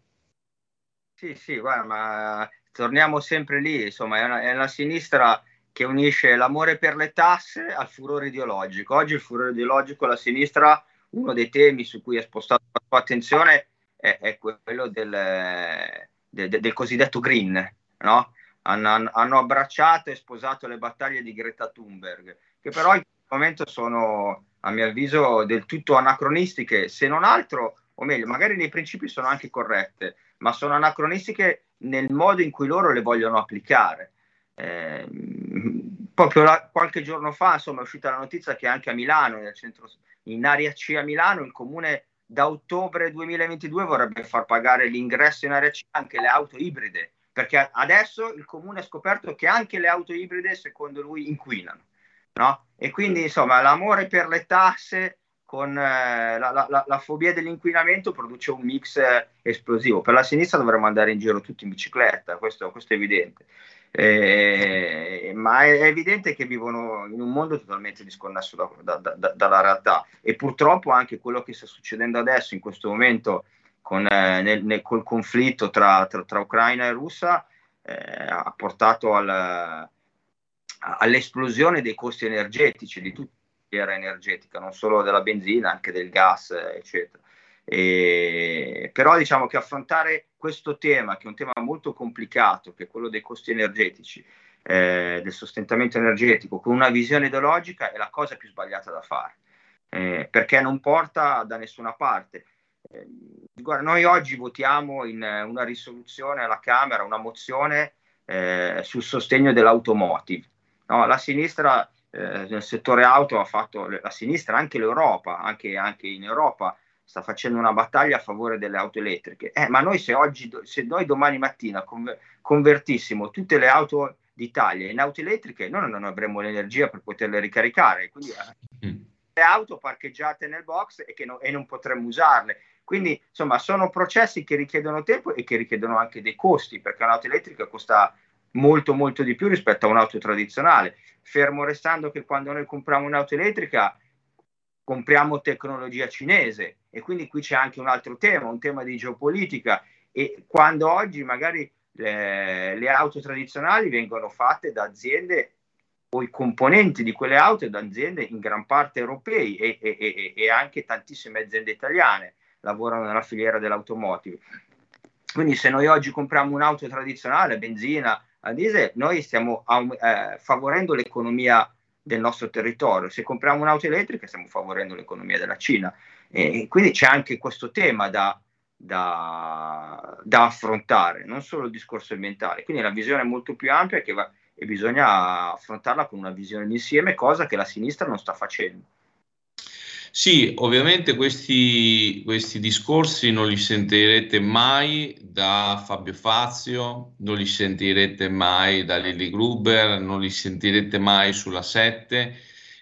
Sì, sì, guarda, ma torniamo sempre lì, insomma, è una, è una sinistra che unisce l'amore per le tasse al furore ideologico. Oggi il furore ideologico alla sinistra, uno dei temi su cui è spostato la sua attenzione è, è quello del, del, del, cosiddetto green, no? hanno, hanno, abbracciato e sposato le battaglie di Greta Thunberg, che però in questo momento sono, a mio avviso, del tutto anacronistiche, se non altro, o meglio, magari nei principi sono anche corrette, ma sono anacronistiche nel modo in cui loro le vogliono applicare. Eh, proprio la, qualche giorno fa insomma, è uscita la notizia che anche a Milano, nel centro, in area C a Milano, il comune da ottobre 2022 vorrebbe far pagare l'ingresso in area C anche le auto ibride, perché adesso il comune ha scoperto che anche le auto ibride, secondo lui, inquinano. No? E quindi insomma l'amore per le tasse con eh, la, la, la, fobia dell'inquinamento produce un mix eh, esplosivo. Per la sinistra dovremmo andare in giro tutti in bicicletta, questo, questo è evidente. Eh, ma è, evidente che vivono in un mondo totalmente disconnesso da, da, da, dalla realtà e purtroppo anche quello che sta succedendo adesso in questo momento con, eh, nel, nel, col conflitto tra, tra, tra, Ucraina e Russia eh, ha portato al, all'esplosione dei costi energetici di tutta filiera energetica, non solo della benzina, anche del gas, eccetera. E, però diciamo che affrontare questo tema, che è un tema molto complicato, che è quello dei costi energetici, eh, del sostentamento energetico, con una visione ideologica è la cosa più sbagliata da fare, eh, perché non porta da nessuna parte. Eh, guarda, noi oggi votiamo in una risoluzione alla Camera, una mozione eh, sul sostegno dell'automotive. No, la sinistra eh, nel settore auto ha fatto, la sinistra, anche l'Europa, anche, anche in Europa, sta facendo una battaglia a favore delle auto elettriche. Eh, ma noi se, oggi, se noi domani mattina convertissimo tutte le auto d'Italia in auto elettriche, noi non avremmo l'energia per poterle ricaricare. Quindi eh, mm. le auto parcheggiate nel box e, no, e non potremmo usarle. Quindi, insomma, sono processi che richiedono tempo e che richiedono anche dei costi, perché un'auto elettrica costa molto, molto di più rispetto a un'auto tradizionale. Fermo restando che quando noi compriamo un'auto elettrica, compriamo tecnologia cinese e quindi qui c'è anche un altro tema, un tema di geopolitica e quando oggi magari le, le auto tradizionali vengono fatte da aziende o i componenti di quelle auto da aziende in gran parte europei e, e, e, e anche tantissime aziende italiane lavorano nella filiera dell'automotive. Quindi se noi oggi compriamo un'auto tradizionale, benzina, a diesel, noi stiamo eh, favorendo l'economia del nostro territorio. Se compriamo un'auto elettrica stiamo favorendo l'economia della Cina. E quindi c'è anche questo tema da, da, da affrontare, non solo il discorso ambientale. Quindi la visione è molto più ampia va, e bisogna affrontarla con una visione d'insieme, cosa che la sinistra non sta facendo. Sì, ovviamente questi, questi, discorsi non li sentirete mai da Fabio Fazio, non li sentirete mai da Lilly Gruber, non li sentirete mai sulla 7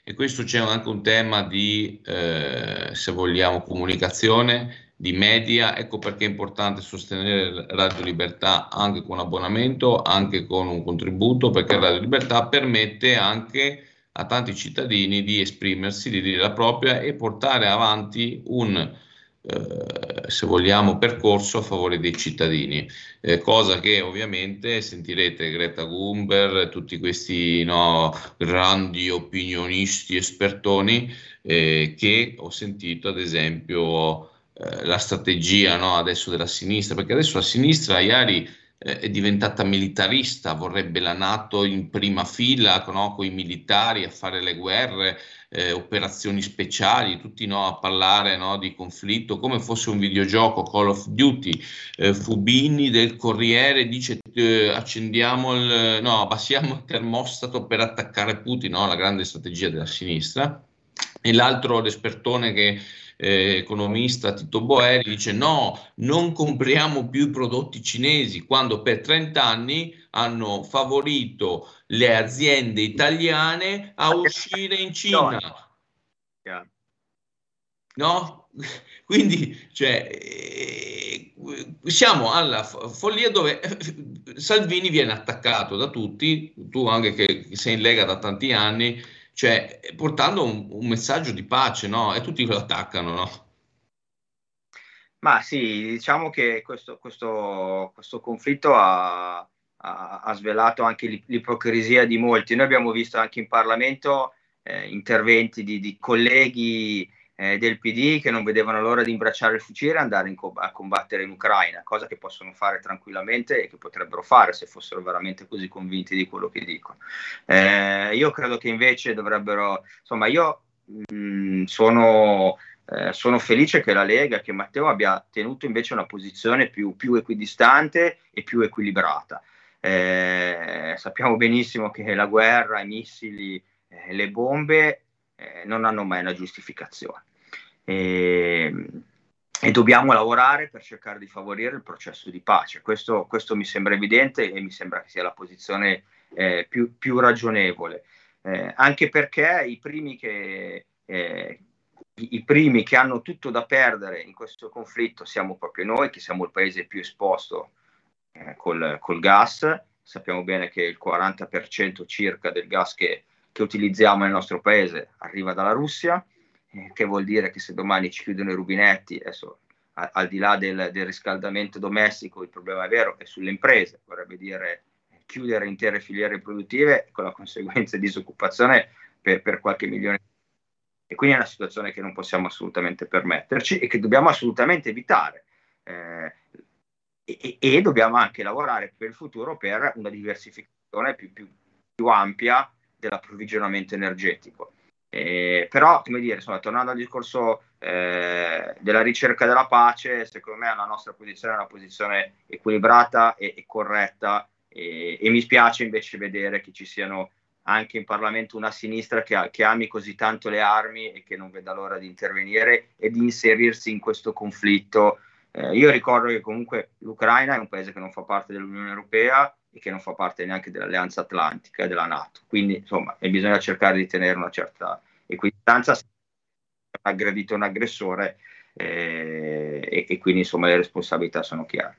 e questo c'è anche un tema di, eh, se vogliamo, comunicazione, di media, ecco perché è importante sostenere Radio Libertà anche con abbonamento, anche con un contributo, perché Radio Libertà permette anche a tanti cittadini di esprimersi, di dire la propria e portare avanti un, eh, se vogliamo, percorso a favore dei cittadini, eh, cosa che ovviamente sentirete Greta Thunberg, tutti questi no, grandi opinionisti, espertoni, eh, che ho sentito ad esempio eh, la strategia no, adesso della sinistra, perché adesso la sinistra ieri eh, è diventata militarista, vorrebbe la Nato in prima fila no, con i militari a fare le guerre, eh, operazioni speciali, tutti no, a parlare no, di conflitto come fosse un videogioco, Call of Duty. Eh, Fubini del Corriere dice eh, accendiamo il, no, abbassiamo il termostato per attaccare Putin, la grande strategia della sinistra. E l'altro l'espertone che eh, economista Tito Boeri dice no, non compriamo più i prodotti cinesi, quando per 30 anni hanno favorito le aziende italiane a uscire in Cina. No? Quindi cioè, eh, siamo alla follia dove Salvini viene attaccato da tutti, tu anche che sei in Lega da tanti anni, cioè portando un, un messaggio di pace, no? E tutti lo attaccano, no? Ma sì, diciamo che questo, questo, questo conflitto ha, ha, ha, svelato anche l'ipocrisia di molti. Noi abbiamo visto anche in Parlamento eh, interventi di, di colleghi eh, del PD che non vedevano l'ora di imbracciare il fucile e andare co- a combattere in Ucraina, cosa che possono fare tranquillamente e che potrebbero fare se fossero veramente così convinti di quello che dicono. Eh, io credo che invece dovrebbero, insomma, io mh, mm, sono eh, sono felice che la Lega, che Matteo abbia tenuto invece una posizione più, più equidistante e più equilibrata. Eh, sappiamo benissimo che la guerra, i missili, eh, le bombe eh, non hanno mai una giustificazione. E, e, dobbiamo lavorare per cercare di favorire il processo di pace. Questo, questo mi sembra evidente e mi sembra che sia la posizione eh, più, più, ragionevole. Eh, anche perché i primi che, eh, i primi che hanno tutto da perdere in questo conflitto siamo proprio noi, che siamo il paese più esposto eh, col, col, gas. Sappiamo bene che il 40% circa del gas che, che utilizziamo nel nostro paese arriva dalla Russia, eh, che vuol dire che se domani ci chiudono i rubinetti, adesso al di là del, del, riscaldamento domestico, il problema è vero, è sulle imprese, vorrebbe dire chiudere intere filiere produttive con la conseguenza di disoccupazione per, per qualche milione e quindi è una situazione che non possiamo assolutamente permetterci e che dobbiamo assolutamente evitare. Eh, e, e, dobbiamo anche lavorare per il futuro per una diversificazione più, più, più ampia dell'approvvigionamento energetico. Eh, però, come dire, insomma, tornando al discorso eh, della ricerca della pace, secondo me la nostra posizione è una posizione equilibrata e, e corretta e, e mi spiace invece vedere che ci siano anche in Parlamento una sinistra che, che, ami così tanto le armi e che non veda l'ora di intervenire e di inserirsi in questo conflitto. Eh, io ricordo che comunque l'Ucraina è un paese che non fa parte dell'Unione Europea e che non fa parte neanche dell'Alleanza Atlantica e della Nato. Quindi, insomma, bisogna cercare di tenere una certa equidistanza se ha aggredito un aggressore eh, e, e quindi, insomma, le responsabilità sono chiare.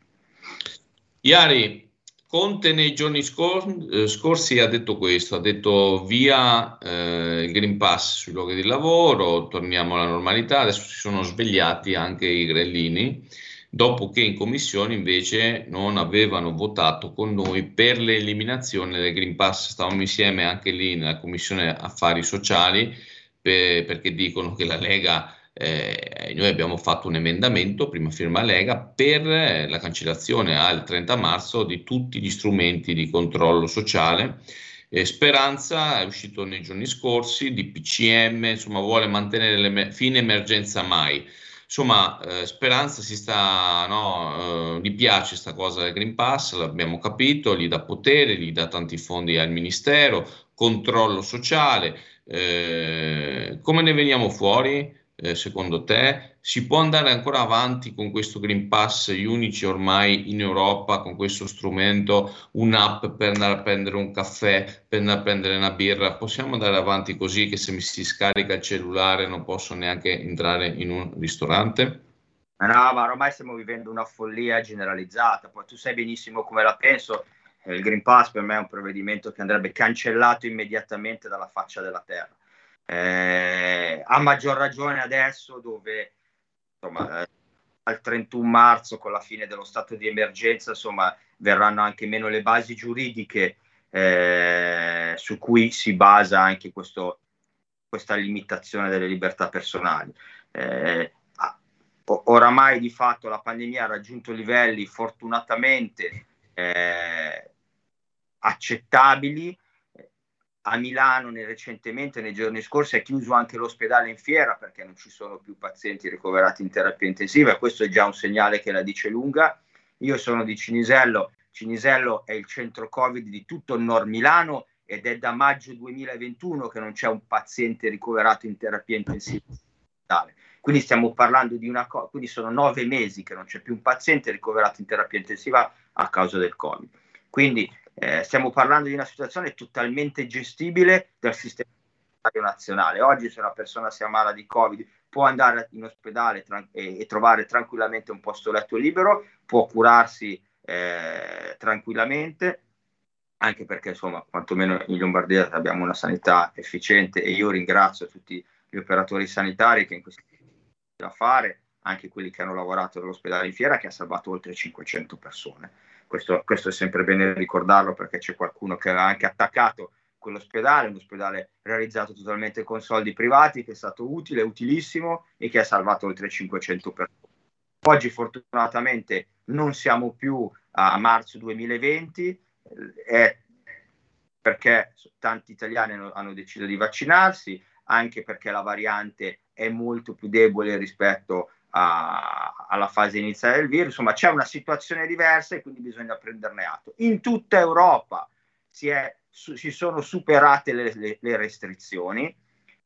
Iari, Conte nei giorni scor- eh, scorsi ha detto questo, ha detto via eh, il Green Pass sui luoghi di lavoro, torniamo alla normalità, adesso si sono svegliati anche i grellini, dopo che in commissione invece non avevano votato con noi per l'eliminazione del Green Pass, stavamo insieme anche lì nella commissione affari sociali per, perché dicono che la Lega eh, noi abbiamo fatto un emendamento, prima firma Lega, per la cancellazione al 30 marzo di tutti gli strumenti di controllo sociale. Eh, Speranza è uscito nei giorni scorsi, di PCM, insomma vuole mantenere le fine emergenza mai. Insomma, eh, Speranza si sta, no, eh, gli piace questa cosa del Green Pass, l'abbiamo capito, gli dà potere, gli dà tanti fondi al Ministero, controllo sociale. Eh, come ne veniamo fuori? Eh, secondo te? Si può andare ancora avanti con questo Green Pass, gli unici ormai in Europa con questo strumento, un'app per andare a prendere un caffè, per andare a prendere una birra? Possiamo andare avanti così che se mi si scarica il cellulare non posso neanche entrare in un ristorante? No, ma ormai stiamo vivendo una follia generalizzata, poi tu sai benissimo come la penso, il Green Pass per me è un provvedimento che andrebbe cancellato immediatamente dalla faccia della terra eh, a maggior ragione adesso dove insomma, eh, al 31 marzo con la fine dello stato di emergenza insomma, verranno anche meno le basi giuridiche eh, su cui si basa anche questo, questa limitazione delle libertà personali. Eh, oramai di fatto la pandemia ha raggiunto livelli fortunatamente eh, accettabili a Milano recentemente, nei giorni scorsi, è chiuso anche l'ospedale in fiera perché non ci sono più pazienti ricoverati in terapia intensiva. Questo è già un segnale che la dice lunga. Io sono di Cinisello. Cinisello è il centro Covid di tutto il Nord Milano ed è da maggio 2021 che non c'è un paziente ricoverato in terapia intensiva. Quindi stiamo parlando di una cosa, quindi sono nove mesi che non c'è più un paziente ricoverato in terapia intensiva a causa del Covid. Quindi eh, stiamo parlando di una situazione totalmente gestibile dal sistema nazionale. Oggi se una persona si ammala di Covid può andare in ospedale tran- e-, e, trovare tranquillamente un posto letto libero, può curarsi eh, tranquillamente, anche perché insomma quantomeno in Lombardia abbiamo una sanità efficiente e io ringrazio tutti gli operatori sanitari che in questo da fare, anche quelli che hanno lavorato all'ospedale in fiera, che ha salvato oltre 500 persone. Questo, questo è sempre bene ricordarlo perché c'è qualcuno che aveva anche attaccato quell'ospedale, un ospedale realizzato totalmente con soldi privati, che è stato utile, utilissimo e che ha salvato oltre 500 persone. Oggi fortunatamente non siamo più a marzo 2020, eh, perché tanti italiani hanno, hanno deciso di vaccinarsi, anche perché la variante è molto più debole rispetto a, alla fase iniziale del virus, insomma c'è una situazione diversa e quindi bisogna prenderne atto. In tutta Europa si, è, su, si sono superate le, le, le restrizioni,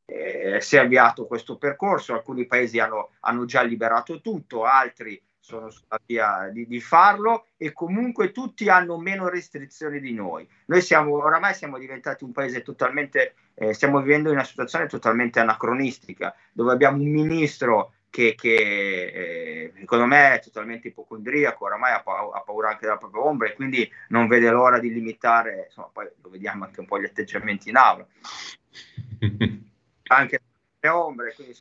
eh, si è avviato questo percorso, alcuni paesi hanno, hanno già liberato tutto, altri sono sulla via di, di, farlo e comunque tutti hanno meno restrizioni di noi. Noi siamo oramai siamo diventati un paese totalmente, eh, stiamo vivendo in una situazione totalmente anacronistica, dove abbiamo un ministro che, che eh, secondo me è totalmente ipocondriaco, oramai ha, pa- ha, paura anche della propria ombra e quindi non vede l'ora di limitare, insomma, poi lo vediamo anche un po' gli atteggiamenti in aula, anche le ombre, quindi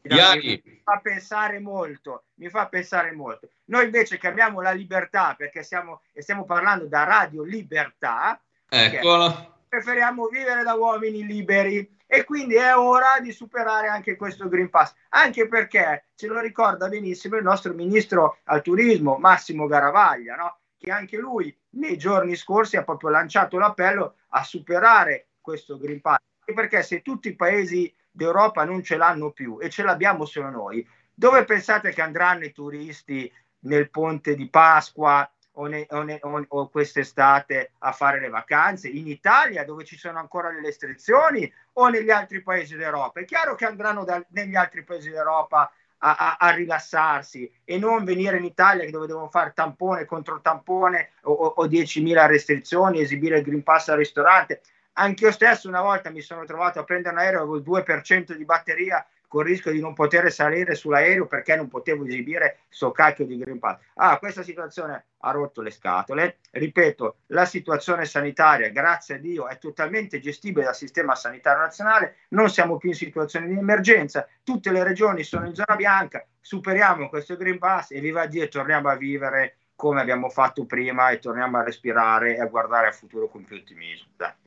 mi fa pensare molto, mi fa pensare molto. Noi invece chiamiamo la libertà perché siamo, e stiamo parlando da Radio Libertà. Eccolo. Preferiamo vivere da uomini liberi. E quindi è ora di superare anche questo Green Pass, anche perché ce lo ricorda benissimo il nostro ministro al turismo Massimo Garavaglia, no? che anche lui nei giorni scorsi ha proprio lanciato l'appello a superare questo Green Pass, perché se tutti i paesi d'Europa non ce l'hanno più e ce l'abbiamo solo noi, dove pensate che andranno i turisti nel ponte di Pasqua o, ne, o, ne, o, o, quest'estate a fare le vacanze in Italia dove ci sono ancora le restrizioni o negli altri paesi d'Europa. È chiaro che andranno da, negli altri paesi d'Europa a, a, a, rilassarsi e non venire in Italia dove devono fare tampone contro tampone o, o 10.000 restrizioni, esibire il Green Pass al ristorante. Anche io stesso una volta mi sono trovato a prendere un aereo con il 2% di batteria con il rischio di non poter salire sull'aereo perché non potevo esibire sto cacchio di Green Pass. Ah, questa situazione ha rotto le scatole. Ripeto, la situazione sanitaria, grazie a Dio, è totalmente gestibile dal sistema sanitario nazionale, non siamo più in situazione di emergenza, tutte le regioni sono in zona bianca, superiamo questo Green Pass e viva Dio, torniamo a vivere come abbiamo fatto prima e torniamo a respirare e a guardare al futuro con più ottimismo. Dai.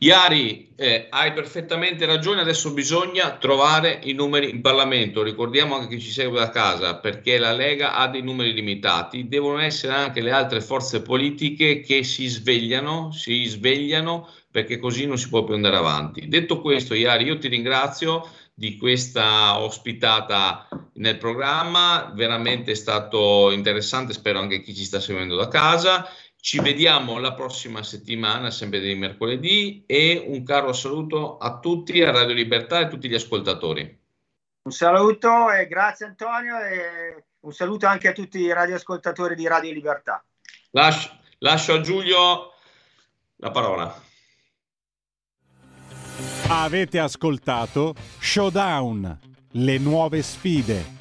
Iari, eh, hai perfettamente ragione, adesso bisogna trovare i numeri in Parlamento, ricordiamo anche chi ci segue da casa, perché la Lega ha dei numeri limitati, devono essere anche le altre forze politiche che si svegliano, si svegliano perché così non si può più andare avanti. Detto questo, Iari, io ti ringrazio di questa ospitata nel programma, veramente è stato interessante, spero anche chi ci sta seguendo da casa ci vediamo la prossima settimana, sempre di mercoledì, e un caro saluto a tutti, a Radio Libertà e a tutti gli ascoltatori. Un saluto e grazie Antonio e un saluto anche a tutti i radioascoltatori di Radio Libertà. Lascio, lascio a Giulio la parola. Avete ascoltato Showdown, le nuove sfide